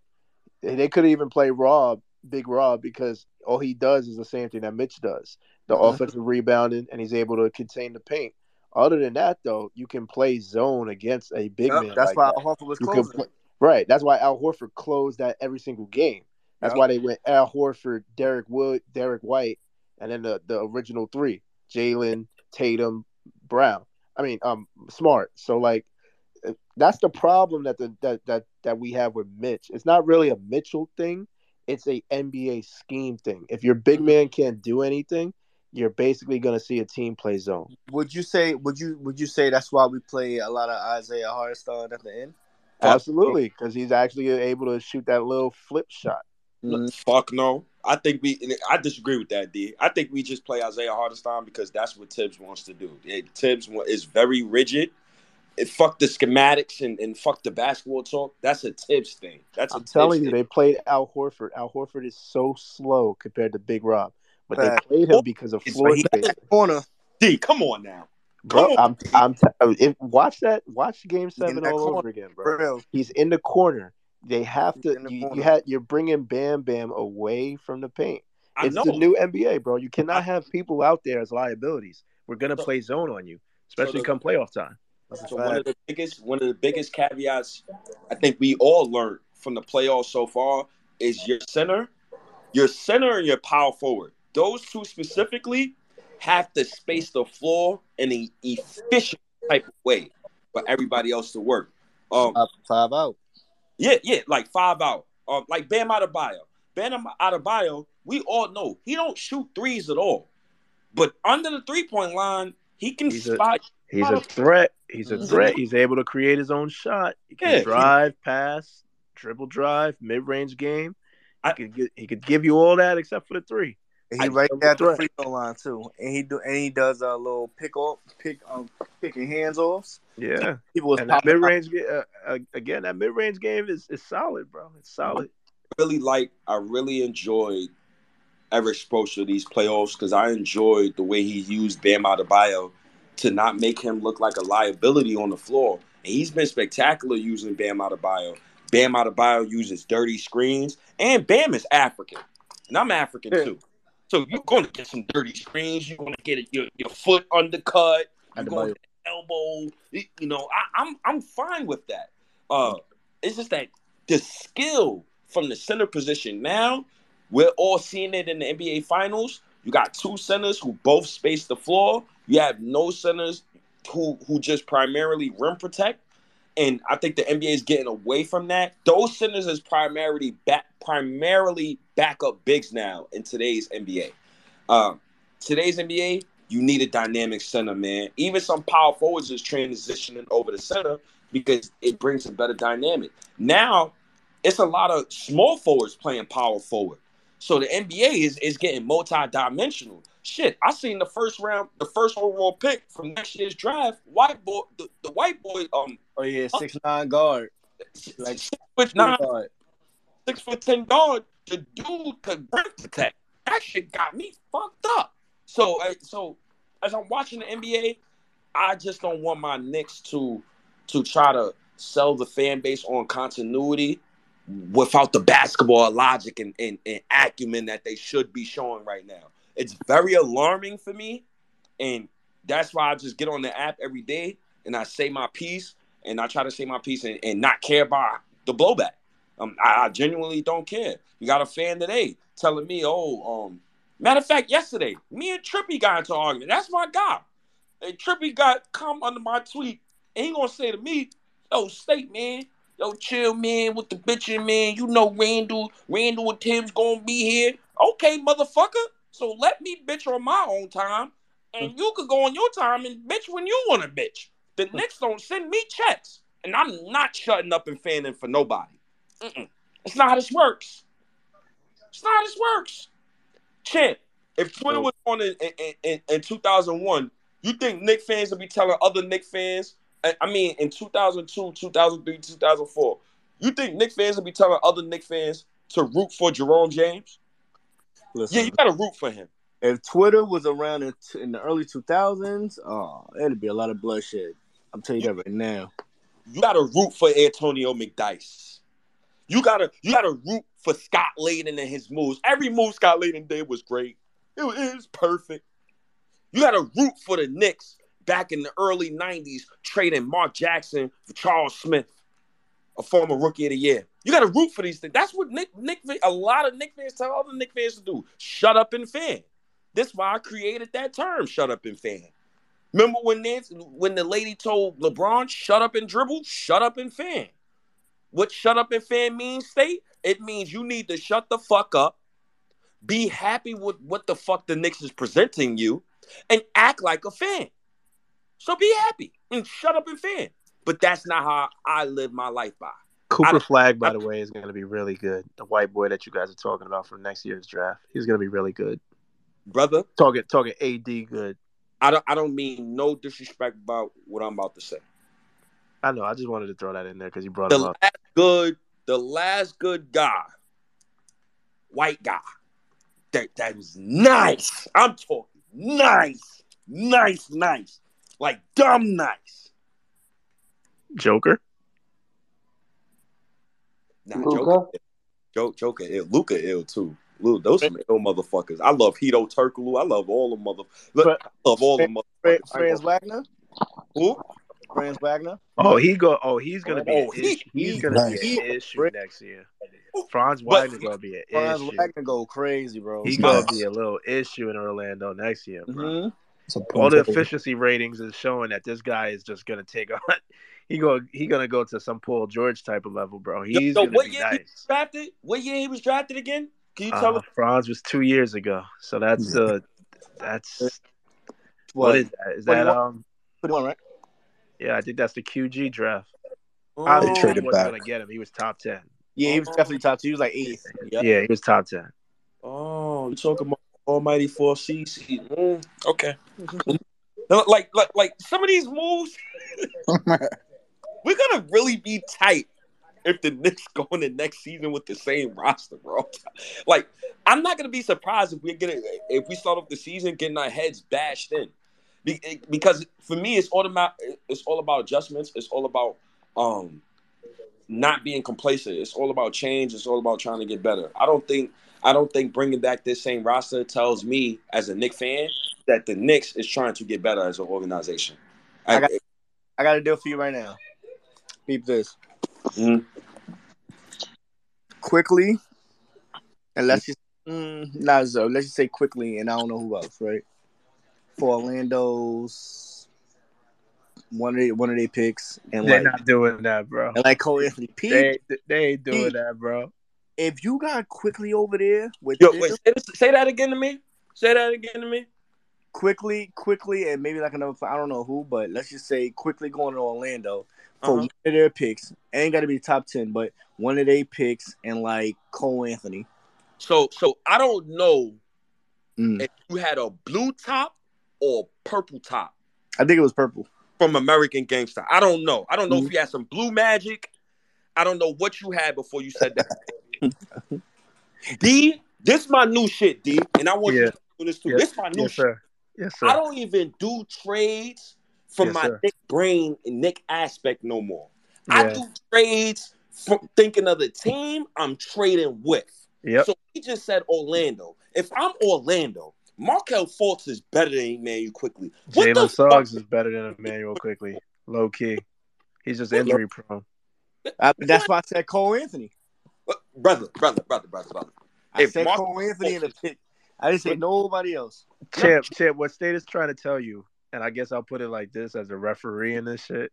they could even play Rob, Big Rob, because all he does is the same thing that Mitch does. The Mhm. offensive rebounding and he's able to contain the paint. Other than that, though, you can play zone against a big Yep, man. that's like why that. Horford was You closing. play, right. That's why Al Horford closed that every single game. That's Yep. why they went Al Horford, Derek Wood, Derek White, and then the, the original three: Jalen, Tatum, Brown. I mean, um, Smart. So like, uh, that's the problem that the that that that we have with Mitch. It's not really a Mitchell thing. It's a NBA scheme thing. If your big man can't do anything, you're basically going to see a team play zone. Would you say? Would you? Would you say that's why we play a lot of Isaiah Hartenstein at the end? Absolutely, because he's actually able to shoot that little flip shot. Mm-hmm. fuck no. I think we. I disagree with that, D. I think we just play Isaiah Hartenstein because that's what Thibs wants to do. It, Thibs is very rigid. It fuck the schematics and, and fuck the basketball talk. That's a Thibs thing. That's a I'm Thibs telling you, thing. they played Al Horford. Al Horford is so slow compared to Big Rob, but they played him because of It's- floor but space. Corner. D, come on now. Bro, I'm, I'm, t- uh, if, watch that, watch Game Seven all corner. over again, For bro. He's in the corner. They have He's to. the You, you had you're bringing Bam Bam away from the paint. I It's know. the new NBA, bro. You I- cannot have people out there as liabilities. We're gonna So- play zone on you, so especially the- come playoff time. So one of the biggest one of the biggest caveats I think we all learned from the playoffs so far is your center, your center and your power forward. Those two specifically have to space the floor in an efficient type of way for everybody else to work. Um, Five, five out. yeah, yeah, like five out. Um, like Bam Adebayo. Bam Adebayo, we all know he don't shoot threes at all, but under the three point line, he can He's a- spot. He's a threat. He's a Mhm. threat. He's able to create his own shot. He can Yeah, he- drive, pass, dribble, drive, mid range game. He I- could he could give you all that except for the three. And he right I'm there at the free throw line too. And he do and he does a little pick off, pick um picking hands offs. Yeah, People was and popping mid range uh, uh, again. That mid range game is, is solid, bro. It's solid. really like I really enjoyed Erik Spoelstra these playoffs because I enjoyed the way he used Bam Adebayo to not make him look like a liability on the floor. And he's been spectacular using Bam Adebayo. Bam Adebayo uses dirty screens, and Bam is African, and I'm African Yeah. too. So you're going to get some dirty screens. You're going to get your, your foot undercut. You're going to elbow. You know, I, I'm I'm fine with that. Uh, it's just that the skill from the center position now, we're all seeing it in the NBA Finals. You got two centers who both space the floor. You have no centers who who just primarily rim protect. And I think the NBA is getting away from that. Those centers is primarily back primarily backup bigs now in today's NBA. Um, today's NBA, you need a dynamic center, man. Even some power forwards is transitioning over the center because it brings a better dynamic. Now, it's a lot of small forwards playing power forward. So the NBA is, is getting multi-dimensional. Shit, I seen the first round, the first overall pick from next year's draft. White boy, the, the white boy, um, Oh yeah, six nine guard. Like six foot nine, guard. six foot ten guard. The dude could rim protect. That shit got me fucked up. So, so as I'm watching the NBA, I just don't want my Knicks to to try to sell the fan base on continuity without the basketball logic and, and, and acumen that they should be showing right now. It's very alarming for me. And that's why I just get on the app every day and I say my piece and I try to say my piece and, and not care about the blowback. Um, I, I genuinely don't care. You got a fan today telling me, oh, um, matter of fact, yesterday, me and Trippy got into an argument. That's my guy. And Trippy got come under my tweet he gonna say to me, yo, state man, yo, chill man with the bitching man. You know Randle, Randle and Tim's gonna be here. Okay, motherfucker. So let me bitch on my own time, and you could go on your time and bitch when you want to bitch. The Knicks don't send me checks, and I'm not shutting up and fanning for nobody. Mm-mm. It's not how this works. It's not how this works. Champ, if Twitter oh. was on in, in, in, in 2001, you think Knick fans would be telling other Knick fans? I I mean, in 2002, 2003, 2004, you think Knick fans would be telling other Knick fans to root for Jerome James? Listen, Yeah, you got to root for him. if Twitter was around in, t- in the early two thousands, oh, it'd be a lot of bloodshed. I'm telling you that right now. You got to root for Antonio McDyess. You gotta, you gotta root for Scott Layden and his moves. Every move Scott Layden did was great. It was, it was perfect. You gotta root for the Knicks back in the early '90s, trading Mark Jackson for Charles Smith, a former Rookie of the Year. You gotta root for these things. That's what Knick, Knick, a lot of Knick fans tell other Knick fans to do. Shut up and fan. That's why I created that term, shut up and fan. Remember when Nancy, when the lady told LeBron, shut up and dribble, shut up and fan. What shut up and fan means, state? It means you need to shut the fuck up, be happy with what the fuck the Knicks is presenting you, and act like a fan. So be happy and shut up and fan. But that's not how I live my life by. Cooper Flagg, by the way, is going to be really good. The white boy that you guys are talking about from next year's draft, he's going to be really good. Brother, Talking talking AD good. I don't I don't mean no disrespect about what I'm about to say. I know. I just wanted to throw that in there because you brought him The up. last good, the last good guy, white guy, that that was nice. I'm talking nice, nice, nice, like dumb nice. Joker. Nah, Luka? Joker, Joker, Joker, ill. Luka ill too. Luke, those some ill motherfuckers. I love Hedo Turkoglu. I love all the mother. Look, I love all the Fra- motherfuckers. Franz Wagner. Who? Franz Wagner. Oh, he go. Oh, he's going to be. Oh, an he- issue. He's he- going to Nice. be an issue Frank- next year. Franz But- Wagner going to be an Franz issue. Wagner go crazy, bro. He's Nice. going to be a little issue in Orlando next year, bro. Mhm. All the efficiency ratings is showing that this guy is just going to take on. He go. He going to go to some Paul George type of level, bro. He's yo, going to what be year he was drafted? What year he was drafted again? Can you tell Uh, us? Franz was two years ago, so that's uh, that's what What? is that? Is that 21? um? 21, right? Yeah, I think that's the QG draft. Oh, Obviously, he traded wasn't back. gonna get him. He was top ten. Yeah, he was definitely top two. He was like eighth. Yep. Yeah, he was top ten. Oh, you talking about Almighty Four CC? Mm, okay. <laughs> Like, like, like some of these moves, <laughs> <laughs> we're gonna really be tight if the Knicks go in the next season with the same roster, bro. <laughs> Like, I'm not gonna be surprised if we get it if we start off the season getting our heads bashed in, because for me, it's all about it's all about adjustments. It's all about um not being complacent. It's all about change. It's all about trying to get better. I don't think I don't think bringing back this same roster tells me as a Knicks fan that the Knicks is trying to get better as an organization. I got- I got a deal for you right now. Beep this. Mhm. Quickley, unless you mm, not so. Let's just say Quickley, and I don't know who else, right? For Orlando's one of the, one of their picks, and They're like not doing that, bro. and like Cole Anthony P. They they ain't doing Pete, that, bro. if you got Quickley over there with Yo, this, wait, say, say that again to me. Say that again to me. Quickley, Quickley, and maybe like another. I don't know who, but let's just say Quickley going to Orlando for Uh-huh. one of their picks. Ain't got to be top ten, but one of their picks and like Cole Anthony. So, so I don't know Mm. if you had a blue top or purple top I think it was purple. from American Gangster. I don't know. I don't know Mhm. if you had some blue magic. I don't know what you had before you said that. <laughs> D, this my new shit, D, and I want you to do this too. Yes, This my new yes, shit. sir. Yes, sir. I don't even do trades from Yes, my sir. Knick brain and Knick aspect no more. I do trades from thinking of the team I'm trading with. Yep. So he just said Orlando. If I'm Orlando, Markelle Fultz is better than Immanuel Quickley. What the Jalen fuck? Suggs is better than Immanuel Quickley. Low key. He's just injury prone. I, that's why I said Cole Anthony. Brother, brother, brother, brother, brother. I If said Mark- Cole Anthony in the pick. I didn't say nobody else. Champ, champ, what State is trying to tell you, and I guess I'll put it like this as a referee in this shit.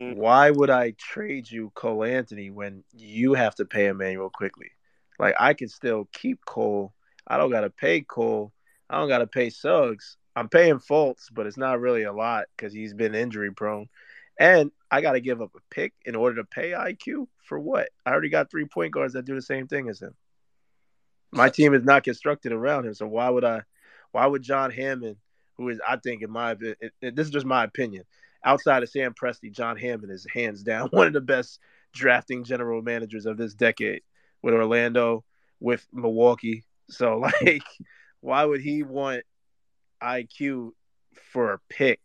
Mm. Why would I trade you Cole Anthony when you have to pay Immanuel Quickley? Like I can still keep Cole. I don't gotta pay Cole. I don't gotta pay Suggs. I'm paying Fultz, but it's not really a lot because he's been injury prone. And I gotta give up a pick in order to pay IQ for what? I already got three point guards that do the same thing as him. My team is not constructed around him, so why would I? Why would John Hammond, who is, I think, in my it, it- this is just my opinion, outside of Sam Presti, John Hammond is hands down <laughs> one of the best drafting general managers of this decade with Orlando, with Milwaukee. So <laughs> like, why would he want IQ for a pick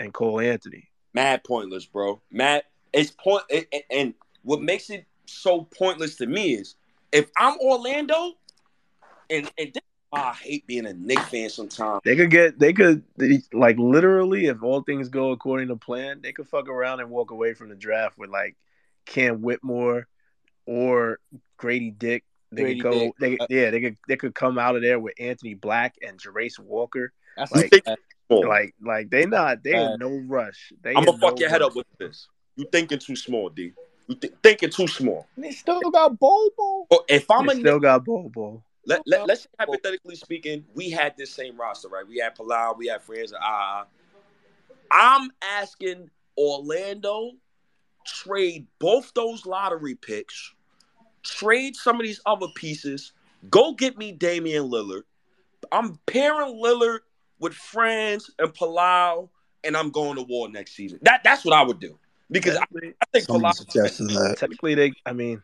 and Cole Anthony? mad pointless, bro. Mad. It's point, and- and what makes it so pointless to me is if I'm Orlando, and and this, I hate being a Knick fan sometimes. They could get, they could, like, literally, if all things go according to plan, they could fuck around and walk away from the draft with like Cam Whitmore or Grady Dick. They Grady could go, Dick. they, Uh, yeah, they could, they could come out of there with Anthony Black and Jarace Walker. That's Like, think- like, like they not, they in no rush. They I'm gonna fuck no your head up with this. You thinking too small, D. You th- thinking too small. They still got Bobo. But if I'm They a still Knick, got Bol Bol. Let, let, let's say hypothetically speaking, we had this same roster, right? We had Paolo, we had Franz, ah. I'm asking Orlando trade both those lottery picks, trade some of these other pieces, go get me Damian Lillard. I'm pairing Lillard with Franz and Paolo, and I'm going to war next season. That that's what I would do because I, I think Paolo. suggested that. technically they, I mean,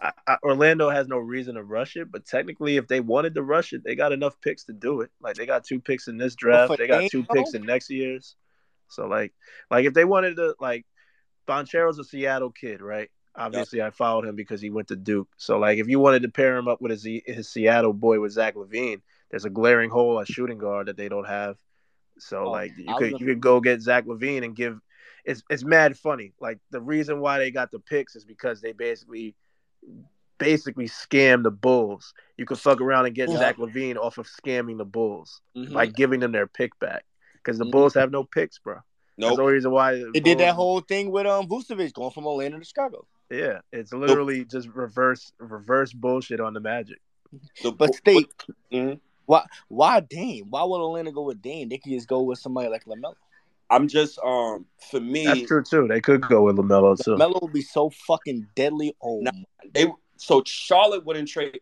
I, I, Orlando has no reason to rush it, but technically, if they wanted to rush it, they got enough picks to do it. Like they got two picks in this draft, they got two picks in next year's. So like, like if they wanted to, like, Banchero's a Seattle kid, right? Obviously, I followed him because he went to Duke. So like, if you wanted to pair him up with his his Seattle boy with Zach LaVine, there's a glaring hole at shooting guard that they don't have. So Oh, like, you I could gonna- you could go get Zach LaVine and give. It's it's mad funny. Like the reason why they got the picks is because they basically basically scam the Bulls. You could fuck around and get Yeah. Zach LaVine off of scamming the Bulls Mhm. by giving them their pick back because the Mhm. Bulls have no picks, bro. No Nope. the reason why the They did that whole thing with um Vucevic going from Orlando to Chicago. Yeah, it's literally just reverse reverse bullshit on the Magic. So, But state, Mhm. why why Dame? Why would Orlando go with Dame? They could just go with somebody like Lamelo. I'm just um for me. That's true too. They could go with LaMelo too. LaMelo would be so fucking deadly. Oh, Nah. They so Charlotte wouldn't trade.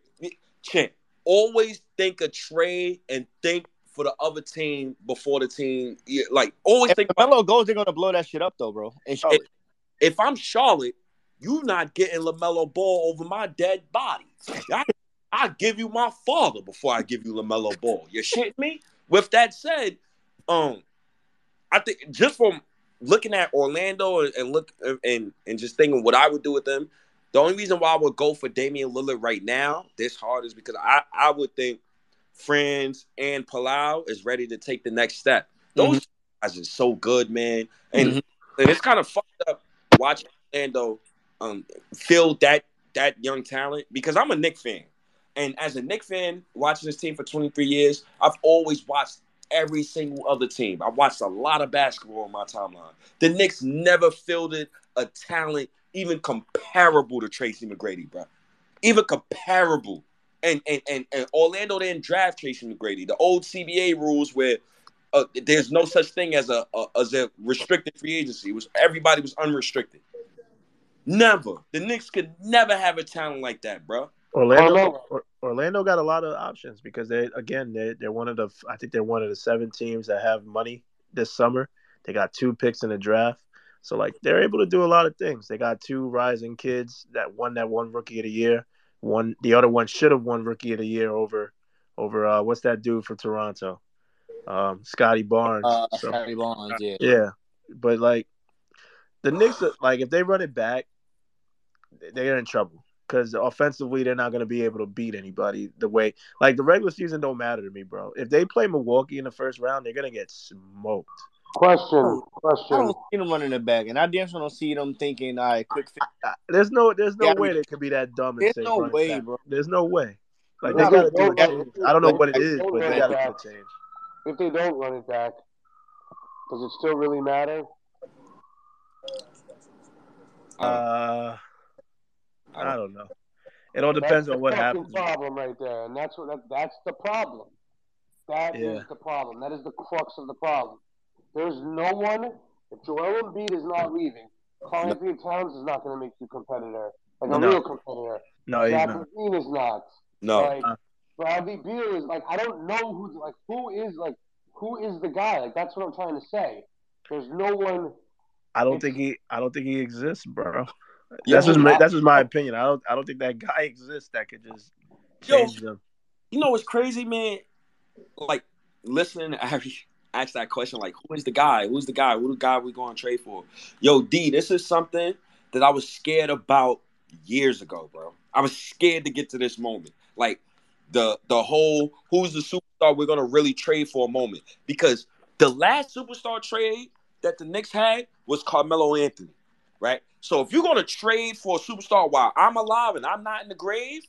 Champ, always think a trade and think for the other team before the team. Like always if think. About, LaMelo goes, they're gonna blow that shit up though, bro. In Charlotte, if I'm Charlotte, you not getting LaMelo Ball over my dead body. I, I give you my father before I give you LaMelo Ball. You shit me? With that said, um, I think just from looking at Orlando and, and look and and just thinking what I would do with them, the only reason why I would go for Damian Lillard right now this hard is because I I would think Franz and Paolo is ready to take the next step. Those guys are so good, man, and Mhm. and it's kind of fucked up watching Orlando um feel that that young talent because I'm a Knick fan. And as a Knick fan, watching this team for 23 years, I've always watched every single other team. I watched a lot of basketball on my timeline. The Knicks never fielded a talent even comparable to Tracy McGrady, bro. Even comparable. And and and, and Orlando didn't draft Tracy McGrady. The old CBA rules where uh, there's no such thing as a, a as a restricted free agency. It was everybody was unrestricted. Never. The Knicks could never have a talent like that, bro. Orlando, Or- Orlando got a lot of options because they again they they're one of the I think they're one of the seven teams that have money this summer. They got two picks in the draft, so like they're able to do a lot of things. They got two rising kids that one that won Rookie of the Year. One the other one should have won Rookie of the Year over over uh what's that dude from Toronto, um Scottie Barnes. Uh, So- Scottie Barnes, yeah. yeah, but like the Knicks, like if they run it back, they're in trouble because offensively they're not going to be able to beat anybody the way like the regular season don't matter to me, bro. If they play Milwaukee in the first round, they're going to get smoked. Question, question. I don't see them running it back, and I definitely don't see them thinking, "All right, quick fix." There's no, there's no Yeah, way they could be that dumb. And There's no way, back. bro. There's no way. Like If they they got to do don't a run- change. I don't know if what it they is, don't but they got to back, change. If they don't run it back, does it still really matter? Uh, I don't know. It all depends on what happens. problem right there, and that's what that, that's the problem. That is Yeah. the problem. That is the crux of the problem. There's no one. If Joel Embiid is not leaving, Karl-Anthony Towns is not going to make you competitor, like a No. real competitor. No, he's Zach not. LaVine is not. No. Like Bradley Beal is like I don't know who's like who is like who is the guy. Like that's what I'm trying to say. There's no one. I don't think he. I don't think he exists, bro. Yo, That's just my, that's just my opinion. I don't. I don't think that guy exists that could just Yo, change them. You know what's crazy, man? Like listening I Ari <laughs> ask that question, like, who is the guy? Who's the guy? Who the guy we going to trade for? Yo, D, this is something that I was scared about years ago, bro. I was scared to get to this moment, like the the whole who's the superstar we're gonna really trade for a moment, because the last superstar trade that the Knicks had was Carmelo Anthony, right? So if you're gonna trade for a superstar while I'm alive and I'm not in the grave,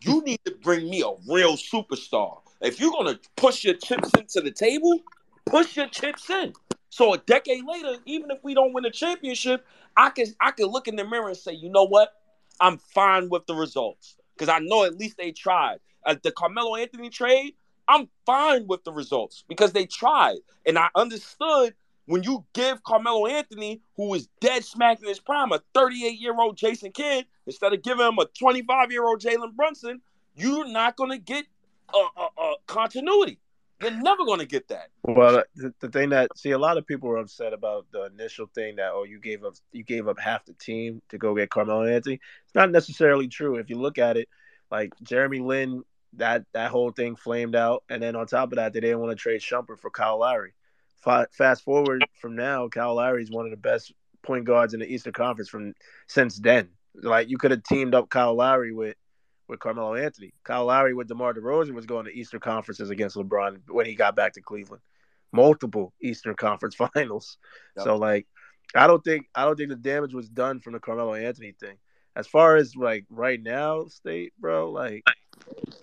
you <laughs> need to bring me a real superstar. If you're gonna push your chips into the table, push your chips in. So a decade later, even if we don't win a championship, I can I can look in the mirror and say, you know what? I'm fine with the results because I know at least they tried. At the Carmelo Anthony trade, I'm fine with the results because they tried, and I understood when you give Carmelo Anthony, who is dead smack in his prime, a 38 year old Jason Kidd, instead of giving him a 25 year old Jalen Brunson, you're not gonna get a, a, a continuity. You're never gonna get that. Well, the, thing that see a lot of people were upset about the initial thing that oh you gave up you gave up half the team to go get Carmelo Anthony. It's not necessarily true if you look at it. Like Jeremy Lin, that that whole thing flamed out, and then on top of that, they didn't want to trade Shumpert for Kyle Lowry. Fa- Fast forward from now, Kyle Lowry is one of the best point guards in the Eastern Conference from since then. Like you could have teamed up Kyle Lowry with with Carmelo Anthony. Kyle Lowry with DeMar DeRozan was going to Eastern Conferences against LeBron when he got back to Cleveland. Multiple Eastern Conference <laughs> Finals. Yep. So like, I don't think I don't think the damage was done from the Carmelo Anthony thing. As far as like right now, state bro, like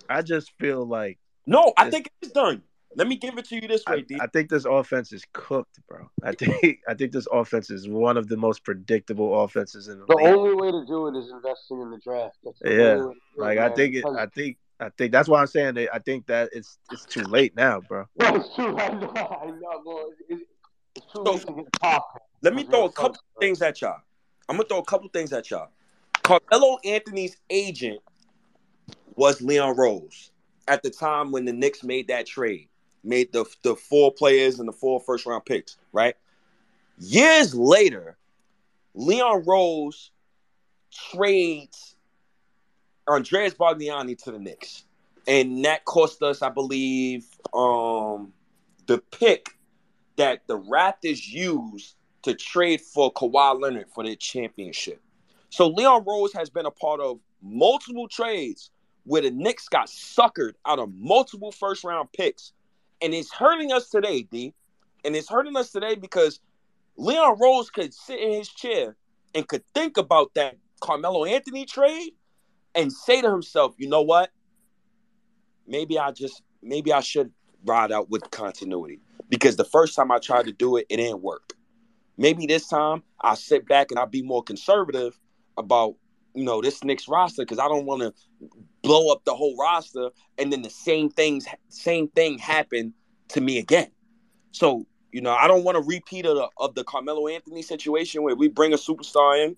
I just feel like No, I think it's done. Let me give it to you this way, D. I think this offense is cooked, bro. I think <laughs> I think this offense is one of the most predictable offenses in the The league. only way to do it is investing in the draft. That's Yeah, only way to do like I think it. I think. I think that's why I'm saying that. I think that it's it's too late now, bro. No, it's true. I know. I know. Well, it, it, it's too late to get top. Let me throw a couple things at y'all. I'm gonna throw a couple things at y'all. Carmelo Anthony's agent was Leon Rose at the time when the Knicks made that trade, made the the four players and the four first round picks, right? Years later, Leon Rose trades Andreas Bargnani to the Knicks, and that cost us, I believe, um, the pick that the Raptors used to trade for Kawhi Leonard for their championship. So Leon Rose has been a part of multiple trades where the Knicks got suckered out of multiple first round picks. And it's hurting us today, D. And it's hurting us today because Leon Rose could sit in his chair and could think about that Carmelo Anthony trade and say to himself, you know what? maybe I just maybe I should ride out with continuity because the first time I tried to do it, it didn't work. Maybe this time I'll sit back and I'll be more conservative about you know this Knicks roster because I don't want to blow up the whole roster and then the same things same thing happen to me again. So you know I don't want to repeat of the, of the Carmelo Anthony situation where we bring a superstar in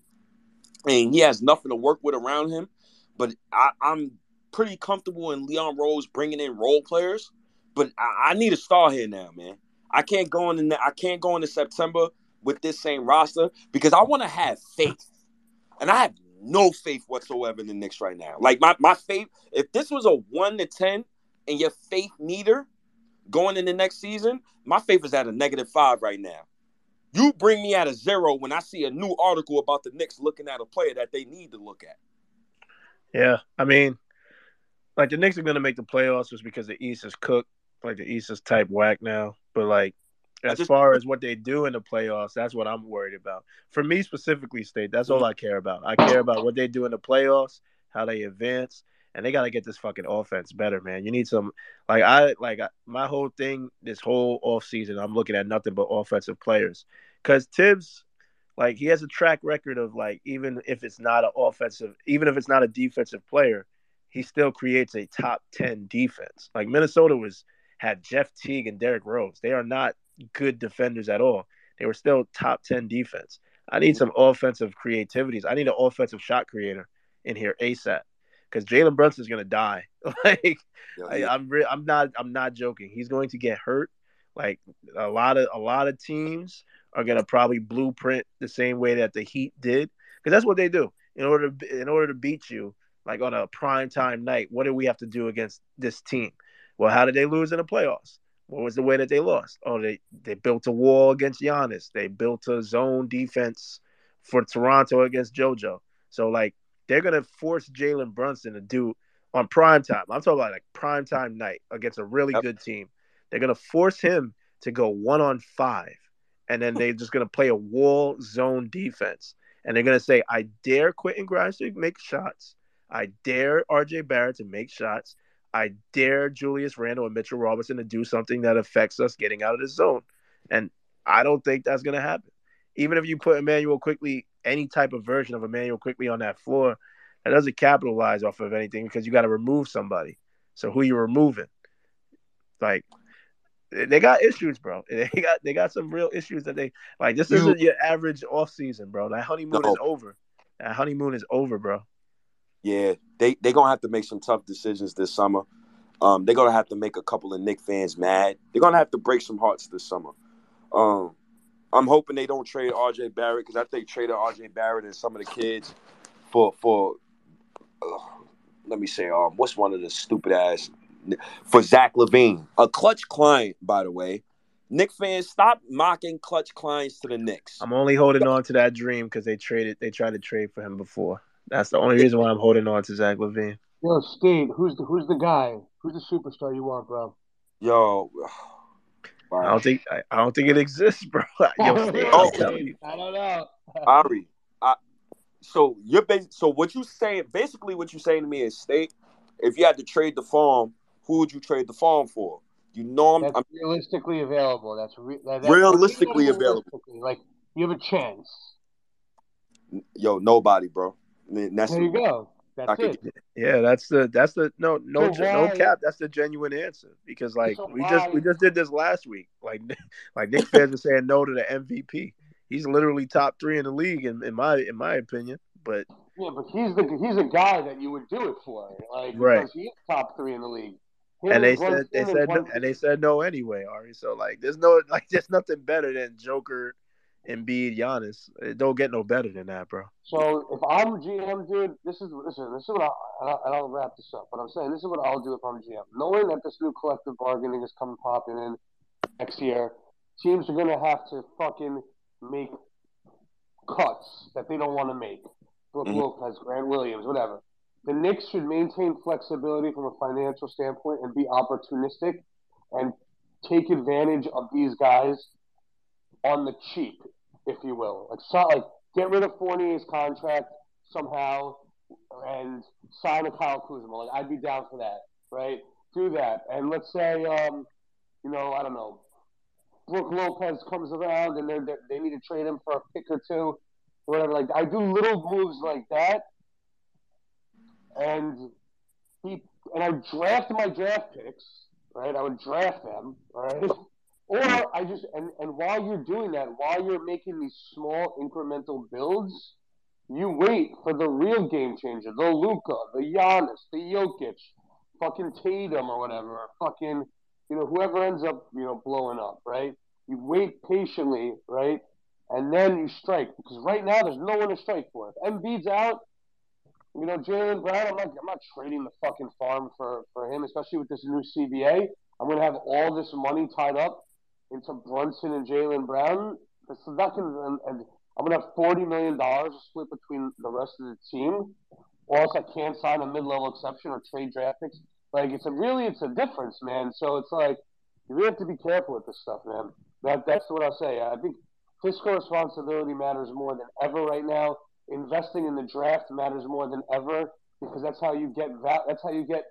and he has nothing to work with around him. But I, I'm pretty comfortable in Leon Rose bringing in role players. But I, I need a star here now, man. I can't go in. The, I can't go into September with this same roster because I want to have faith, and I have no faith whatsoever in the Knicks right now. Like my my faith, if this was a one to ten, and your faith meter going in the next season, my faith is at a negative five right now. You bring me at a zero when I see a new article about the Knicks looking at a player that they need to look at. Yeah, I mean, like the Knicks are going to make the playoffs just because the East is cooked. Like the East is type whack now. But like, as just- far as what they do in the playoffs, that's what I'm worried about. For me specifically, State, that's all I care about. I care about what they do in the playoffs, how they advance, and they got to get this fucking offense better, man. You need some, like I like I- my whole thing this whole off season. I'm looking at nothing but offensive players because Thibs, like he has a track record of like even if it's not an offensive, even if it's not a defensive player, he still creates a top ten defense. Like Minnesota was had Jeff Teague and Derrick Rose. They are not good defenders at all. They were still top ten defense. I need some offensive creativities. I need an offensive shot creator in here ASAP because Jalen Brunson's gonna die. <laughs> like I, I'm re- I'm not I'm not joking. He's going to get hurt. Like a lot of a lot of teams are gonna probably blueprint the same way that the Heat did because that's what they do. In order to in order to beat you, like on a prime time night, what do we have to do against this team? Well, how did they lose in the playoffs? What was the way that they lost? Oh, they they built a wall against Giannis. They built a zone defense for Toronto against JoJo. So like they're gonna force Jalen Brunson to do on prime time. I'm talking about like prime time night against a really good team. They're gonna force him to go one on five, and then they're just gonna play a wall zone defense. And they're gonna say, "I dare Quentin Grimes to make shots. I dare RJ Barrett to make shots. I dare Julius Randle and Mitchell Robinson to do something that affects us getting out of the zone." And I don't think that's gonna happen. Even if you put Immanuel Quickley, any type of version of Immanuel Quickley on that floor, that doesn't capitalize off of anything because you got to remove somebody. So who you removing? Like they got issues, bro. <laughs> They got they got some real issues that they like. This You- isn't your average off season, bro. That honeymoon No. is over. That honeymoon is over, bro. Yeah, they they gonna have to make some tough decisions this summer. Um, they're gonna have to make a couple of Knick fans mad. They're gonna have to break some hearts this summer. Um, I'm hoping they don't trade RJ Barrett because I think trading RJ Barrett and some of the kids for for uh, let me say um what's one of the stupid ass for Zach LaVine, a clutch client by the way. Knick fans, stop mocking clutch clients to the Knicks. I'm only holding on to that dream because they traded. They tried to trade for him before. That's the only reason why I'm holding on to Zach LaVine. Yo, Steve, who's the who's the guy? Who's the superstar you want, bro? Yo, <sighs> I don't think I, I don't think it exists, bro. <laughs> Yo, <laughs> Steve, Oh. I'm telling you. I don't know. <laughs> Ari, I, so you're bas- so what you saying? Basically, what you saying to me is, state, if you had to trade the farm, who would you trade the farm for? You know, I'm, That's I'm realistically available. That's re- that, that- Realistically available. realistically, Like you have a chance. yo nobody, bro. I mean, that's There you go. That's it. Yeah, that's the that's the no no So no cap. That's the genuine answer because like So we just we just did this last week. Like <laughs> like Knick fans are saying no to the MVP. He's literally top three in the league in, in my in my opinion. But Yeah, but he's the he's a guy that you would do it for, like Right. he's top three in the league. Him and they said they said no, and they said no anyway, Ari. So like there's no <laughs> like there's nothing better than Joker, Embiid, Giannis. It don't get no better than that, bro. So if I'm GM, dude, this is listen. This is what I, and I'll- and I'll wrap this up. But I'm saying this is what I'll do if I'm GM. Knowing that this new collective bargaining is coming popping in next year, teams are gonna have to fucking make cuts that they don't want to make. Brook Mhm. Lopez, Grant Williams, whatever. The Knicks should maintain flexibility from a financial standpoint and be opportunistic and take advantage of these guys on the cheap, if you will. Like, so, like get rid of Fournier's contract somehow and sign a Kyle Kuzma. Like, I'd be down for that, right? do that. And let's say, um, you know, I don't know, Brook Lopez comes around and they're, they're, they need to trade him for a pick or two, whatever. Like I do little moves like that, and he and I draft my draft picks, right? I would draft them, right? <laughs> Or hmm. I just and and while you're doing that, while you're making these small incremental builds, you wait for the real game changer, the Luka, the Giannis, the Jokic, fucking Tatum or whatever, fucking you know whoever ends up you know blowing up, right? You wait patiently, right, and then you strike because right now there's no one to strike for. If Embiid's out, you know Jaylen Brown, I'm not I'm not trading the fucking farm for for him, especially with this new CBA. I'm gonna have all this money tied up into Brunson and Jaylen Brown. So that can and, I'm gonna have forty million dollars split between the rest of the team, or else I can't sign a mid-level exception or trade draft picks. Like it's a really it's a difference, man. So it's like you really have to be careful with this stuff, man. That that's what I'll say. I think fiscal responsibility matters more than ever right now. Investing in the draft matters more than ever because that's how you get that. that's how you get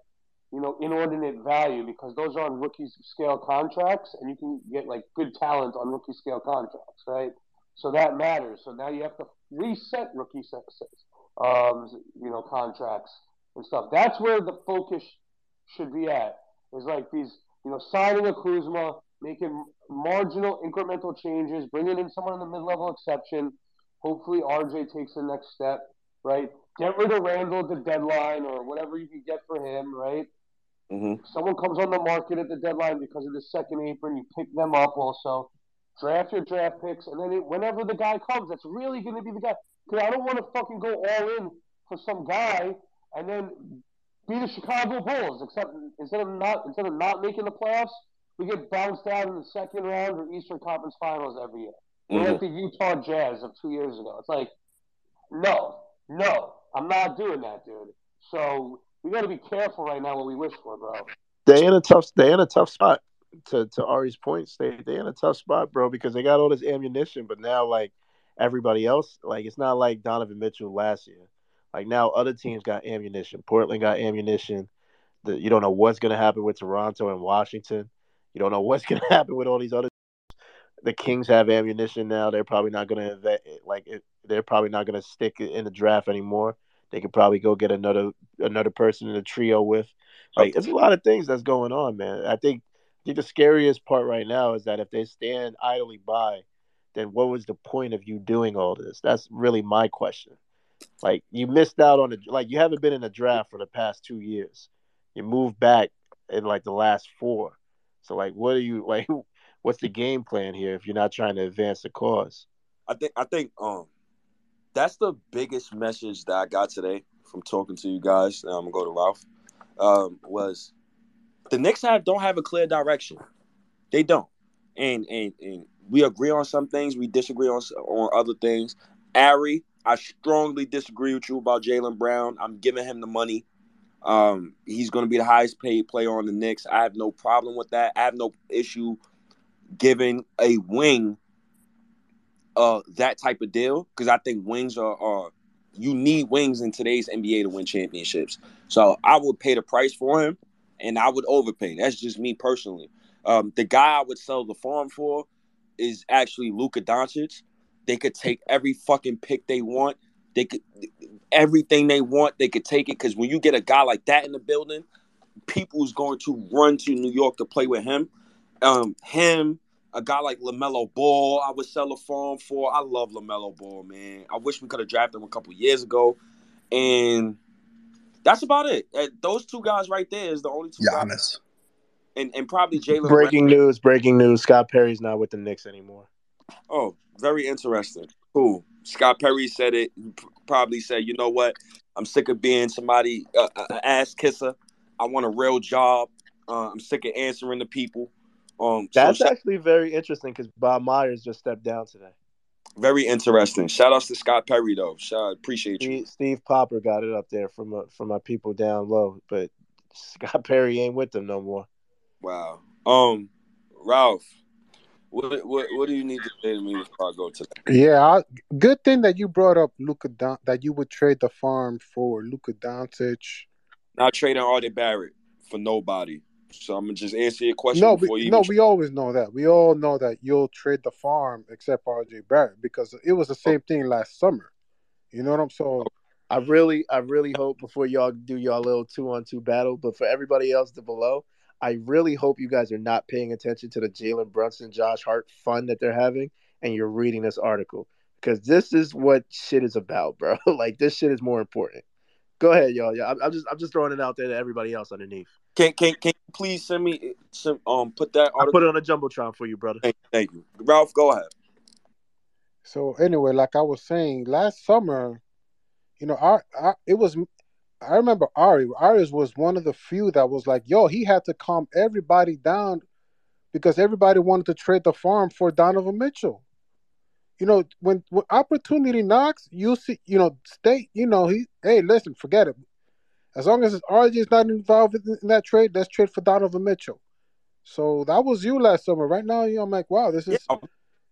you know inordinate value because those are on rookie scale contracts and you can get like good talent on rookie scale contracts, right? So that matters. So now you have to reset rookie um, you know contracts and stuff. That's where the focus should be at. Is like these you know signing a Kuzma, making marginal incremental changes, bringing in someone in the mid-level exception. Hopefully RJ takes the next step, right? Get rid of Randle at the deadline or whatever you can get for him, right? Mm-hmm. Someone comes on the market at the deadline because of the second apron, you pick them up also. Draft your draft picks, and then it, whenever the guy comes, that's really going to be the guy. Because I don't want to fucking go all in for some guy and then be the Chicago Bulls. Except instead of not instead of not making the playoffs, we get bounced out in the second round or Eastern Conference Finals every year. We're Mhm. like the Utah Jazz of two years ago. It's like, no, no, I'm not doing that, dude. So we got to be careful right now what we wish for, bro. They in a tough. They in a tough spot. To to Ari's point, they they in a tough spot, bro, because they got all this ammunition, but now like everybody else, like it's not like Donovan Mitchell last year. Like now, other teams got ammunition. Portland got ammunition. The, you don't know what's gonna happen with Toronto and Washington. You don't know what's <laughs> gonna happen with all these other. The Kings have ammunition now. They're probably not gonna like it, they're probably not gonna stick in the draft anymore. They could probably go get another another person in a trio with. Like there's a lot of things that's going on, man. I think I think the scariest part right now is that if they stand idly by, then what was the point of you doing all this? That's really my question. Like you missed out on the like you haven't been in a draft for the past two years. You moved back in like the last four. So like what are you <laughs> like what's the game plan here if you're not trying to advance the cause? I think I think um that's the biggest message that I got today from talking to you guys. I'm gonna go to Ralph. Um, was the Knicks have don't have a clear direction. They don't, and and and we agree on some things. We disagree on on other things. Ari, I strongly disagree with you about Jaylen Brown. I'm giving him the money. Um, he's going to be the highest paid player on the Knicks. I have no problem with that. I have no issue giving a wing uh that type of deal because I think wings are, are you need wings in today's NBA to win championships. So I would pay the price for him, and I would overpay. That's just me personally. Um, the guy I would sell the farm for is actually Luka Doncic. They could take every fucking pick they want. They could everything they want. They could take it because when you get a guy like that in the building, people's going to run to New York to play with him. Um, him, a guy like LaMelo Ball, I would sell a farm for. I love LaMelo Ball, man. I wish we could have drafted him a couple years ago, and that's about it. Those two guys right there is the only two guys, Giannis. and and probably Jalen. Breaking news, breaking news. Scott Perry's not with the Knicks anymore. Oh, very interesting. Cool. Scott Perry said it. Probably said, you know what? I'm sick of being somebody uh, uh, ass kisser. I want a real job. Uh, I'm sick of answering to people. Um, That's shout- actually very interesting because Bob Myers just stepped down today. very interesting. Shout outs to Scott Perry though. Shout, appreciate you. Steve, Steve Popper got it up there from uh, from my people down low, but Scott Perry ain't with them no more. Wow. Um, Ralph, what what what do you need to say to me before I go to that? Yeah, I, good thing that you brought up Luka Don, that you would trade the farm for Luka Doncic. Not trading RJ Barrett for nobody. So I'm gonna just answer your question No, before we you no, we always know that. We all know that you'll trade the farm except RJ Barrett because it was the same thing last summer. You know what I'm saying? I really, I really hope before y'all do y'all little two on two battle, but for everybody else to below, I really hope you guys are not paying attention to the Jalen Brunson, Josh Hart fun that they're having, and you're reading this article because this is what shit is about, bro. <laughs> like this shit is more important. Go ahead, y'all. Yeah, I'm, I'm just, I'm just throwing it out there to everybody else underneath. Can can can you please send me some um put that I put it on a jumbotron for you, brother. Thank, thank you, Ralph. Go ahead. so anyway, like I was saying, last summer, you know, our, our it was I remember Ari. Ari was one of the few that was like, yo, he had to calm everybody down because everybody wanted to trade the farm for Donovan Mitchell. You know, when, when opportunity knocks, you see, you know, state, you know, he, hey, listen, forget it. As long as RJ is not involved in, that trade, let's trade for Donovan Mitchell. So that was you last summer. Right now, you know, I'm like, wow, this is Yeah,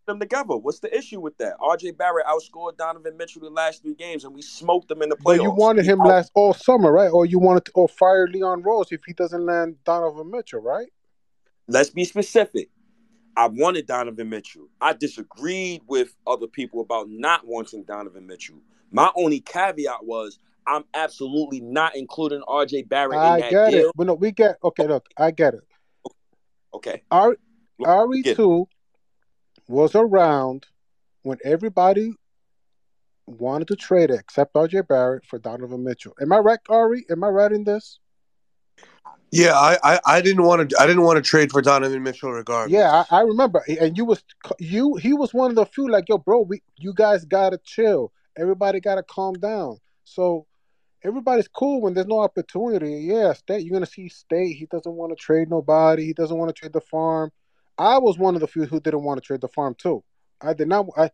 them together. What's the issue with that? RJ Barrett outscored Donovan Mitchell the last three games, and we smoked them in the playoffs. But you wanted him last all summer, right? Or you wanted to or fire Leon Rose if he doesn't land Donovan Mitchell, right? Let's be specific. I wanted Donovan Mitchell. I disagreed with other people about not wanting Donovan Mitchell. My only caveat was I'm absolutely not including RJ Barrett in I that get deal. it. But no, we get okay. Look, I get it. Okay. Ari Look, Ari get two was around when everybody wanted to trade it except RJ Barrett for Donovan Mitchell. Am I right, Ari? Am I right in this? Yeah, I, I, I didn't want to I didn't want to trade for Donovan Mitchell regardless. Yeah, I, I remember. And you was you he was one of the few like, yo, bro, we you guys gotta chill. Everybody gotta calm down. So everybody's cool when there's no opportunity. Yeah, state you're gonna see state. He doesn't want to trade nobody. He doesn't want to trade the farm. I was one of the few who didn't want to trade the farm too. I did not. I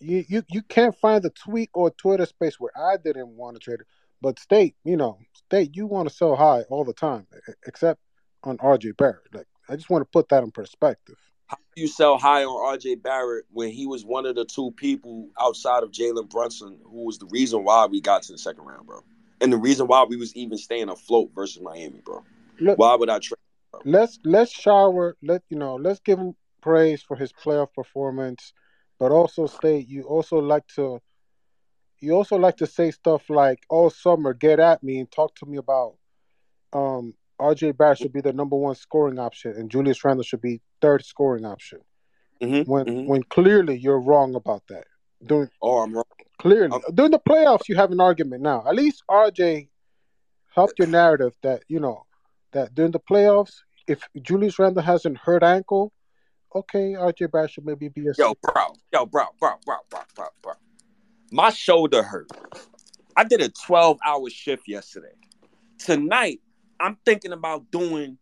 you you, you can't find the tweet or Twitter space where I didn't want to trade it. But state, you know, state, you want to sell high all the time, except on RJ Barrett. Like I just want to put that in perspective. How do you sell high on RJ Barrett when he was one of the two people outside of Jalen Brunson who was the reason why we got to the second round, bro? And the reason why we was even staying afloat versus Miami, bro. Look, Why would I trade? let's let's shower. Let you know. Let's give him praise for his playoff performance, but also state you also like to. You also like to say stuff like all summer, get at me and talk to me about um RJ Barrett should be the number one scoring option and Julius Randle should be third scoring option. Mm-hmm, When mm-hmm. when clearly you're wrong about that. During Oh, I'm wrong. clearly I'm, during the playoffs you have an argument now. At least RJ helped your narrative that, you know, that during the playoffs, if Julius Randle has an hurt ankle, okay, RJ Barrett should maybe be a yo, bro, yo, bro, bro, bro, bro, bro, bro. My shoulder hurt. I did a 12 hour shift yesterday. Tonight, I'm thinking about doing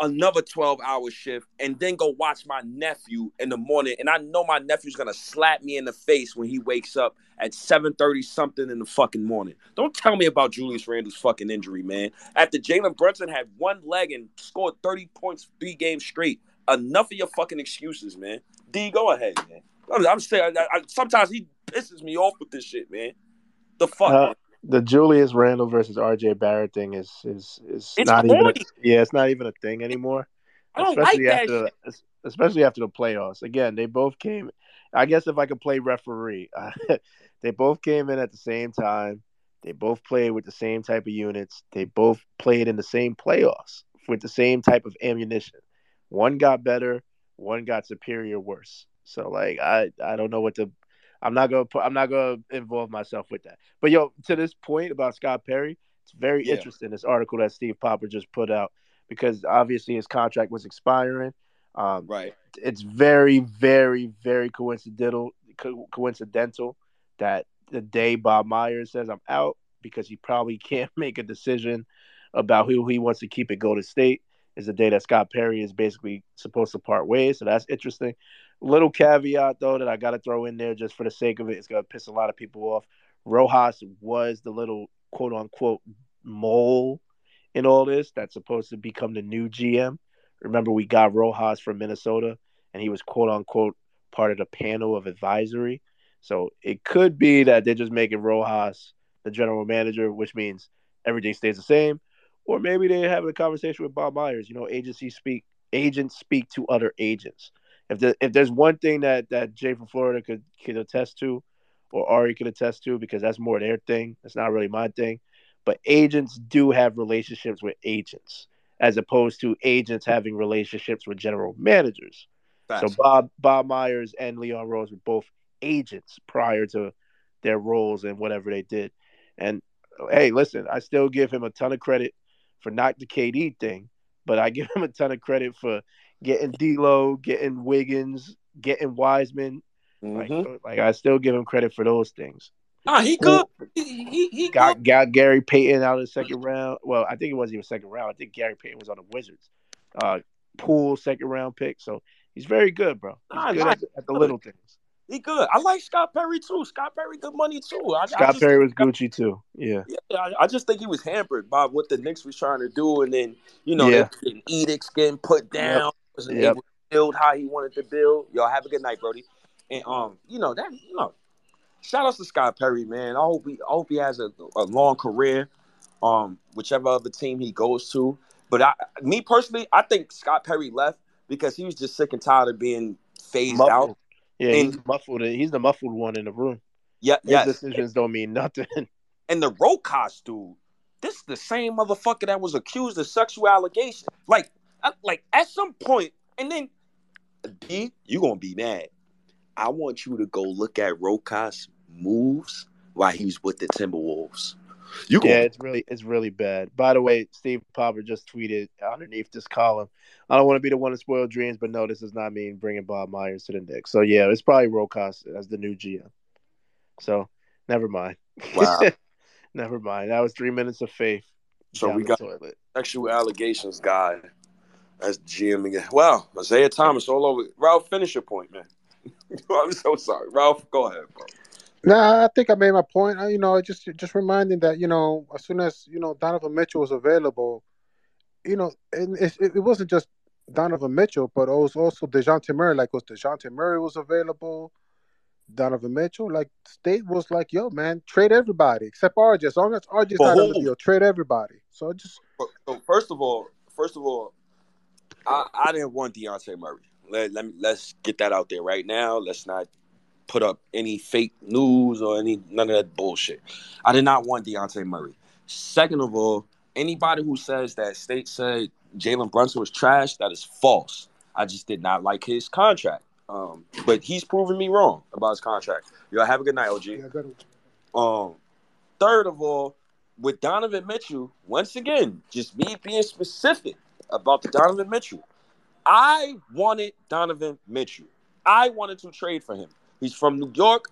another 12 hour shift and then go watch my nephew in the morning. And I know my nephew's gonna slap me in the face when he wakes up at 7:30 something in the fucking morning. Don't tell me about Julius Randle's fucking injury, man. After Jalen Brunson had one leg and scored 30 points three games straight. Enough of your fucking excuses, man. D, go ahead, man. I'm, I'm saying I, I, sometimes he pisses me off with this shit, man. The fuck, Uh, man. The Julius Randle versus RJ Barrett thing is is is It's not even a, yeah, it's not even a thing anymore. I don't like Especially that after shit. the, especially after the playoffs. Again, they both came. I guess if I could play referee, <laughs> they both came in at the same time. They both played with the same type of units. They both played in the same playoffs with the same type of ammunition. One got better, one got superior worse. So like I I don't know what to I'm not gonna put I'm not gonna involve myself with that. But yo, to this point about Scott Perry, it's very Yeah. interesting this article that Steve Popper just put out because obviously his contract was expiring. Um, Right. it's very, very, very coincidental co- coincidental that the day Bob Myers says I'm out because he probably <laughs> can't make a decision about who he wants to keep at Golden State is the day that Scott Perry is basically supposed to part ways. So that's interesting. Little caveat though that I got to throw in there just for the sake of it. It's gonna piss a lot of people off. Rosas was the little quote unquote mole in all this that's supposed to become the new GM. Remember, we got Rosas from Minnesota, and he was quote unquote part of the panel of advisory. So it could be that they're just making Rosas the general manager, which means everything stays the same, or maybe they're having a conversation with Bob Myers. You know, agencies speak, agents speak to other agents. If the, if there's one thing that that Jay from Florida could could attest to, or Ari could attest to, because that's more their thing. That's not really my thing. But agents do have relationships with agents, as opposed to agents having relationships with general managers. Facts. So Bob Bob Myers and Leon Rose were both agents prior to their roles and whatever they did. And hey, listen, I still give him a ton of credit for not the KD thing, but I <laughs> give him a ton of credit for getting D'Lo, getting Wiggins, getting Wiseman. Like, like I still give him credit for those things. Nah, he good. He, he, he Got got Gary Payton out of the second round. Well, I think it wasn't even second round. I think Gary Payton was on the Wizards. Uh, Poole second round pick. So he's very good, bro. He's Nah, good nah, at, at the little things. He good. I like Scott Perry too. Scott Perry good money too. I, I Scott just, Perry was Gucci too. Yeah. Yeah, I, I just think he was hampered by what the Knicks was trying to do, and then you know Yeah. edicts getting put down. Wasn't Yep. able to build how he wanted to build. Y'all have a good night, Brody. And um, you know that you know, shout outs to Scott Perry, man. I hope he, I hope he has a, a long career, um, whichever other team he goes to. But I, me personally, I think Scott Perry left because he was just sick and tired of being phased Muffled. out. Yeah, And- he's muffled. He's the muffled one in the room. Yeah, His decisions don't mean nothing. <laughs> and the Rosas dude, this is the same motherfucker that was accused of sexual allegations. Like, uh, like at some point, and then D, you gonna be mad. I want you to go look at Rosas moves while he was with the Timberwolves. You yeah, gonna it's really it's really bad. By the way, Steve Popper just tweeted underneath this column. I don't want to be the one to spoil dreams, but no, this does not mean bringing Bob Myers to the Knicks. So yeah, it's probably Rosas as the new GM. So never mind. Wow. <laughs> never mind. That was three minutes of faith. So we got toilet. sexual allegations guy as GM again. Well, Isiah Thomas all over. Ralph, finish your point, man. <laughs> I'm so sorry, Ralph. Go ahead, bro. Nah, I think I made my point. I, you know, just just reminding that you know, as soon as you know Donovan Mitchell was available, you know, and it, it, wasn't just Donovan Mitchell, but it was also Dejounte Murray. Like, was Dejounte Murray was available? Donovan Mitchell, like State was like, yo, man, trade everybody except RJ. As long as RJ's not on the deal, trade everybody. So just So- So first of all, first of all, I, I didn't want Dejounte Murray. Let, let me let's get that out there right now. Let's not put up any fake news or any none of that bullshit. I did not want Dejounte Murray. Second of all, anybody who says that State said Jalen Brunson was trash, that is false. I just did not like his contract. Um, but he's proven me wrong about his contract. Y'all have a good night, OG. Um, third of all, with Donovan Mitchell, once again, just me being specific about the Donovan Mitchell. I wanted Donovan Mitchell. I wanted to trade for him. He's from New York,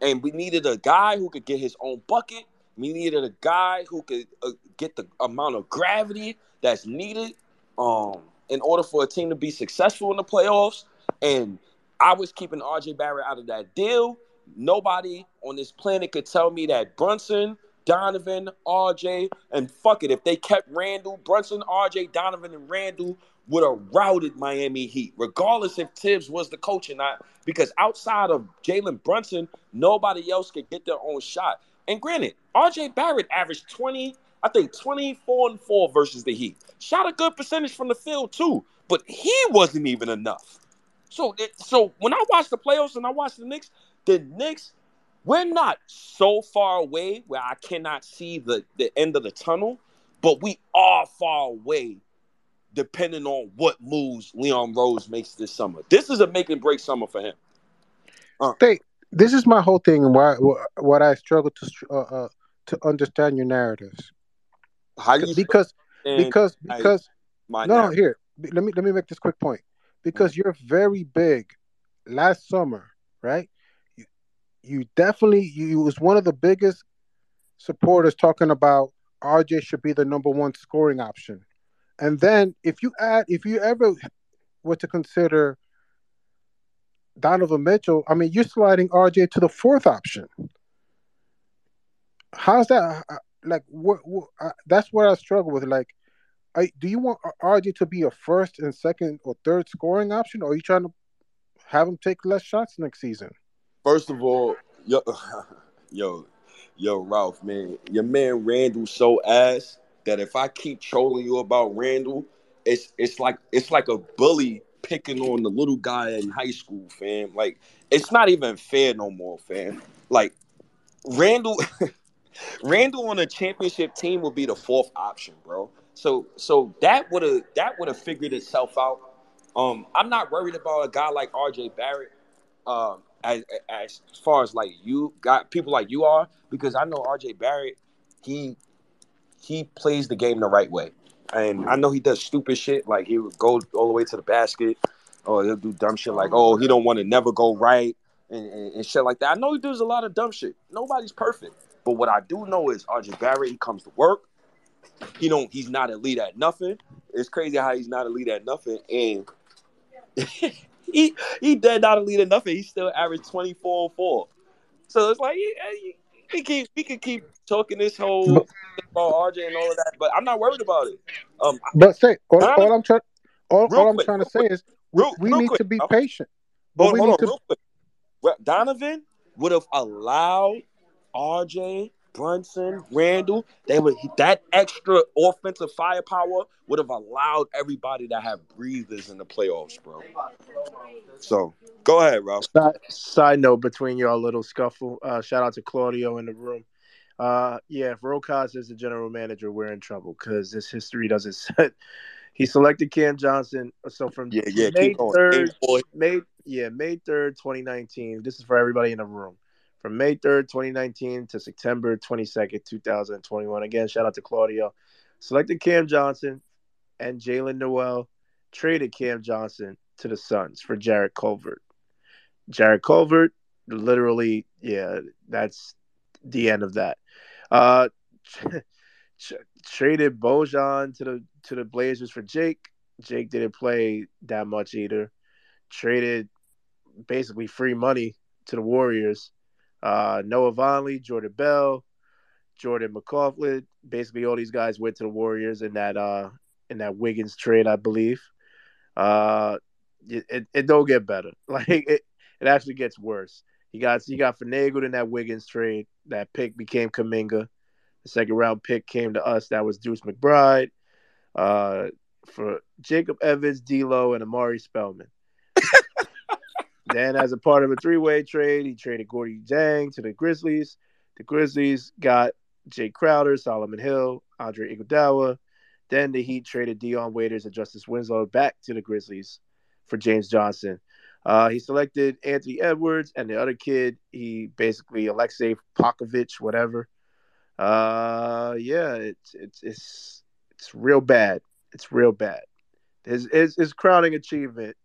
and we needed a guy who could get his own bucket. We needed a guy who could uh, get the amount of gravity that's needed um, in order for a team to be successful in the playoffs. And I was keeping RJ Barrett out of that deal. Nobody on this planet could tell me that Brunson, Donovan, RJ, and fuck it, if they kept Randle, Brunson, RJ, Donovan, and Randle would have routed Miami Heat, regardless if Thibs was the coach or not. Because outside of Jalen Brunson, nobody else could get their own shot. And granted, RJ Barrett averaged 20, I think 24 and 4 versus the Heat. Shot a good percentage from the field too, but he wasn't even enough. So, it, so when I watch the playoffs and I watch the Knicks, the Knicks, we're not so far away where I cannot see the, the end of the tunnel, but we are far away depending on what moves Leon Rose makes this summer. This is a make and break summer for him. State. This is my whole thing, and why what I struggle to uh, uh, to understand your narratives. How you because because because my no narrative? here let me let me make this quick point because you're very big last summer right you, you definitely you was one of the biggest supporters talking about RJ should be the number one scoring option and then if you add if you ever were to consider Donovan Mitchell I mean you're sliding RJ to the fourth option how's that uh, like what, what uh, that's where I struggle with like I, do you want RJ to be a first and second or third scoring option, or are you trying to have him take less shots next season? First of all, yo, <laughs> yo, yo, Ralph, man, your man Randle so ass that if I keep trolling you about Randle, it's it's like it's like a bully picking on the little guy in high school, fam. Like it's not even fair no more, fam. Like Randle <laughs> Randle on a championship team would be the fourth option, bro. So so that would have that would have figured itself out. Um, I'm not worried about a guy like RJ Barrett. Um, as, as far as like you got people like you are, because I know RJ Barrett, he he plays the game the right way. And I know he does stupid shit, like he would go all the way to the basket, or he'll do dumb shit like, oh, he don't want to never go right and, and, and shit like that. I know he does a lot of dumb shit. Nobody's perfect. But what I do know is RJ Barrett, he comes to work. He don't he's not elite at nothing. It's crazy how he's not elite at nothing. And <laughs> he he dead not elite at nothing. He still averaged 24 and 4. So it's like he keep we can keep talking this whole But, about RJ and all of that, but I'm not worried about it. Um but say all, all I'm trying all, all I'm quick, trying to say quick, is we, real, we real need quick. to be uh, patient, but Hold, we hold need on, to. Donovan would have allowed RJ, Brunson, Randle. They would that extra offensive firepower would have allowed everybody to have breathers in the playoffs, bro. So go ahead, Ralph. Side, side note between y'all little scuffle. Uh, shout out to Claudio in the room. Uh, yeah, if Rosas is the general manager, we're in trouble because this history doesn't <laughs> set. He selected Cam Johnson. So from Yeah, yeah, May keep third. May yeah, May third, twenty nineteen. This is for everybody in the room. From May third, twenty nineteen to September twenty second, two thousand twenty one. Again, shout out to Claudio. Selected Cam Johnson and Jaylen Nowell. Traded Cam Johnson to the Suns for Jarrett Culver. Jarrett Culver, literally, yeah, that's the end of that. Uh, <laughs> traded Bojan to the to the Blazers for Jake. Jake didn't play that much either. Traded basically free money to the Warriors. Uh, Noah Vonleh, Jordan Bell, Jordan McLaughlin. Basically, all these guys went to the Warriors in that uh in that Wiggins trade, I believe. Uh, it, it, it don't get better. <laughs> Like it, it actually gets worse. He got he got finagled in that Wiggins trade. That pick became Kuminga. The second round pick came to us. That was Deuce McBride. Uh, for Jacob Evans, D'Lo, and Omari Spellman. Then, as a part of a three way trade, he traded Gorgui Dieng to the Grizzlies. The Grizzlies got Jae Crowder, Solomon Hill, Andre Iguodala. Then the Heat traded Dion Waiters and Justice Winslow back to the Grizzlies for James Johnson. Uh, he selected Anthony Edwards and the other kid. He basically Alexei Pokovich, whatever. Uh, yeah, it's it's it's it's real bad. It's real bad. His his, his crowning achievement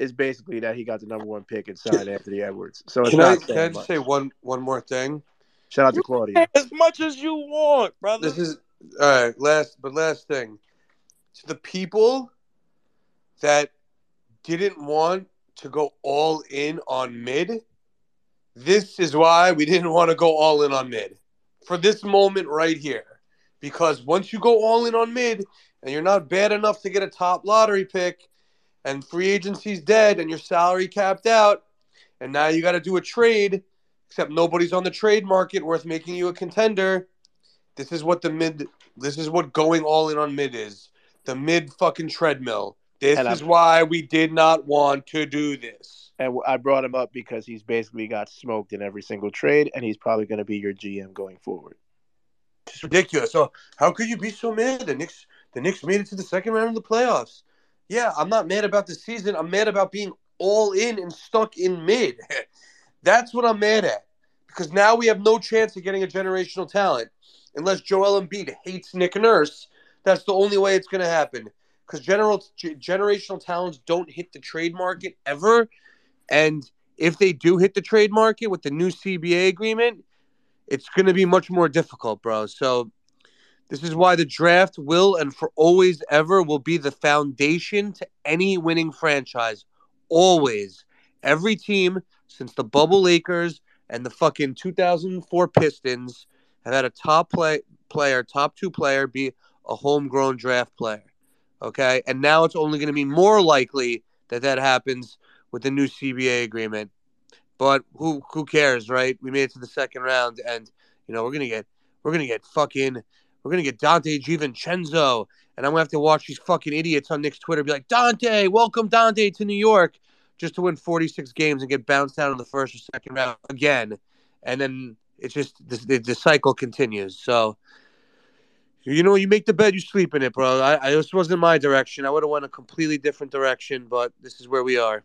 is basically that he got the number one pick and signed Anthony Edwards. So it's Can I not can I just much. say one one more thing? Shout out to Claudia. As much as you want, brother. This is all right. Last but last thing to the people that didn't want to go all in on mid. This is why we didn't want to go all in on mid for this moment right here. Because once you go all in on mid and you're not bad enough to get a top lottery pick and free agency's dead and your salary capped out and now you got to do a trade except nobody's on the trade market worth making you a contender. This is what the mid this is what going all in on mid is. The mid fucking treadmill. This And I'm- is why we did not want to do this. And I brought him up because he's basically got smoked in every single trade, and he's probably going to be your GM going forward. It's ridiculous. So how could you be so mad? The Knicks the Knicks made it to the second round of the playoffs. Yeah, I'm not mad about the season. I'm mad about being all in and stuck in mid. <laughs> That's what I'm mad at. Because now we have no chance of getting a generational talent. Unless Joel Embiid hates Nick Nurse, that's the only way it's going to happen. Because general generational talents don't hit the trade market ever, and if they do hit the trade market with the new CBA agreement, it's going to be much more difficult, bro. So this is why the draft will and for always ever will be the foundation to any winning franchise. Always. Every team since the bubble Lakers and the fucking 2004 Pistons have had a top play player, top two player be a homegrown draft player. Okay? And now it's only going to be more likely that that happens with the new CBA agreement. But who who cares, right? We made it to the second round and you know, we're going to get we're going to get fucking We're gonna get Donte DiVincenzo, and I'm gonna have to watch these fucking idiots on Knicks Twitter be like, Donte, welcome Donte to New York, just to win 46 games and get bounced out in the first or second round again, and then it's just the, the, the cycle continues. So. You know, you make the bed, you sleep in it, bro. I, I this wasn't my direction. I would have went a completely different direction, but this is where we are.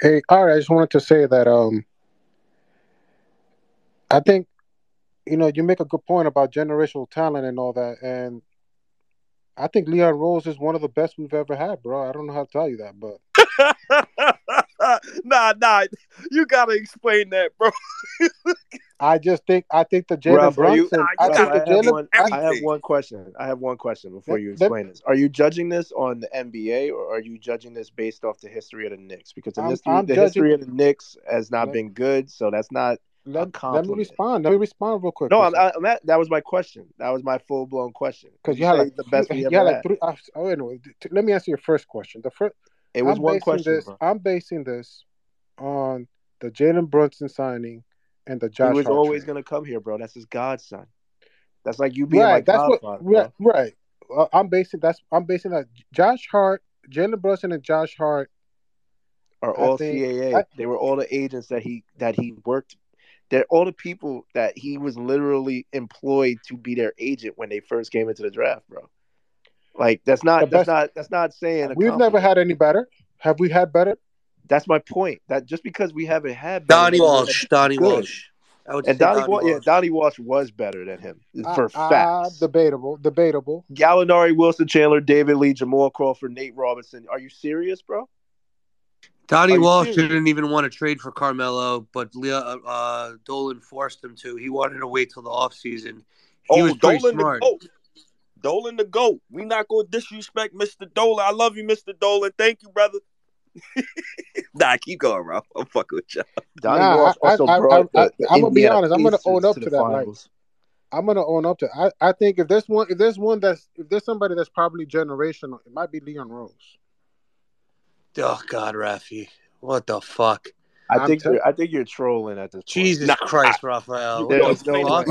Hey, all right. I just wanted to say that um, I think you know you make a good point about generational talent and all that, and I think Leon Rose is one of the best we've ever had, bro. I don't know how to tell you that, but <laughs> nah, nah, you gotta explain that, bro. <laughs> I just think I think the Jalen Ralph, you, Brunson. Nah, I think I the have Jalen. one. I, I have one question. I have one question before you let, explain this. Are you judging this on the NBA or are you judging this based off the history of the Knicks? Because the I'm history, I'm the judging. history of the Knicks has not Let, been good, so that's not a let, let me respond. Let me respond real quick, No, I'm. I'm at, that was my question. That was my full blown question. Because You you had like the <laughs> you, best you ever had like three. Uh, oh, anyway, t- let me answer your first question. The first, It was I'm one question, this. I'm basing this on the Jalen Brunson signing and the He Josh was Hart always gonna come here, bro. That's his godson. That's like you being Right. That's godfather, Right. bro. Right. Uh, I'm basing. That's. I'm basing that. Josh Hart, Jalen Brunson, and Josh Hart. Are I all think. CAA. I, They were all the agents that he that he worked. They're all the people that he was literally employed to be their agent when they first came into the draft, bro. Like that's the not that's not that's not saying We've never had any better. Have we had better? That's my point. That just because we haven't had better Donnie doesn't mean that Walsh, he's Donnie good. Walsh. And Donnie Donnie Walsh, yeah, Donnie Walsh was better than him Ah, for ah, facts. debatable. Debatable. Gallinari, Wilson Chandler, David Lee, Jamal Crawford, Nate Robinson. Are you serious, bro? Donnie Walsh serious? didn't even want to trade for Carmelo, but Leah, uh, Dolan forced him to. He wanted to wait till the offseason. He Oh, was pretty Dolan the smart. goat. Dolan the goat. We not gonna disrespect Mr. Dolan. I love you, Mr. Dolan. Thank you, brother. <laughs> nah, keep going, bro. I'm fucking with y'all. Donnie Nah, Walsh I, I, also I, I, brought I, the, the I'm gonna be honest. I'm gonna own up to to that. Like. I'm gonna own up to. I, I think if there's one, if there's one that's, if there's somebody that's probably generational, it might be Leon Rose. Oh God, Rafi, what the fuck? I I'm think telling. you're, I think you're trolling at this point. Jesus Nah, Christ, Raphael, what the no explain fuck?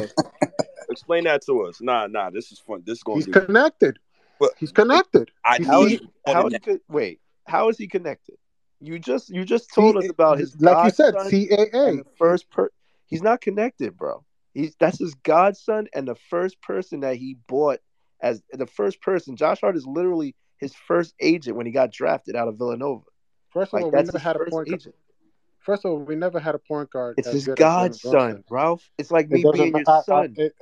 explain that to us. Nah, nah, this is fun. This is gonna He's be. connected. But He's connected. I He's How is need he, more how than he co- wait? How is he connected? You just you just C, told us about his like you said, CAA. first per. He's not connected, bro. He's that's his godson and the first person that he bought as the first person. Josh Hart is literally his first agent when he got drafted out of Villanova. First of Like all, we never had a point. guard. agent. First of all, we never had a point guard It's his good as Jalen godson, Ralph. It's like It me being your I, I, son. it,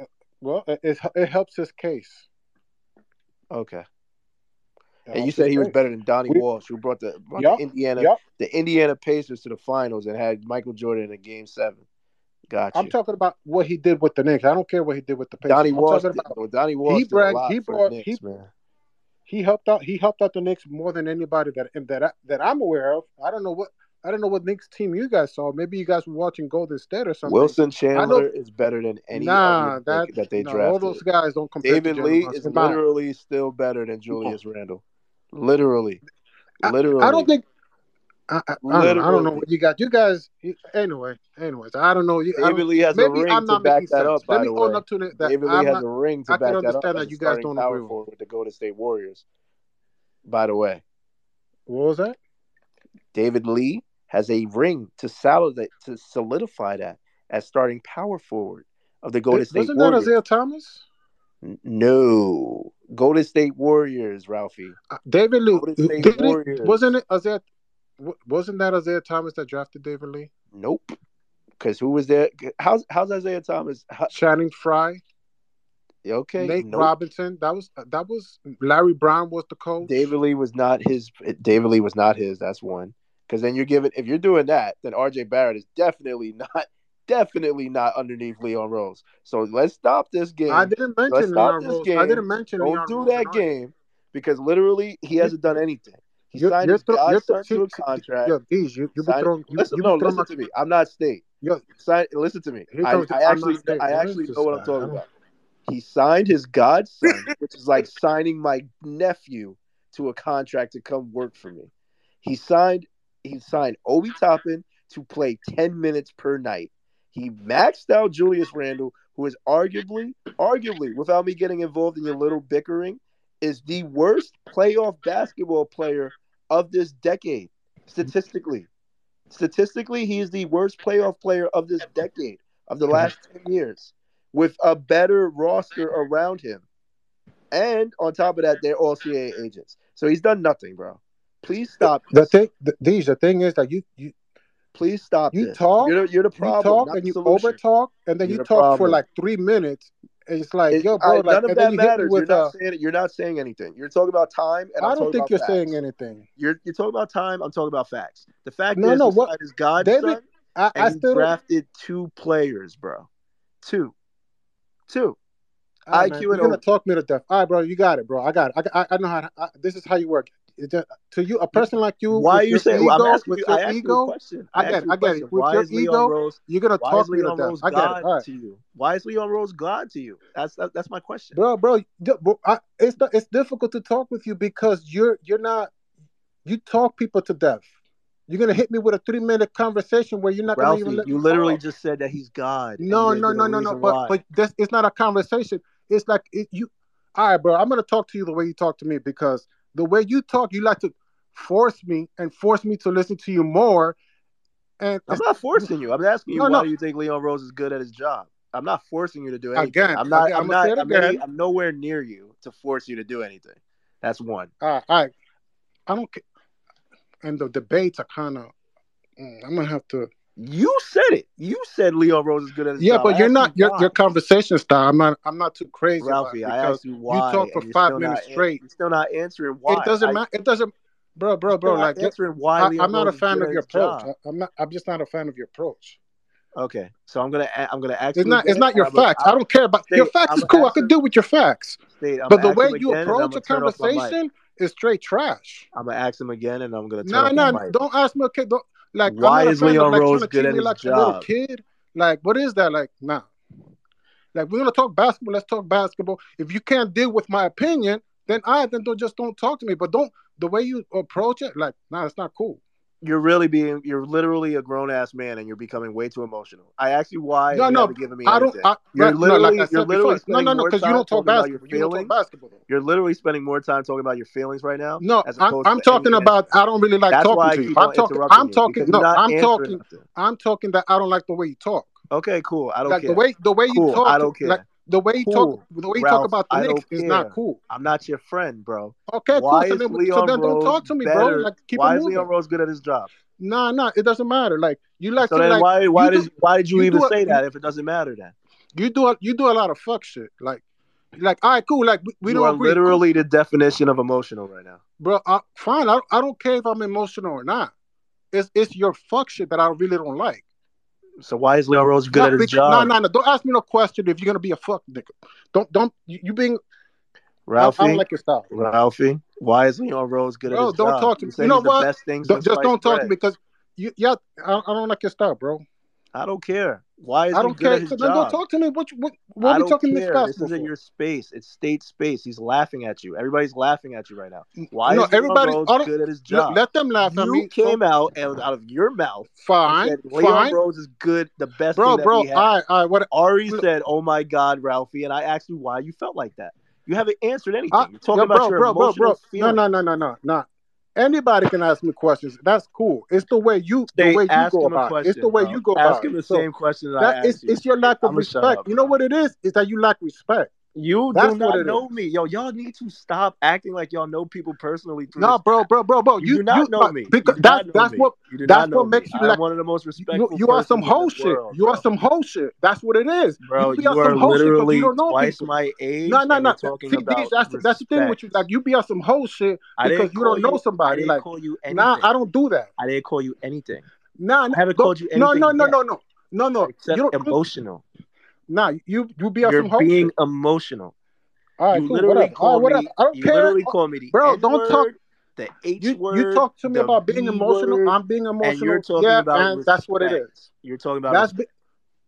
well, it, it helps his case. Okay. And you said he was better than Donnie We, Walsh, who brought the brought yup, the Indiana yup. the Indiana Pacers to the finals and had Michael Jordan in a game seven. Got I'm talking about what he did with the Knicks. I don't care what he did with the Pacers. Donnie I'm Walsh did, about well, Donnie he Walsh did a bragged. He brought. He Knicks, man. He helped out. He helped out the Knicks more than anybody that that I, that I'm aware of. I don't know what I don't know what Knicks team you guys saw. Maybe you guys were watching Golden State or something. Wilson Chandler is better than any other Nah, that that they, no, all those guys don't compare David Lee is literally still better than Julius Randle. Literally. I, I Literally. don't think. I, I, I don't know. I don't know what you got. You guys. You, anyway. Anyways, I don't know. You. David. Lee has a ring I'm to back that sense. up, Let by me the own way. up to it that David Lee I'm has not. a ring to I back that up I can understand that you guys don't agree with forward with the Golden State Warriors. By the way, What was that? David Lee has a ring to solidify to solidify that as starting power forward of the Golden Th- State Wasn't that Warriors. Isaiah Thomas? No, Golden State Warriors, Ralphie. Uh, David Lee. Golden State Did it, Warriors. wasn't it Isaiah? Wa- Wasn't that Isaiah Thomas that drafted David Lee? Nope. Because who was there? How's how's Isaiah Thomas? How, Channing Frye, okay, Nate nope. Robinson. That was that was Larry Brown was the coach. David Lee was not his. David Lee was not his. That's one. Because then you're giving. If you're doing that, then R.J. Barrett is definitely not. Definitely not underneath Leon Rose. So let's stop this game. I didn't Let's mention stop Leon this Rose. game. I didn't mention Don't Leon do Rose. that game because literally he hasn't done anything. He you're, signed you're, through, God you're, through, you contract. Yo, Deej, you, you signed, throwing, you, listen, you no, listen to me. I'm not state. Yo, signed, listen to me. I, I, I actually. I actually know what I'm talking about. He signed his godson, <laughs> which is like signing my nephew to a contract to come work for me. He signed, he signed Obi Toppin to play 10 minutes per night. He maxed out Julius Randle, who is arguably, arguably, without me getting involved in your little bickering, is the worst playoff basketball player of this decade, statistically. Statistically, he is the worst playoff player of this decade, of the last 10 years, with a better roster around him. And on top of that, they're all CA agents. So he's done nothing, bro. Please stop. The this. thing, the, these, the thing is that you, you, please stop. You this. talk. You're, you're, the problem. You talk and you over talk, and then you're you the talk problem. for like three minutes, it's like, yo, bro, I, like, none of that you matters. You're not, uh, saying, you're not saying anything. You're talking about time, and I do not think you're facts. saying anything. You're you're talking about time. I'm talking about facts. The fact no, is, no, what is David, son, I, I still drafted two players, bro. Two, two. Right, IQ man, and you're gonna talk me to death. All right, bro, you got it, bro. I got it. I, I, I know how. To, I, this is how you work to you, a person like you, why are you saying? Ego, I'm asking with you, your I ego, you a question. I, I get, it, I get it. With why your ego, Rose, you're gonna talk with me to Rose. God I get it. Right. To you, why is Leon Rose God to you? That's that, that's my question, bro, bro. bro I, it's not, it's difficult to talk with you because you're you're not you talk people to death. You're gonna hit me with a three minute conversation where you're not Ralphie, gonna even. you literally talk. just said that he's God. No, no, no, no, no. But why. but this it's not a conversation. It's like it, you. All right, bro. I'm gonna talk to you the way you talk to me because the way you talk, you like to force me and force me to listen to you more. And I'm not forcing you. I'm asking you no, why no. you think Leon Rose is good at his job. I'm not forcing you to do anything. Again, I'm not. Again, I'm, I'm not. I'm, I'm, nowhere near you to force you to do anything. That's one. All right. All right. I don't. And the debates are kind of. Mm, I'm gonna have to you said it. You said Leo Rose is good at his yeah, job. but you're not your, your conversation style. I'm not I'm not too crazy. Ralphie, I asked you why. You talk for five minutes not, straight. You're still not answering why. It doesn't matter. It doesn't, bro, bro, bro. Like answering why. I, am not a fan of your approach. I'm not. I'm just not a fan of your approach. Okay, so I'm gonna I'm gonna ask. It's not it's not your facts. I don't care about State, your facts. I'm is cool. I can deal with your facts. But the way you approach a conversation is straight trash. I'm gonna ask him again, and I'm gonna. No, no, don't ask me. Okay, don't like, why is Leon like, Rose good at his like job? Kid, like, what is that? Like, nah. Like, we're gonna talk basketball. Let's talk basketball. If you can't deal with my opinion, then I then don't just don't talk to me. But don't the way you approach it, like, nah, it's not cool you're really being you're literally a grown ass man and you're becoming way too emotional. I asked you why. No, no, giving me. I don't. I, you're literally, no, like you're literally no, no, no, because you don't talk basketball. You don't talk basketball. You're literally spending more time talking about your feelings right now. No, I, am talking about. I don't really like That's talking to you. I'm talking. I'm talking. No, I'm talking. Nothing. I'm talking that I don't like the way you talk. Okay, cool. I don't like care. the way the way cool. you talk. I don't care. Like, the way you cool, talk the way you Ralph, talk about the Knicks is not cool. I'm not your friend, bro. Okay, why cool. So then, so then don't talk to me, better? bro. Like keep why moving. is Leon Rose good at his job? Nah, nah, it doesn't matter. Like you like so then like, why why did why did you, you even a, say that if it doesn't matter then? You do a, you do a lot of fuck shit. Like like all right, cool. Like we, we don't agree. literally the definition of emotional right now, bro. Fine, I, I don't care if I'm emotional or not. It's it's your fuck shit that I really don't like. So why is Leo Rose good no, at his because, job? No, no, no. Don't ask me no question if you're gonna be a fuck nigga. Don't don't you, you being Ralphie. I, I, don't like your style. Ralphie, why is Leon Rose good bro, at his don't job? Don't talk to me. You, you know what? Don't, just don't talk to me because you yeah, I, I, don't like your style, bro. I don't care. Why is I don't care. Then don't talk to me. What? What? What are we talking care. this? This is in your space. It's state space. He's laughing at you. Everybody's laughing at you right now. Why? No, is everybody good at his job. Let them laugh you at me. You came so, out and out of your mouth. Fine. Said, Leon fine. Rose is good. The best. Bro, bro. All right, all right. What? Ari look, said, "Oh my God, Ralphie," and I asked you why you felt like that. You haven't answered anything. You're talking no, about your bro, emotional bro, bro. feelings. No, no, no, no, no, no. Anybody can ask me questions. That's cool. It's the way you they the way you go about question, it. It's the way bro. you go ask about him the it. same so question that, that it's, it's, your lack of I'm respect. You know what it is? Is that you lack respect. You That's do not know is. me. Yo, y'all need to stop acting like y'all know people personally. No, bro, bro, bro, bro. You, you do not you, know me. Because that's that's me. what that's what makes me. you like, one of the most respectful. You, you are some whole shit. World, you are some whole shit. That's what it is. Bro, you, are, some literally shit don't know twice people. my age. No, no, no. See, that's respect. that's the thing with you. Like you be on some whole shit because you don't know somebody. like Nah, I don't do that. I didn't call you anything. Nah, I haven't called you anything. No, no, no, no, no, no, no. Except emotional. Nah, you you be You're being emotional. All right, you cool, literally call right, me. I don't you care. literally call me the bro. N-word, don't talk the H you, word. You talk to me about being B emotional. I'm being emotional. yeah, and that's what it is. You're talking about that's be-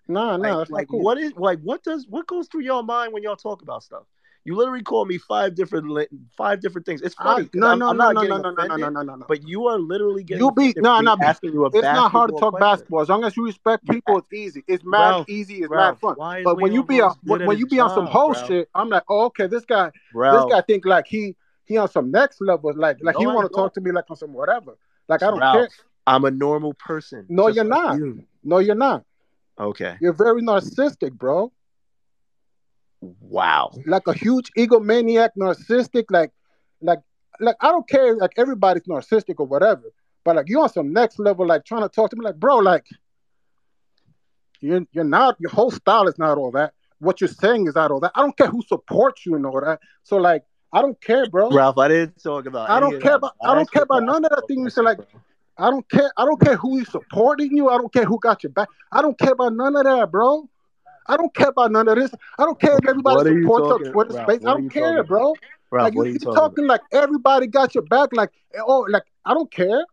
nah, nah. Like, like cool. what is like what does what goes through your mind when y'all talk about stuff? You literally call me five different li- five different things. It's funny. I, no, I'm, no, I'm no, no, no, no, no, no, no, no, no. But you are literally getting. You be no, no. Asking you a it's not hard to talk question. basketball. As long as you respect people, it's easy. It's mad Ralph, easy. It's Ralph, mad fun. But when you be on when, when you be on some whole shit, I'm like, oh, okay, this guy, Ralph. this guy think like he he on some next level. Like like no, he want to talk to me like on some whatever. Like I don't Ralph, care. I'm a normal person. No, you're not. No, you're not. Okay. You're very narcissistic, bro. Wow. Like a huge egomaniac, narcissistic, like like like I don't care like everybody's narcissistic or whatever, but like you're on some next level, like trying to talk to me like, bro, like you're you're not your whole style is not all that. What you're saying is not all that. I don't care who supports you and all that. So like I don't care, bro. Ralph, I didn't talk about. I don't care about. I, I don't care about none of that thing you said. Like. I don't care. I don't care who is supporting you. I don't care who got your back. I don't care about none of that, bro. I don't care about none of this. I don't care if everybody supports your Twitter space. I don't care, talking? bro. Like you, you talking, talking like everybody got your back. Like oh, like I don't care.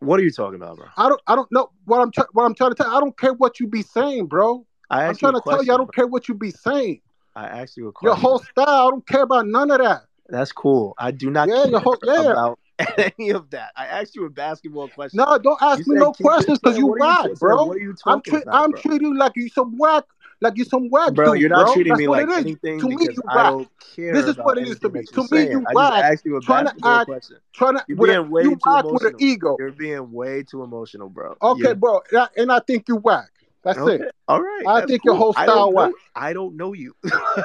What are you talking about, bro? I don't. I don't know what I'm. Tra- what I'm trying to tell. You, I don't care what you be saying, bro. I am trying to question, tell you. I don't care what you be saying. I asked you a question. Your whole style. I don't care about none of that. That's cool. I do not yeah, care whole, yeah. about at <laughs> any of that. I asked you a basketball question. No, don't ask you me no questions because you whack, bro. What are you talking I'm, tre- about, I'm bro? treating you like you some whack, like you some whack, bro. Dude, you're not bro. treating That's me like anything. To me, you I. This is what it is to me. To me, you ride. Trying to act, question. trying to you're with being a, way you too with an ego. You're being way too emotional, bro. Okay, bro, and I, think you whack. That's okay. it. All right. I think cool. your whole style whack. I don't know you,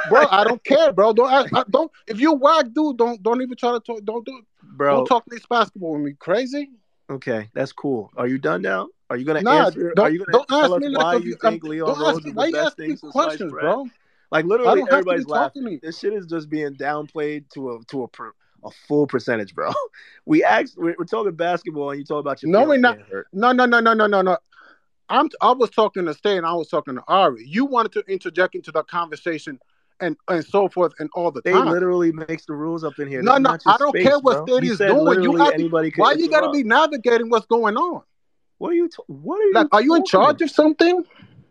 bro. I don't <laughs> care, bro. Don't I, I, don't. If you whack, dude, don't don't even try to talk. Don't do. Bro, we'll talk this basketball with me. Crazy? Okay, that's cool. Are you done now? Are you gonna nah, answer? Are you gonna tell us why you think I'm, Leon Rose me, is the best thing since questions. Bro. Like literally, everybody's laughing. This shit is just being downplayed to a to a a full percentage, bro. <laughs> We asked. We're, we're, talking basketball, and you talk about your. No, we're not. No, no, no, no, no, no, no. I'm. I was talking to Stay, and I was talking to Ari. You wanted to interject into the conversation and and so forth and all the they time. They literally makes the rules up in here. No, no, I don't space, care what state is doing. You have anybody why you got to be navigating what's going on? What are you? What are you? Like, are you in charge of something?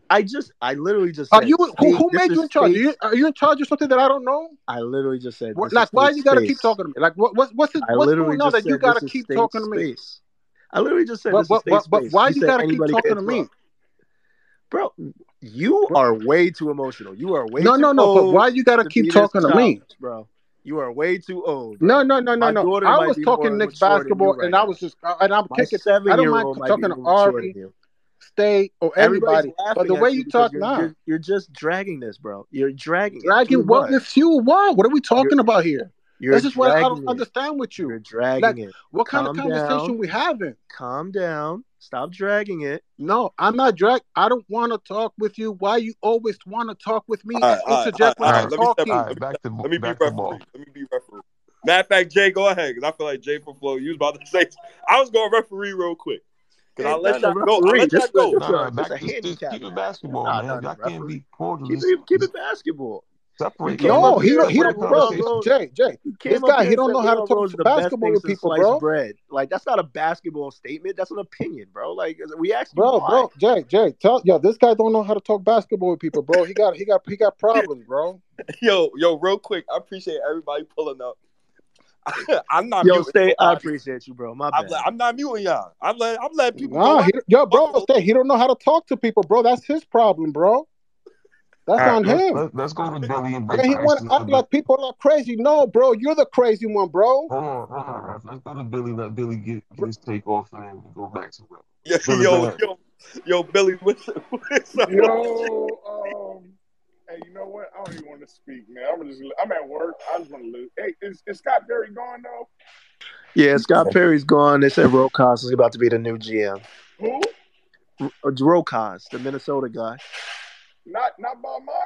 I just, I literally just. Said, are you? Who, who made you in charge? Are you, are you, in charge of something that I don't know? I literally just said. Like, why you got to keep talking to me? Like, what, what what's it, what's going on that you got to keep talking to me? I literally just said. But, but, why you got to keep talking to me? bro. You are way too emotional. You are way no, no, no. But why you gotta to keep talking to me, bro? You are way too old. Bro. No, no, no, no, no. I was talking Knicks basketball, right and now. I was just uh, and I'm My kicking. Seven I don't mind talking to Ari, Stay, or everybody. But the way you talk you're, now, you're, you're, just dragging this, bro. You're dragging. Dragging what? The fuel? Why? What are we talking you're, about here? You're That's just what I don't understand with you. You're dragging like, it. What kind Calm of conversation down. we having? Calm down. Stop dragging it. No, I'm not drag. I don't want to talk with you. Why you always want to talk with me? Right, interject right, talking. Let me, step, let me, let me be referee. Let me be referee. Matter of fact, Jay, go ahead because I feel like Jay from Flow. You was about to <laughs> say. I was going referee real quick. Cause hey, I let y'all go. I let y'all go. No, no, handicap. Keep it basketball, man. Y'all can't be cordial. Keep it basketball. Separate. No, he don't, he don't, bro, Jay, this guy, he don't know how to talk basketball with people, bro. Bread. Like that's not a basketball statement. That's an opinion, bro. Like we asked, bro, bro, Jay, Jay, tell, yo, this guy don't know how to talk basketball with people, bro. He got, he got, he got problems, bro. <laughs> yo, yo, real quick, I appreciate everybody pulling up. <laughs> I'm not. Yo, stay. I appreciate you, bro. My bad. I'm, let, I'm not muting y'all. I'm letting I'm letting people. Nah, he, yo, bro, stay. He don't know how to talk to people, bro. That's his problem, bro. That's right, on let's, him. Let's, let's, go to Billy and Billy. Yeah, he want to act like people are crazy. No, bro, you're the crazy one, bro. Hold on, hold on, Let's go to Billy. Let Billy get, get his take off, and then go back to Ralph. Yeah, <laughs> yo, yo, yo, Billy, what's, what's up? Yo, um, hey, you know what? I don't even want to speak, man. I'm just, I'm at work. I just want to lose. Hey, is, is Scott Perry gone though? Yeah, Scott Perry's gone. They said Rosas is about to be the new GM. Who? R- Rosas, the Minnesota guy. Not not Bob Myers.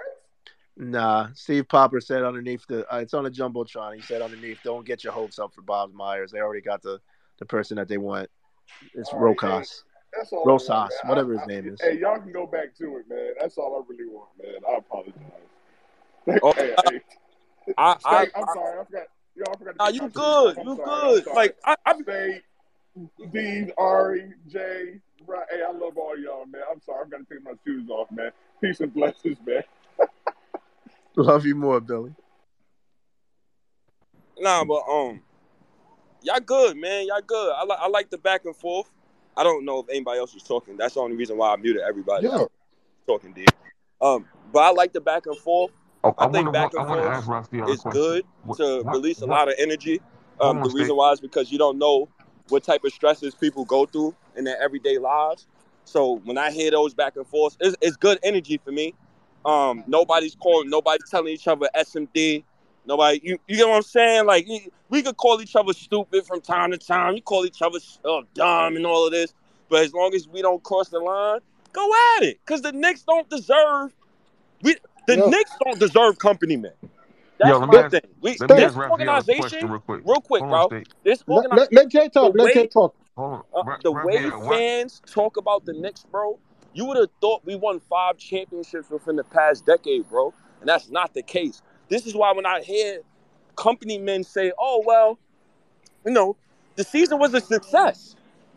Nah, Steve Popper said underneath the uh, it's on a jumbotron. He said underneath, don't get your hopes up for Bob Myers. They already got the the person that they want. It's all Rosas, Right, that's all Rosas, want, whatever his I, name is. Hey, y'all can go back to it, man. That's all I really want, man. I apologize. Oh, <laughs> hey, I, hey. I, I, am sorry, I forgot. Y'all forgot nah, you good. You good. Like I, I'm State, Dean, Ari, Jay, Right. Hey, I love all y'all, man. I'm sorry. I'm gonna take my shoes off, man. Peace and blessings, man. <laughs> Love you more, Billy. Nah, but um, y'all good, man. Y'all good. I like I like the back and forth. I don't know if anybody else was talking. That's the only reason why I muted everybody. Yeah. Talking, dude. Um, but I like the back and forth. Oh, I I think wanna back and wanna forth is question. good What, to what, release a lot of energy. Um, the reason why is because you don't know what type of stresses people go through in their everyday lives. So when I hear those back and forth, it's, it's good energy for me. Um, nobody's calling, nobody's telling each other SMD. Nobody, you, you get what I'm saying? Like you- we could call each other stupid from time to time. You call each other uh, dumb and all of this, but as long as we don't cross the line, go at it. Cause the Knicks don't deserve we the Yo, Knicks don't deserve company men. Yo, That's let me my ask thing. We let me this ask Raphael a question organization, real quick. real quick, Hold bro. This let, organization, let, let Jay talk. Let Jay talk. Uh, the way why fans talk about the Knicks, bro, you would have thought we won five championships within the past decade, bro. And that's not the case. This is why when I hear company men say, oh, well, you know, the season was a success.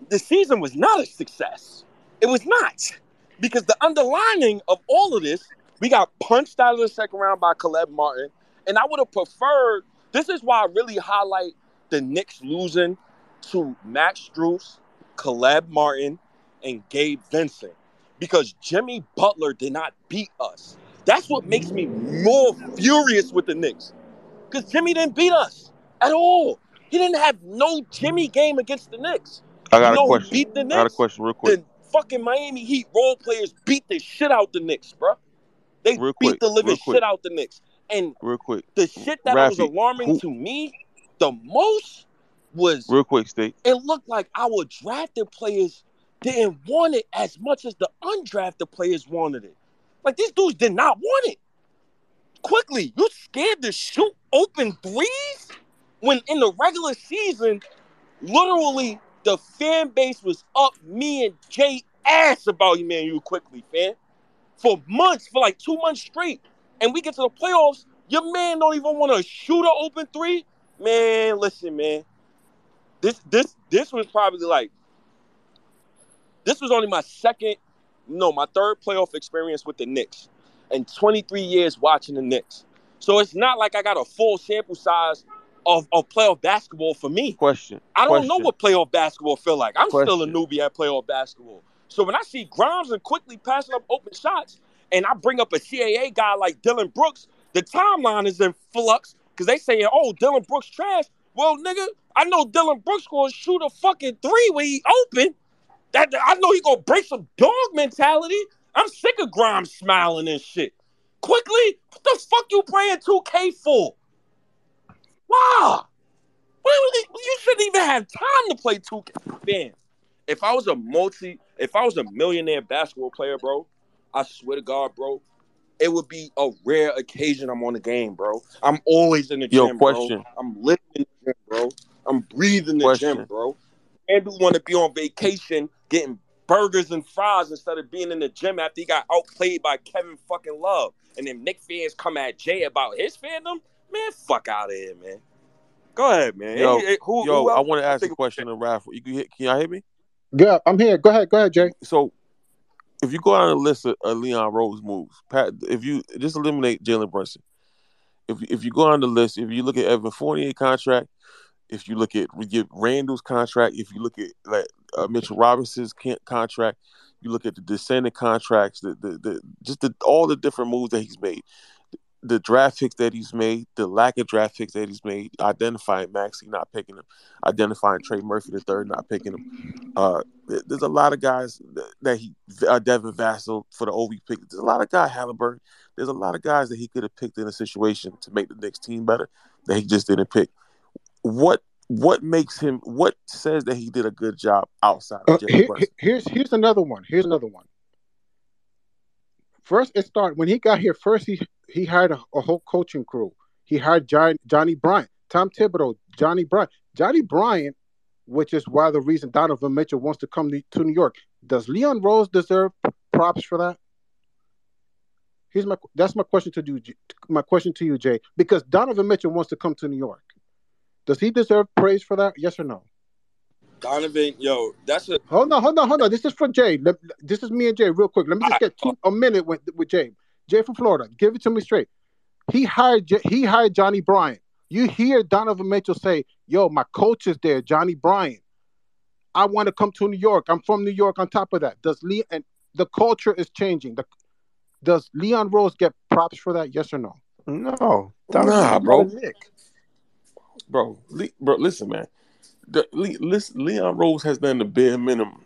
The season was not a success. It was not. Because the underlining of all of this, we got punched out of the second round by Caleb Martin. And I would have preferred, this is why I really highlight the Knicks losing to Max Strus, Caleb Martin, and Gabe Vincent. Because Jimmy Butler did not beat us. That's what makes me more furious with the Knicks. Because Jimmy didn't beat us at all. He didn't have no Jimmy game against the Knicks. I got a know who question. beat the I got a question real quick. The fucking Miami Heat role players beat the shit out the Knicks, bro. They Real beat quick. the living shit out the Knicks. And Real quick. the shit that was alarming who to me the most was real quick, State. it looked like our drafted players didn't want it as much as the undrafted players wanted it. Like these dudes did not want it. Quickley, you scared to shoot open threes when in the regular season, literally the fan base was up me and Jay ass about you, man. You quickly, fan, for months, for like two months straight, and we get to the playoffs. Your man don't even want to shoot an open three. Man, listen, man. This this this was probably like this was only my second, no, my third playoff experience with the Knicks, and 23 years watching the Knicks. So it's not like I got a full sample size of, of playoff basketball for me. Question. I don't know what playoff basketball feel like. I'm still a newbie at playoff basketball. So when I see Grimes and Quickley passing up open shots, and I bring up a CAA guy like Dillon Brooks, the timeline is in flux because they saying, "Oh, Dillon Brooks trash." Well, nigga, I know Dillon Brooks gonna shoot a fucking three when he open. That I know he gonna break some dog mentality. I'm sick of Grimes smiling and shit. Quickley, what the fuck you playing 2K for? Wow. You shouldn't even have time to play 2K. Man, if I was a multi, if I was a millionaire basketball player, bro, I swear to God, bro, it would be a rare occasion I'm on the game, bro. I'm always in the Yo, gym, question. bro. I'm living in the gym, bro. I'm breathing the Question. gym, bro. And do want to be on vacation getting burgers and fries instead of being in the gym after he got outplayed by Kevin fucking Love. And then Knick fans come at Jay about his fandom. Man, fuck out of here, man. Go ahead, man. Yo, Any- who, yo, who I want to ask a question to Raph. You can, hear- can y'all hear me? Yeah, I'm here. Go ahead. Go ahead, Jay. So, if you go down the list of, of Leon Rose moves, Pat, if you just eliminate Jalen Brunson, if if you go on the list, if you look at Evan Fournier contract, if you look at Randle's contract, if you look at like uh, Mitchell Robinson's contract, you look at the descending contracts, the the, the just the, all the different moves that he's made, the draft picks that he's made, the lack of draft picks that he's made, identifying Maxey not picking him, identifying Trey Murphy the third not picking him. Uh, there's a lot of guys that, that he uh, Devin Vassell for the OV pick. There's a lot of guys Halliburton. There's a lot of guys that he could have picked in a situation to make the next team better that he just didn't pick. What what makes him? What says that he did a good job outside Uh, of Jalen here, here's here's another one. Here's another one. First, it started when he got here. First, he he hired a, a whole coaching crew. He hired Johnny, Johnny Bryant, Tom Thibodeau, Johnny Bryant, Johnny Bryant, which is why the reason Donovan Mitchell wants to come to, to New York. Does Leon Rose deserve props for that? Here's my that's my question to you. My question to you, Jay, because Donovan Mitchell wants to come to New York. Does he deserve praise for that? Yes or no? Donovan, yo, that's a Hold on, hold on, hold on. This is for Jay. This is me and Jay, real quick. Let me just get two, a minute with with Jay. Jay from Florida. Give it to me straight. he hired he hired Johnny Bryant. You hear Donovan Mitchell say, "Yo, my coach is there, Johnny Bryant. I want to come to New York. I'm from New York." On top of that, does Lee and the culture is changing. The, does Leon Rose get props for that? Yes or no? No, Nah, bro. Nick. Bro, Le- bro, listen, man. The, Le- listen, Leon Rose has done the bare minimum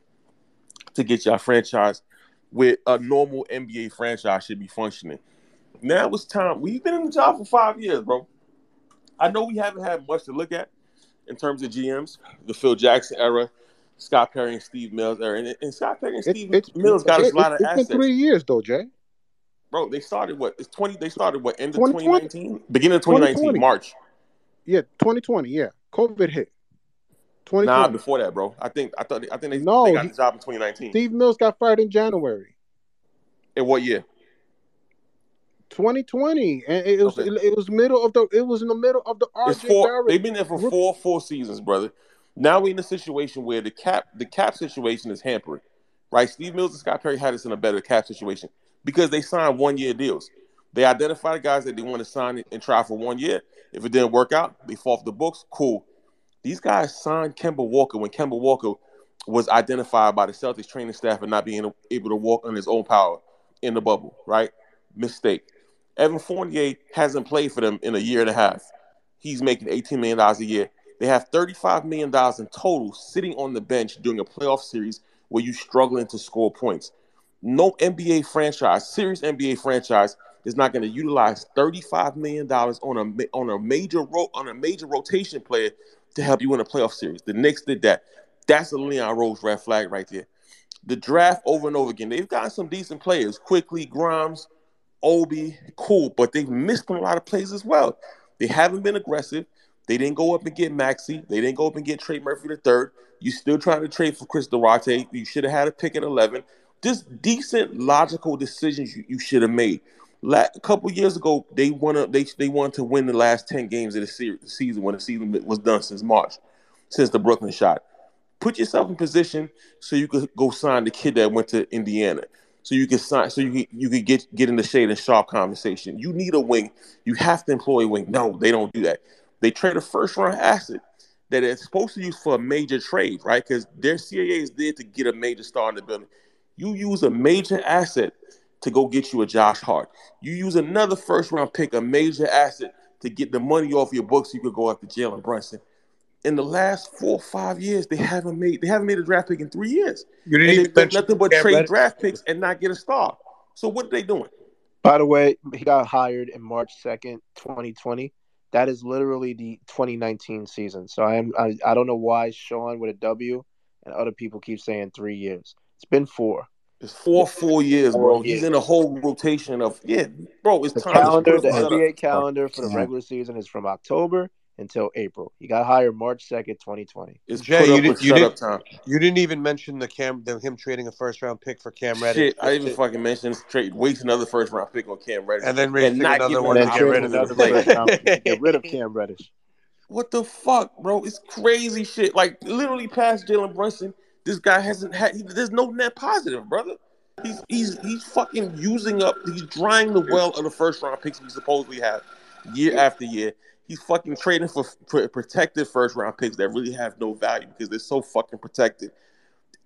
to get y'all franchise where a normal NBA franchise should be functioning. Now it's time. We've been in the job for five years, bro. I know we haven't had much to look at in terms of GMs, the Phil Jackson era, Scott Perry and Steve Mills era, and, and Scott Perry and It, Steve it's Mills got us a lot of assets, three years though, Jay. bro. They started what? It's twenty. They started what? End of 2019, beginning of 2019, 2020. March. Yeah, 2020. Yeah, COVID hit. 2020. Nah, before that, bro. I think I thought I think they, No, they got he- the job in 2019. Steve Mills got fired in January In what year? 2020, and it was Okay. it was middle of the it was in the middle of the RJ. They've been there for four four seasons, brother. Now we're in a situation where the cap the cap situation is hampering, right? Steve Mills and Scott Perry had us in a better cap situation because they signed one year deals. They identify the guys that they want to sign and try for one year. If it didn't work out, they fall off the books. Cool. These guys signed Kemba Walker when Kemba Walker was identified by the Celtics training staff and not being able to walk on his own power in the bubble, right? Mistake. Evan Fournier hasn't played for them in a year and a half. He's making $18 million a year. They have $35 million in total sitting on the bench during a playoff series where you're struggling to score points. No NBA franchise, serious NBA franchise, is not going to utilize $35 million on a on a major ro- on a major rotation player to help you win a playoff series. The Knicks did that. That's a Leon Rose red flag right there. The draft over and over again. They've gotten some decent players. Quickley, Grimes, Obi, cool, but they've missed on a lot of plays as well. They haven't been aggressive. They didn't go up and get Maxey. They didn't go up and get Trey Murphy the third. You're still trying to trade for Chris Duarte. You should have had a pick at 11. Just decent, logical decisions you, you should have made. La- a couple years ago, they wanted they they wanted to win the last 10 games of the, se- season when the season was done since March, since the Brooklyn shot put yourself in position so you could go sign the kid that went to Indiana. So you can sign, so you can, you could get get in the shade and sharp conversation. You need a wing. You have to employ a wing. No, they don't do that. They trade a first round asset that is supposed to use for a major trade, right? Because their CAA is there to get a major star in the building. You use a major asset to go get you a Josh Hart. You use another first round pick, a major asset to get the money off your books. You could go after Jalen Brunson in the last four or five years, they haven't made they haven't made a draft pick in three years. You didn't even they've done nothing but trade Reddish. draft picks and not get a star. So what are they doing? By the way, he got hired in March second, twenty twenty. That is literally the twenty nineteen season. So I am I, I don't know why Sean with a W and other people keep saying three years. It's been four. It's four four years, Four bro. He's in a whole rotation of yeah, bro. It's The time calendar, to the shut up. NBA calendar for the regular season is from October until April. He got hired March second, twenty twenty. It's Jay, you didn't you didn't time. you didn't even mention the Cam the, him trading a first round pick for Cam Reddish. Shit, I didn't even fucking mentioned this trade. Waste another first round pick on Cam Reddish And then and not another one And to get rid of opportunity him. to another play. first round pick to get rid of Cam Reddish. What the fuck, bro? It's crazy shit. Like literally past Jalen Brunson, this guy hasn't had. He, there's no net positive, brother. He's he's he's fucking using up. He's drying the well of the first round picks we supposedly have year after year. He's fucking trading for, for protected first round picks that really have no value because they're so fucking protected.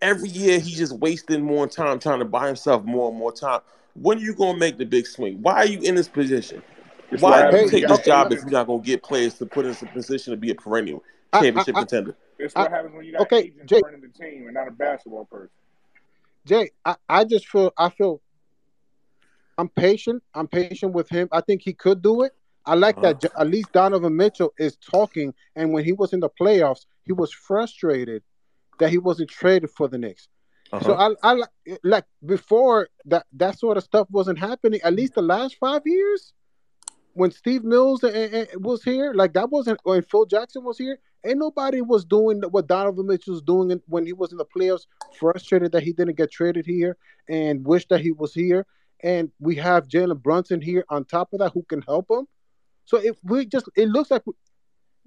Every year he's just wasting more time trying to buy himself more and more time. When are you gonna make the big swing? Why are you in this position? It's Why take this job if you're not gonna get players to put in a position to be a perennial I, I, championship I, contender? It's I, what happens when you got okay, agents Jay, running the team and not a basketball person. Jay, I, I just feel I feel I'm patient. I'm patient with him. I think he could do it. I like Uh-huh. that at least Donovan Mitchell is talking. And when he was in the playoffs, he was frustrated that he wasn't traded for the Knicks. So Uh-huh. I, I like before that that sort of stuff wasn't happening. At least the last five years, when Steve Mills was here, like that wasn't when Phil Jackson was here. Ain't nobody was doing what Donovan Mitchell was doing when he was in the playoffs. Frustrated that he didn't get traded here, and wish that he was here. And we have Jalen Brunson here on top of that who can help him. So if we just, it looks like,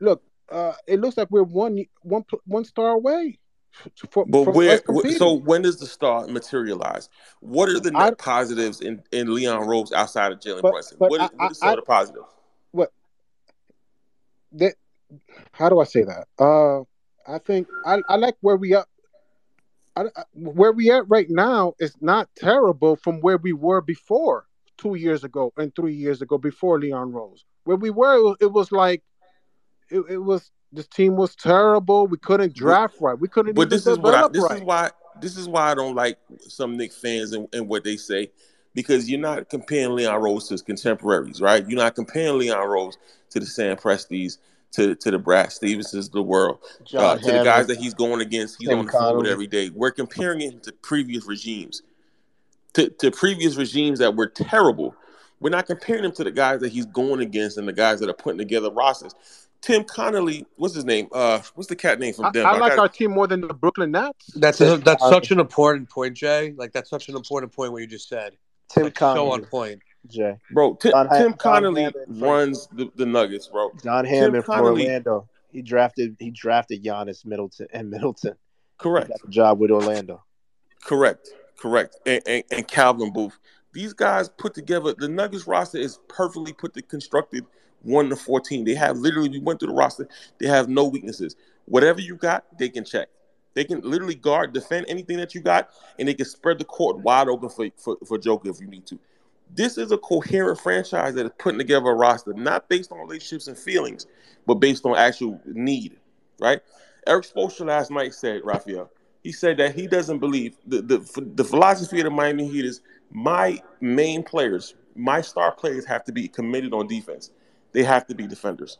look, uh, it looks like we're one one one star away. <laughs> for, But where? us wh- competing. So when does the star materialize? What are the I positives in, in Leon Rose outside of Jalen Brunson? but What I is, I, what is some I of the positives? what that how do I say that? Uh, I think I I like where we are. I, I- where we at right now is not terrible from where we were before two years ago and three years ago before Leon Rose. Where we were, it was, it was like it, it was this team was terrible. We couldn't draft right. We couldn't but this is what I this is why this is why I don't like some Knick fans and, and what they say because you're not comparing Leon Rose to his contemporaries, right? You're not comparing Leon Rose to the Sam Presties, to to the Brad Stevensons of the world, uh, John to the guys that he's going against. He's Tim on the phone with every day. We're comparing him to previous regimes, to to previous regimes that were terrible. We're not comparing him to the guys that he's going against and the guys that are putting together rosters. Tim Connolly, what's his name? Uh, what's the cat name from I, Denver? I I like got our team more than the Brooklyn Nets. That's a, that's such an important point, Jay. Like that's such an important point what you just said. Tim Like so on Connolly. point. Jay. bro. Tim, John, Tim Connolly runs the, the Nuggets, bro. John Hammond from Orlando. He drafted he drafted Giannis Middleton and Middleton. He correct, got the job with Orlando. correct, correct, and, and, and Calvin Booth. These guys put together the Nuggets roster is perfectly put to constructed one to fourteen. They have literally we went through the roster. They have no weaknesses. Whatever you got, they can check. They can literally guard, defend anything that you got, and they can spread the court wide open for for, for Joker if you need to. This is a coherent franchise that is putting together a roster, not based on relationships and feelings, but based on actual need, right? Erik Spoelstra last night said, Raphael, he said that he doesn't believe the, the the philosophy of the Miami Heat is my main players, my star players have to be committed on defense. They have to be defenders.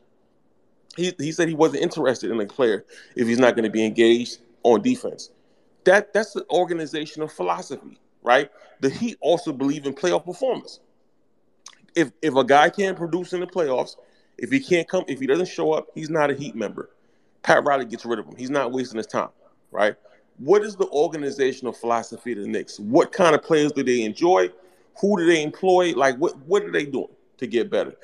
He, he said he wasn't interested in a player if he's not going to be engaged on defense. That that's the organizational philosophy, right? The Heat also believe in playoff performance. If if a guy can't produce in the playoffs, if he can't come, if he doesn't show up, he's not a Heat member. Pat Riley gets rid of him. He's not wasting his time, right? What is the organizational philosophy of the Knicks? What kind of players do they enjoy? Who do they employ? Like what what are they doing to get better?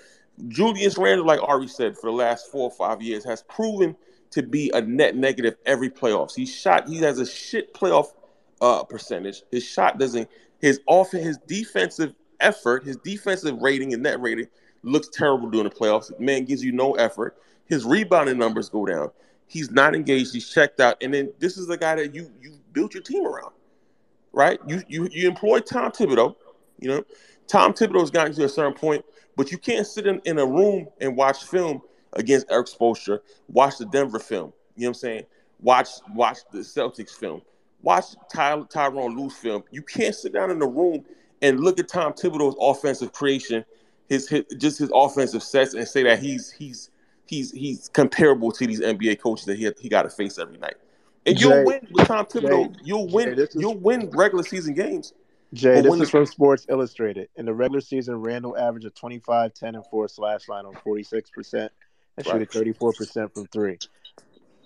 Julius Randle, like Ari said, for the last four or five years, has proven to be a net negative every playoffs. He shot, he has a shit playoff uh, percentage. His shot doesn't, his off, his defensive effort, his defensive rating and net rating looks terrible during the playoffs. Man gives you no effort. His rebounding numbers go down. He's not engaged. He's checked out. And then this is the guy that you you built your team around, right? You you you employ Tom Thibodeau. You know, Tom Thibodeau's gotten to a certain point, but you can't sit in, in a room and watch film against Erik Spoelstra. Watch the Denver film. You know what I'm saying? Watch watch the Celtics film. Watch Ty, Tyronn Lue film. You can't sit down in the room and look at Tom Thibodeau's offensive creation, his, his just his offensive sets, and say that he's he's he's he's comparable to these NBA coaches that he he got to face every night. And you'll win with Tom Jay, Thibodeau. You'll win. this is You'll win regular season games. Jay, this is the from Sports Illustrated. In the regular season, Randle averaged a 25, 10, and 4 slash line on 46% and shooting 34% from three.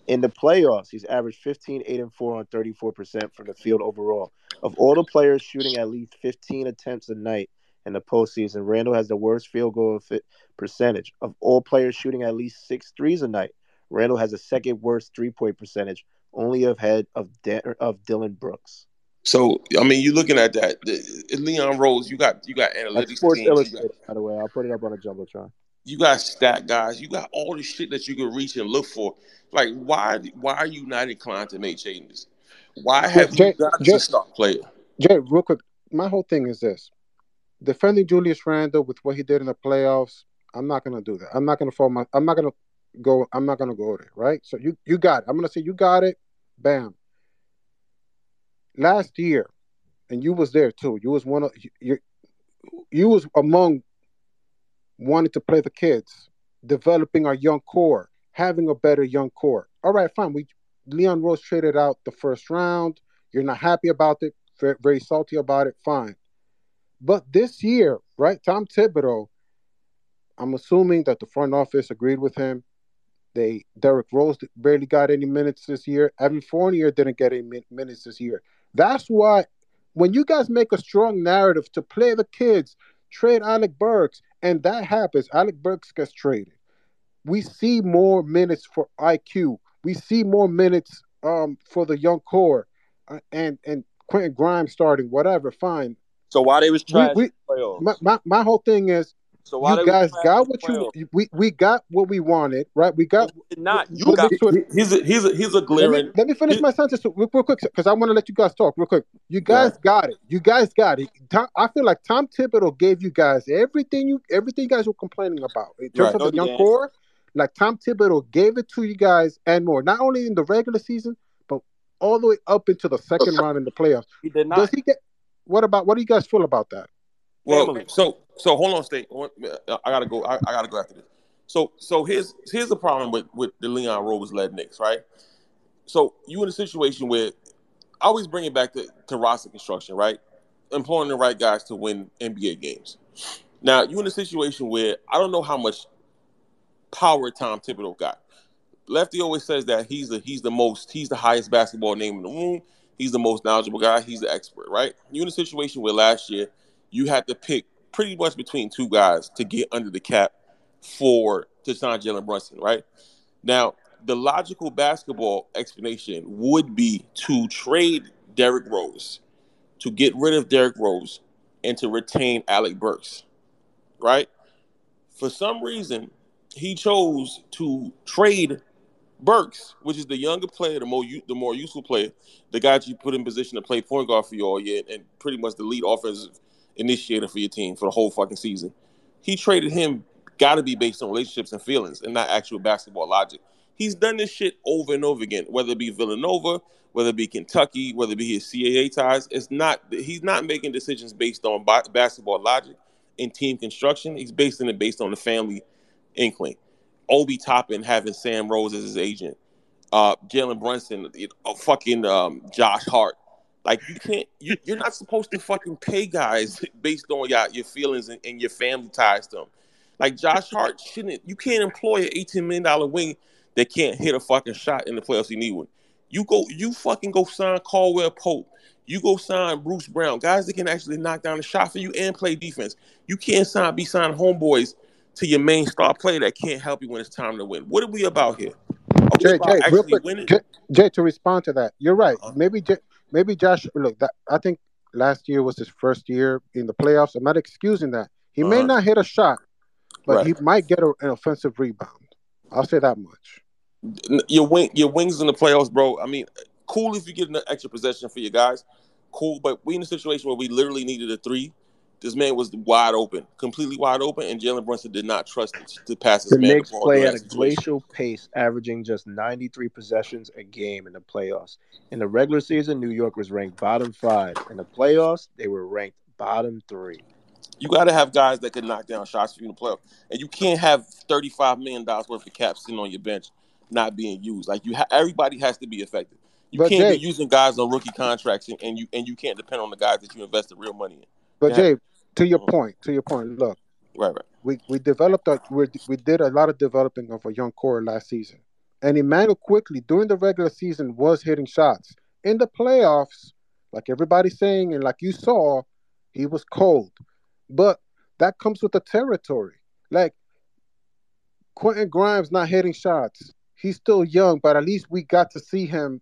In the playoffs, he's averaged 15, 8, and 4 on 34% from the field overall. Of all the players shooting at least 15 attempts a night in the postseason, Randle has the worst field goal fit percentage. Of all players shooting at least six threes a night, Randle has the second worst three point percentage, only ahead of, De- of Dillon Brooks. So I mean, you're looking at that. The- Leon Rose, you got you got That's analytics Sports teams, got by the way. I'll put it up on a jumbotron. You got stat guys, you got all the shit that you can reach and look for. Like, why why are you not inclined to make changes? Why Jay, have you Jay, got Jay, to star player? Jay, real quick. My whole thing is this: defending Julius Randle with what he did in the playoffs. I'm not gonna do that. I'm not gonna fall my. I'm not gonna go. I'm not gonna go there. Right. So you you got it. I'm gonna say you got it. Bam. Last year, and you was there too. You was one of you. You was among wanting to play the kids, developing our young core, having a better young core. All right, fine. We Leon Rose traded out the first round. You're not happy about it. Very, very salty about it. Fine. But this year, right? Tom Thibodeau. I'm assuming that the front office agreed with him. They Derrick Rose barely got any minutes this year. Evan Fournier didn't get any minutes this year. That's why when you guys make a strong narrative to play the kids, trade Alec Burks, and that happens, Alec Burks gets traded. We see more minutes for IQ. We see more minutes um for the young core, uh, and and Quentin Grimes starting, whatever, fine. So why they was We trash we in the playoffs? my, my my whole thing is So why you was guys trash got what playoffs? you we we got what we wanted, right? We got Did not. You we'll got. He's a he's a he's a Let me let me finish he- my sentence real, real quick because I want to let you guys talk real quick. You Go guys got it. You guys got it. Tom, I feel like Tom Thibodeau gave you guys everything you everything you guys were complaining about in terms Right. of No, the young didn't. core. Like Tom Thibodeau gave it to you guys and more, not only in the regular season, but all the way up into the second round in the playoffs. He did Does not. he get? What about? What do you guys feel about that? Well, Family. so so hold on, state. Uh, I gotta go. I, I gotta go after this. So so here's here's the problem with with the Leon Rose led Knicks, right? So you in a situation where I always bring it back to, to roster construction, right? Employing the right guys to win NBA games. Now you in a situation where I don't know how much power Tom Thibodeau got. Lefty always says that he's the he's the most he's the highest basketball name in the room. He's the most knowledgeable guy. He's the expert, right? You in a situation where last year you had to pick pretty much between two guys to get under the cap for to sign Jalen Brunson, right? Now the logical basketball explanation would be to trade Derrick Rose, to get rid of Derrick Rose, and to retain Alec Burks, right? For some reason, he chose to trade Burks, which is the younger player, the more the more useful player, the guy you put in position to play point guard for you all year, and pretty much the lead offensive initiator for your team for the whole fucking season. He traded him, got to be based on relationships and feelings, and not actual basketball logic. He's done this shit over and over again, whether it be Villanova, whether it be Kentucky, whether it be his CAA ties. It's not he's not making decisions based on ba- basketball logic and team construction. He's basing it based on the family inkling. Obi Toppin having Sam Rose as his agent, uh, Jalen Brunson, know, fucking um, Josh Hart. Like you can't, you, you're not supposed to fucking pay guys <laughs> based on your, your feelings and, and your family ties to them. Like Josh Hart shouldn't. You can't employ an eighteen million dollar wing that can't hit a fucking shot in the playoffs. You need one. You go, you fucking go sign Caldwell Pope. You go sign Bruce Brown, guys that can actually knock down a shot for you and play defense. You can't sign, be signing homeboys to your main star player that can't help you when it's time to win. What are we about here? Jay, Jay, real quick. Jay, Jay, to respond to that, you're right. Uh-huh. Maybe, Jay, maybe Josh. Look, that I think last year was his first year in the playoffs. I'm not excusing that. He may Uh-huh. not hit a shot, but Right. he might get a, an offensive rebound. I'll say that much. Your wing, your wings in the playoffs, bro. I mean, cool if you get an extra possession for your guys. Cool, but we in a situation where we literally needed a three. This man was wide open, completely wide open, and Jalen Brunson did not trust it to pass The this man the Knicks ball play at a situation. glacial pace, averaging just 93 possessions a game in the playoffs. In the regular season, New York was ranked bottom five. In the playoffs, they were ranked bottom three. You got to have guys that can knock down shots for you in the playoffs, and you can't have thirty-five million dollars worth of cap sitting on your bench not being used. Like you, ha- everybody has to be effective. You But can't Jay, be using guys on rookie contracts, and, and you and you can't depend on the guys that you invested real money in. but You have- Jay, to your mm-hmm. point, to your point. Look, right, right. we we developed a we we did a lot of developing of a young core last season, and Immanuel Quickley during the regular season was hitting shots in the playoffs. Like everybody's saying, and like you saw, he was cold, but that comes with the territory. Like Quentin Grimes not hitting shots. He's still young, but at least we got to see him.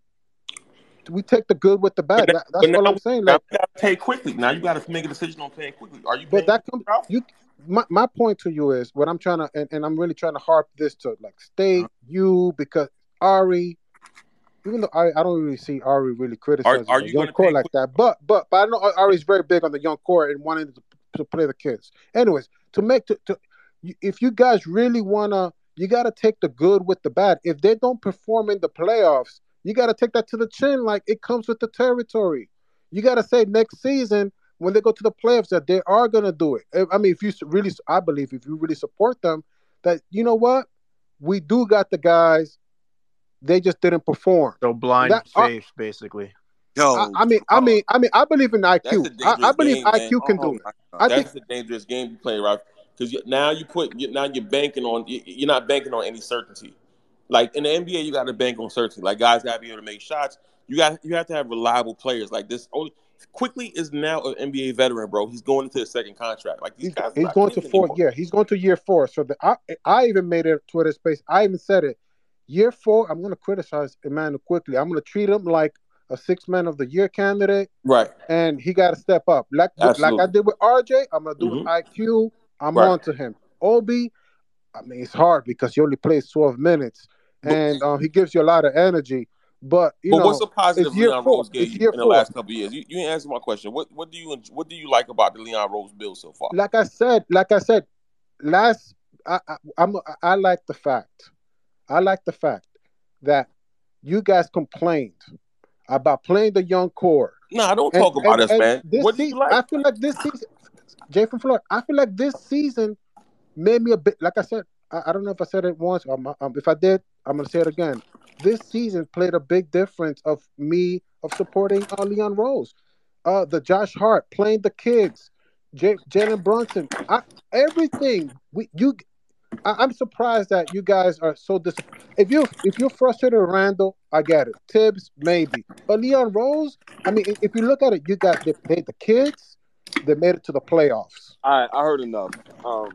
We take the good with the bad. That, that's now, all I'm saying. now Like, you got to pay Quickley. Now you got to make a decision on paying Quickley. Are you but that comes you. My, my point to you is what I'm trying to, and, and I'm really trying to harp this to like state uh-huh. you because Ari, even though I, I don't really see Ari really Are criticizing are the you young core like quick? that, but but but I know Ari's very big on the young core and wanting to, to play the kids. Anyways, to make to, to if you guys really wanna, you got to take the good with the bad. If they don't perform in the playoffs, you got to take that to the chin. Like it comes with the territory. You got to say next season when they go to the playoffs that they are gonna do it. I- I mean, if you really, I believe if you really support them, that you know what, we do got the guys. They just didn't perform. So blind That uh, faith, basically. I, I mean, I mean, I mean, I believe in IQ. I, I believe game, man. IQ can oh do it. I god. think That's a dangerous game you play, Ralph. Because now you put you, now you're banking on you- you're not banking on any certainty. Like in the NBA, you got to bank on certainty. Like guys got to be able to make shots. You got you have to have reliable players. Like this, only Quickley is now an NBA veteran, bro. He's going into his second contract. Like these he's guys he's going to four. anymore. Yeah, he's going to year four. So the, I I even made it Twitter space. I even said it. Year four, I'm gonna criticize Immanuel Quickley. I'm gonna treat him like a six man of the year candidate, Right. and he got to step up. Like like I did with RJ, I'm gonna do Mhm. with IQ. I'm Right. on to him. Obi, I mean, it's hard because he only plays 12 minutes, and um, he gives you a lot of energy. But you but what's know, the positive Leon. Rose gave you in the four. last couple of years? You, you my question. What what do you what do you like about the Leon Rose build so far? Like I said, like I said, last I, I I'm I like the fact, I like the fact that you guys complained about playing the young core. Nah, don't And talk about and us, and man. What do you like? I feel like this season, Jay from Florida, I feel like this season made me a bit. Like I said, I, I don't know if I said it once. Um, if I did, I'm gonna say it again. This season played a big difference of me of supporting uh, Leon Rose, uh, the Josh Hart playing the kids, J- Jalen Brunson. I, everything we you. I, I'm surprised that you guys are so. If you if you're frustrated with Randle, I get it. Thibs maybe, but Leon Rose. I mean, if- you look at it, you got they played the kids. They made it to the playoffs. Right, I heard enough. Um,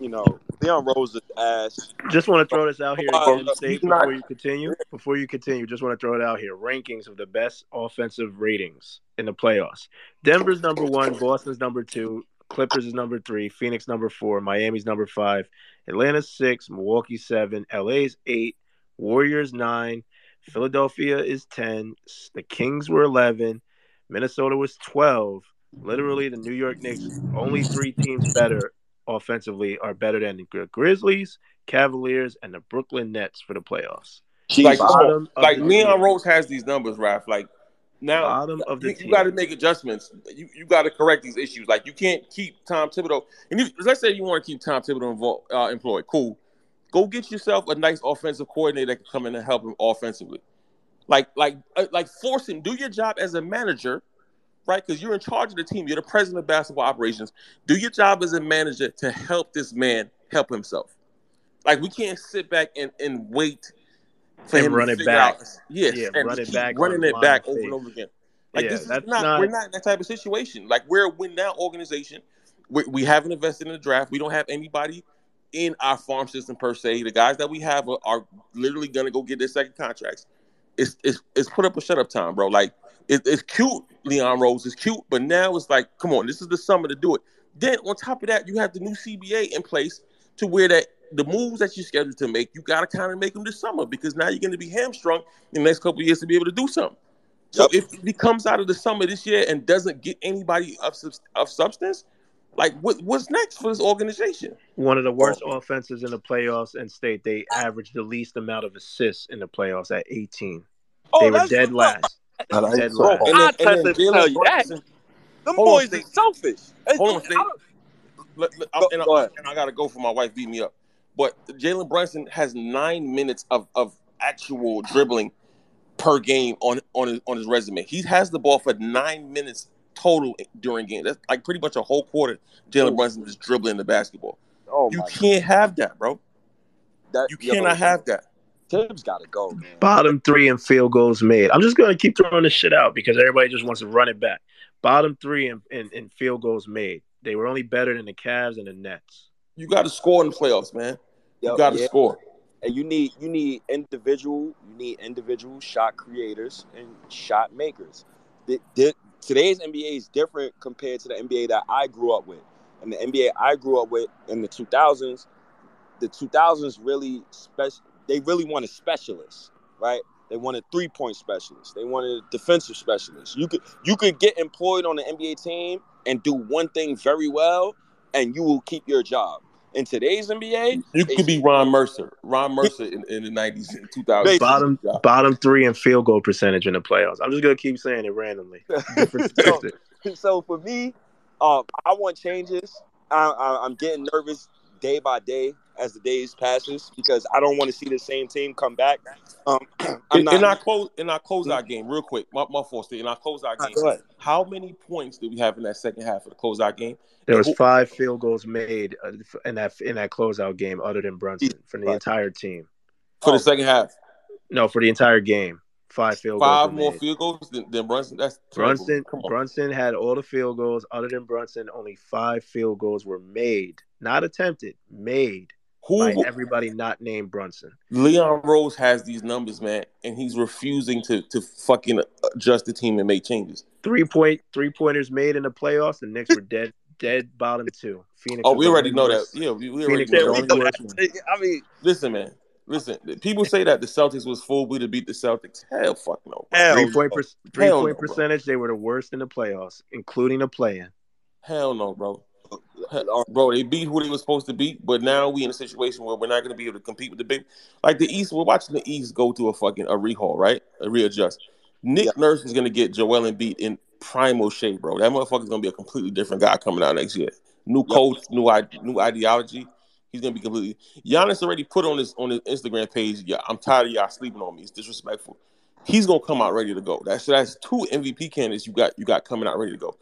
you know, Leon Rose is ass. Just want to throw this out here Uh, State, not- before you continue. Before you continue, just want to throw it out here. Rankings of the best offensive ratings in the playoffs. Denver's number one, Boston's number two, Clippers is number three, Phoenix number four, Miami's number five, Atlanta's six, Milwaukee seven, LA's eight, Warriors nine, Philadelphia is ten, the Kings were eleven, Minnesota was twelve. Literally, the New York Knicks, only three teams better offensively are better than the Grizzlies, Cavaliers, and the Brooklyn Nets for the playoffs. Like. Bottom like the Leon tier. Rose has these numbers, Raph. Like now, Bottom of the you, tier. got to make adjustments. You you got to correct these issues. Like you can't keep Tom Thibodeau. And if, let's say you want to keep Tom Thibodeau involved, uh, employed. Cool. Go get yourself a nice offensive coordinator that can come in and help him offensively. Like like uh, like force him. Do your job as a manager, right? Because you're in charge of the team. You're the president of basketball operations. Do your job as a manager to help this man help himself. Like we can't sit back and, and wait for And him run to it back. out. Yes, Yeah, and run it back running it back over and over again. Like Yeah, this is that's not, not- we're not in that type of situation. Like we're a win now organization. We, we haven't invested in the draft. We don't have anybody in our farm system per se. The guys that we have are, are literally gonna go get their second contracts. It's it's it's put up a shut up time, bro. Like it, it's cute, Leon Rose is cute, but now it's like, come on, this is the summer to do it. Then on top of that, you have the new CBA in place to where that the moves that you're scheduled to make, you got to kind of make them this summer because now you're going to be hamstrung in the next couple of years to be able to do something. So if he comes out of the summer this year and doesn't get anybody of, of substance, like what, what's next for this organization? One of the worst offenses in the playoffs and state they averaged the least amount of assists in the playoffs at 18. Oh, they were dead last. That ain't Dead so. And I then, and then Jalen tell you that. Them Hold on, boys Steve. is selfish. Hold on, Steve. don't- Let- let- Go- and, go I, and I gotta go for my wife beat me up. But Jalen Brunson has nine minutes of, of actual dribbling per game on on his, on his resume. He has the ball for nine minutes total during game. That's like pretty much a whole quarter. Jalen Brunson is dribbling the basketball. Oh you can't have that, bro. That, You yo, cannot have that. Thibs got to go, man. Bottom three and field goals made. I'm just going to keep throwing this shit out because everybody just wants to run it back. Bottom three and, in, in field goals made. They were only better than the Cavs and the Nets. You got to score in the playoffs, man. You Yo, got to yeah. score. And you need you need individual you need individual shot creators and shot makers. The- the- today's NBA is different compared to the NBA that I grew up with. And the NBA I grew up with in the 2000s, the 2000s really special. They really wanted specialists, right? They wanted three point specialists. They wanted defensive specialists. You could you could get employed on the NBA team and do one thing very well, and you will keep your job. In today's NBA, You could be Ron Mercer. Ron Mercer in, in the 90s and 2000s. Bottom bottom three in field goal percentage in the playoffs. I'm just going to keep saying it randomly. <laughs> So, so for me, um, I want changes. I, I, I'm getting nervous day by day as the days passes because I don't want to see the same team come back. Um, <clears throat> I'm In, not. in our close in our closeout game, real quick, my, my fault, Steve. In our closeout game, go ahead. how many points did we have in that second half of the closeout game? There was five field goals made uh, in that in that closeout game, other than Brunson, from the entire team. for Oh. the second half. No, for the entire game, five field goals. Five more made. field goals than, than Brunson. That's terrible. Brunson Brunson had all the field goals. Other than Brunson, only five field goals were made, not attempted, made Who by everybody not named Brunson. Leon Rose has these numbers, man, and he's refusing to to fucking adjust the team and make changes. Three point three pointers made in the playoffs. The Knicks were dead dead bottom two. Phoenix. Oh, we already only know that. Yeah, we, we already Phoenix know was the that. only worst one. I mean, Listen, man. Listen, people say that the Celtics was fooled to beat the Celtics. Hell, fuck no. hell Three point per, three Hell point no, percentage. They were the worst in the playoffs, including the play-in. Hell no, bro. Hell- uh, Bro, they beat who they were supposed to beat, but now we in a situation where we're not going to be able to compete with the big. Like the East, we're watching the East go through a fucking a rehaul, right? A readjust. Nick Nurse is going to get Joel Embiid in primo shape, bro. That motherfucker's going to be a completely different guy coming out next year. New coach, new new ideology. He's going to be completely. Giannis already put on his on his Instagram page. Yeah, I'm tired of y'all sleeping on me. It's disrespectful. He's going to come out ready to go. That's that's two MVP candidates you got you got coming out ready to go.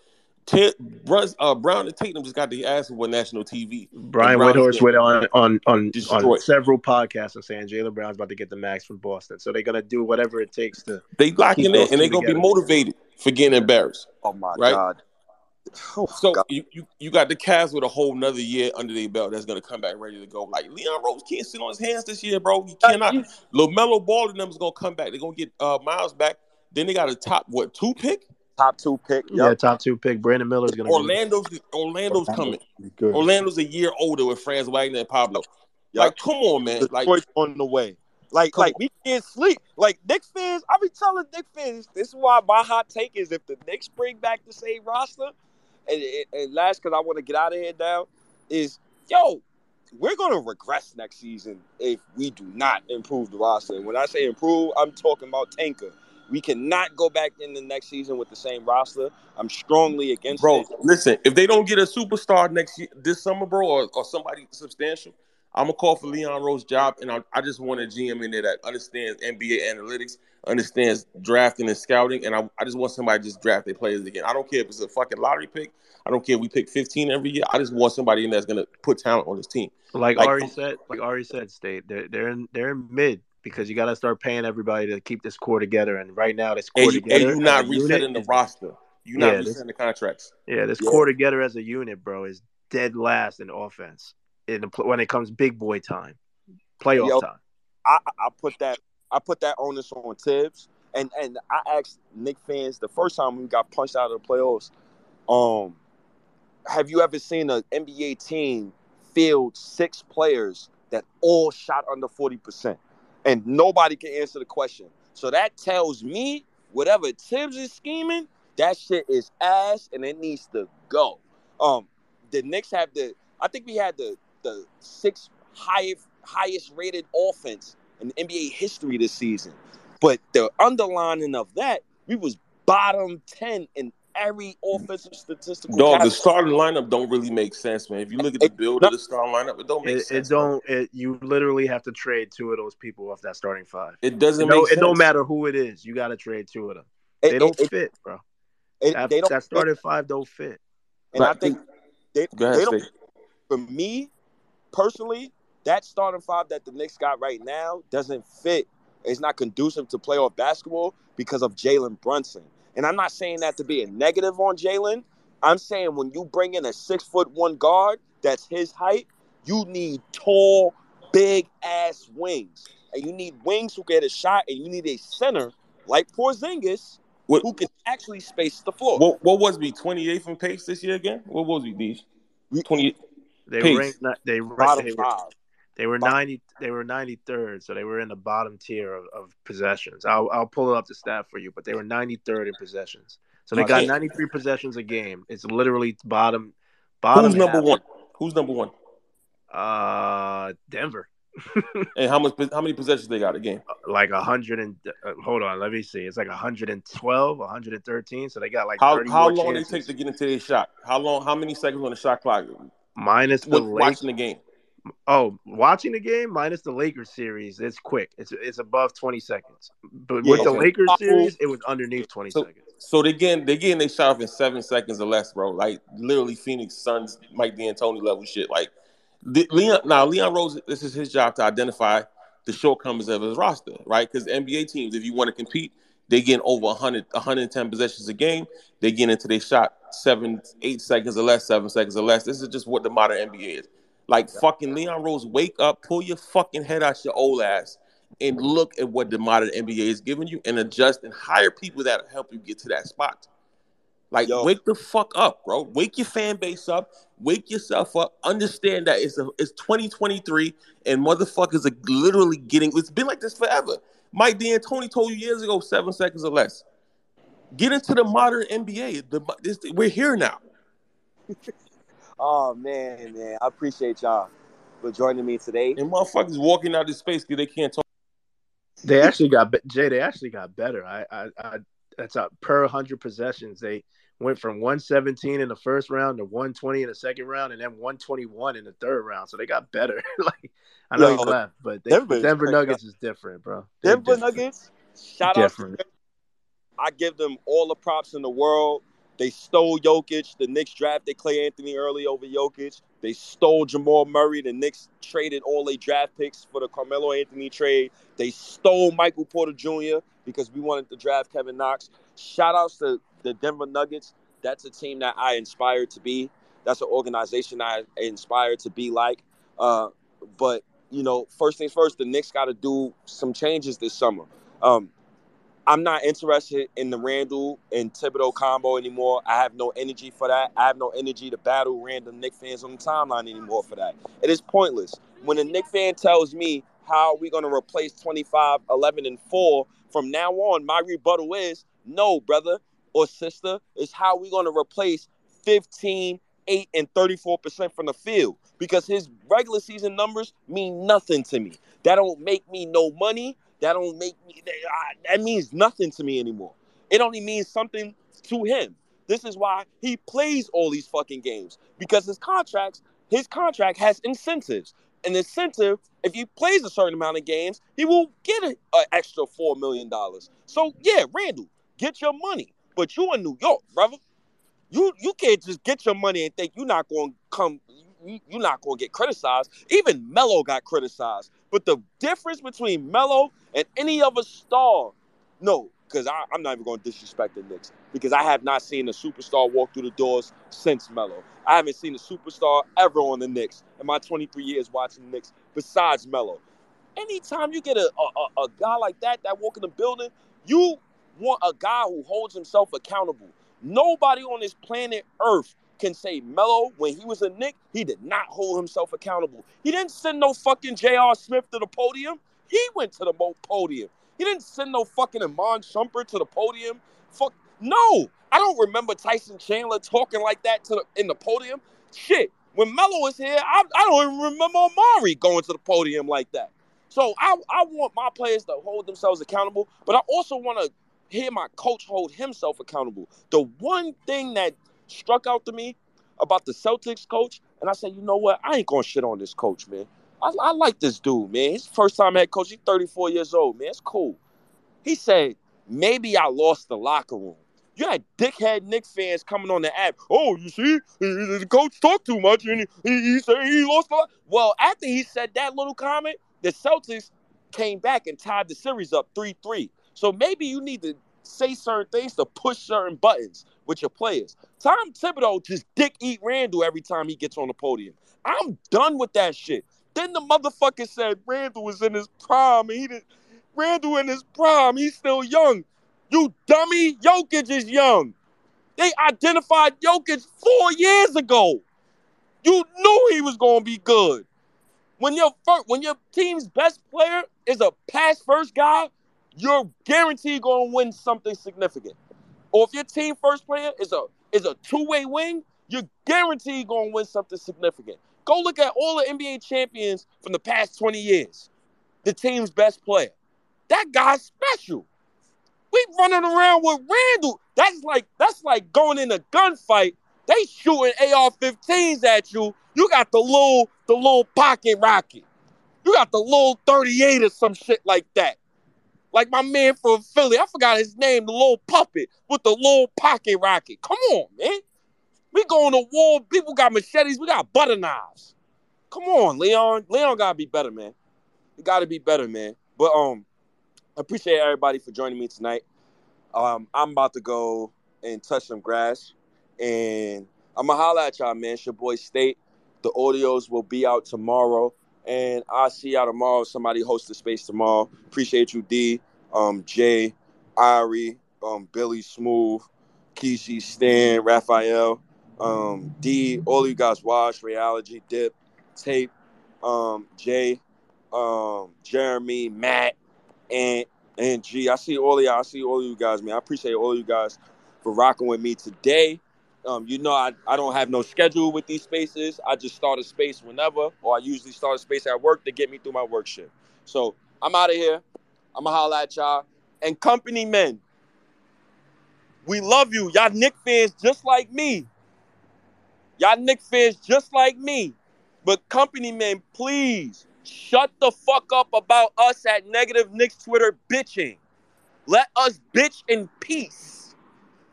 Ted, Bruns, uh, Brown and Tatum just got the ass of national TV. Brian And Whitehorse getting went on on on, on destroyed. several podcasts and saying Jaylen Brown's about to get the max from Boston, so they're gonna do whatever it takes to. They locking keep in those and they're gonna be motivated for getting embarrassed. Oh my right? god. Oh, so you, you you got the Cavs with a whole nother year under their belt that's gonna come back ready to go. Like Leon Rose can't sit on his hands this year, bro. He cannot. LaMelo Ball and them is gonna come back. They're gonna get uh, Miles back. Then they got a top what two pick? Top two pick. Yeah, top two pick. Brandon Miller's gonna. be- Orlando's Orlando's coming. good. Orlando's a year older with Franz Wagner and Paolo. Like, come on, man. Like, Detroit's on the way. Like, Come like we can't sleep. Like Knicks fans, I be telling Knicks fans, this is why my hot take is if the Knicks bring back the same roster, and, and, and last because I want to get out of here now, is yo, we're gonna regress next season if we do not improve the roster. And when I say improve, I'm talking about tanker. We cannot go back in the next season with the same roster. I'm strongly against bro, it. listen, if they don't get a superstar next year, this summer, bro, or, or somebody substantial, I'm gonna call for Leon Rose's job, and I, I just want a GM in there that understands NBA analytics, understands drafting and scouting, and I, I just want somebody to just draft their players again. I don't care if it's a fucking lottery pick. I don't care if we pick 15 every year. I just want somebody in there that's gonna put talent on this team. Like, Like, Ari said, like Ari said, state they're they're in they're in mid because you got to start paying everybody to keep this core together. And right now, this core And you, and together, you not as a unit resetting the roster. You're not Yeah, this- resetting the contracts. Yeah, this Yeah. core together as a unit, bro, is dead last in offense. In the, when it comes big boy time, playoff Yo, time. I, I I put that I put that onus on Thibs, and and I asked Knick fans the first time we got punched out of the playoffs. Um, have you ever seen an NBA team field six players that all shot under forty percent, and nobody can answer the question? So that tells me whatever Thibs is scheming, that shit is ass, and it needs to go. Um, the Knicks have the I think we had the the sixth highest highest rated offense in NBA history this season. But the underlining of that, we was bottom ten in every offensive statistical. Dog, the starting lineup don't really make sense, man. If you look at the build of the starting lineup, it don't make It, it sense. bro. don't. It, you literally have to trade two of those people off that starting five. It doesn't It don't, it don't matter who it is. You got to trade two of them. It- They don't it- it- fit, bro. it- that, they don't that fit. starting five don't fit. And I Right. think they, Go ahead, they don't. Steve. For me, personally, that starting five that the Knicks got right now doesn't fit. It's not conducive to playoff basketball because of Jalen Brunson. And I'm not saying that to be a negative on Jalen. I'm saying when you bring in a six foot one guard that's his height, you need tall, big ass wings. And you need wings who get a shot, and you need a center like Porzingis What- who can actually space the floor. What what was we 28th in pace this year again? What was we, Deej? 28 They pace. ranked. not- They ranked. Bottom They were, five. They were ninety. They were ninety third, so they were in the bottom tier of, of possessions. I'll I'll pull it up the stat for you, but they were ninety third in possessions. So they got ninety three possessions a game. It's literally bottom. Bottom. Who's number half. one? Who's number one? Uh, Denver. <laughs> And how much how many possessions they got a game? like a hundred and uh, hold on, let me see. It's like 112, 113. So they got like How 30 how long chances. they take to get into their shot? How long how many seconds on the shot clock? minus the With watching the game. Oh, watching the game minus the Lakers series, it's quick. It's it's above 20 seconds. But Yeah, with the. Lakers series, it was underneath 20 So seconds. so they getting they getting they shot off in seven seconds or less, bro. Like literally Phoenix Suns, Mike D'Antoni level shit. Like the, Leon now Leon Rose, this is his job to identify the shortcomings of his roster, right? Because NBA teams, if you want to compete, they get over 100, 110 possessions a game. They get into their shot seven, eight seconds or less, seven seconds or less. This is just what the modern NBA is. Like fucking Leon Rose, wake up, pull your fucking head out your old ass, and look at what the modern NBA is giving you, and adjust and hire people that help you get to that spot. Like, Yo. wake the fuck up, bro. Wake your fan base up. Wake yourself up. Understand that it's a, it's 2023 and motherfuckers are literally getting. It's been like this forever. Mike D'Antoni told you years ago, seven seconds or less. Get into the modern NBA. The, this, we're here now. <laughs> Oh man, man, I appreciate y'all for joining me today. And motherfuckers walking out of space because they can't talk. They actually got be- Jay. They actually got better. I, I, I that's a per hundred possessions. They went from 117 in the first round to 120 in the second round, and then 121 in the third round. So they got better. <laughs> like I know Yo, you laugh, but they, Denver is Denver. Nuggets is different, bro. They're Denver different. Nuggets, shout out to Different. them. I give them all the props in the world. They stole Jokic. The Knicks drafted Cleanthony Early over Jokic. They stole Jamal Murray. The Knicks traded all their draft picks for the Carmelo Anthony trade. They stole Michael Porter Jr. because we wanted to draft Kevin Knox. Shout outs to the Denver Nuggets. That's a team that I inspired to be. That's an organization I inspired to be like. Uh, but you know, first things first, the Knicks got to do some changes this summer. Um, I'm not interested in the Randle and Thibodeau combo anymore. I have no energy for that. I have no energy to battle random Knick fans on the timeline anymore for that. It is pointless. When a Knick fan tells me how are we going to replace 25, 11, and 4, from now on, my rebuttal is no, brother or sister, is how we going to replace 15, 8, and 34% from the field because his regular season numbers mean nothing to me. That don't make me no money. That don't make me. That, I- that means nothing to me anymore. It only means something to him. This is why he plays all these fucking games because his contracts, his contract has incentives. An incentive, if he plays a certain amount of games, he will get an extra four million dollars. So yeah, Randle, get your money. But you in New York, brother. You you can't just get your money and think you're not going to come. You, you're not going to get criticized. Even Melo got criticized. But the difference between Melo and any other star, no, because I'm not even going to disrespect the Knicks because I have not seen a superstar walk through the doors since Melo. I haven't seen a superstar ever on the Knicks in my 23 years watching the Knicks besides Melo. Anytime you get a, a, a, a guy like that that walk in the building, you want a guy who holds himself accountable. Nobody on this planet Earth can say Melo, when he was a Knick, he did not hold himself accountable. He didn't send no fucking J.R. Smith to the podium. He went to the podium. He didn't send no fucking Iman Shumpert to the podium. Fuck no. I don't remember Tyson Chandler talking like that to the, in the podium. Shit. When Melo was here, I, I don't even remember Amar'e going to the podium like that. So I, I want my players to hold themselves accountable, but I also want to hear my coach hold himself accountable. The one thing that struck out to me about the Celtics coach, and I said, you know what? I ain't gonna shit on this coach, man. I, I like this dude, man. His first time head coach. He's 34 years old, man. It's cool. He said, maybe I lost the locker room. You had dickhead Knicks fans coming on the app. Oh, you see, the coach talked too much and he, he said he lost the. Well, after he said that little comment, the Celtics came back and tied the series up 3 3. So maybe you need to say certain things to push certain buttons with your players. Tom Thibodeau just dick eat Randle every time he gets on the podium. I'm done with that shit. Then the motherfucker said Randle was in his prime he did Randle in his prime. He's still young. You dummy, Jokic is young. They identified Jokic four years ago. You knew he was gonna be good. When your fir- when your team's best player is a pass first guy, you're guaranteed gonna win something significant. Or if your team first player is a is a two-way wing, you're guaranteed gonna win something significant. Go look at all the NBA champions from the past 20 years. The team's best player. That guy's special. We running around with Randle. That's like that's like going in a gunfight. They shooting AR-15s at you. You got the little the little pocket rocket. You got the little 38 or some shit like that. Like my man from Philly, I forgot his name, the little puppet with the little pocket rocket. Come on, man. We going to war. People got machetes. We got butter knives. Come on, Leon. Leon gotta be better, man. He gotta be better, man. But um, I appreciate everybody for joining me tonight. Um, I'm about to go and touch some grass, and I'm gonna holla at y'all, man. It's your boy State. The audios will be out tomorrow, and I'll see y'all tomorrow. Somebody host the space tomorrow. Appreciate you, D, um, Jay, Ari, um, Billy Smooth, Kishi, Stan, Raphael, um, D, all you guys watch Reality, Dip, Tape, um, Jay, um, Jeremy, Matt, and and G. I see all of y'all. I see all of you guys, man. I appreciate all of you guys for rocking with me today. Um, you know, I, I don't have no schedule with these spaces. I just start a space whenever, or I usually start a space at work to get me through my work shift. So I'm out of here. I'm gonna holla at y'all. And company men, we love you. Y'all Knick fans just like me. Y'all Knick fans just like me. But company men, please shut the fuck up about us at Negative Knicks Twitter bitching. Let us bitch in peace.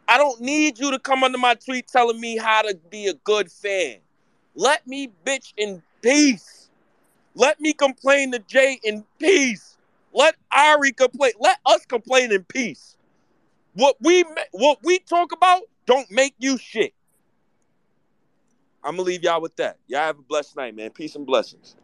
I don't need you to come under my tweet telling me how to be a good fan. Let me bitch in peace. Let me complain to Jay in peace. Let Ari complain. Let us complain in peace. What we what we talk about don't make you shit. I'm gonna leave y'all with that. Y'all have a blessed night, man. Peace and blessings.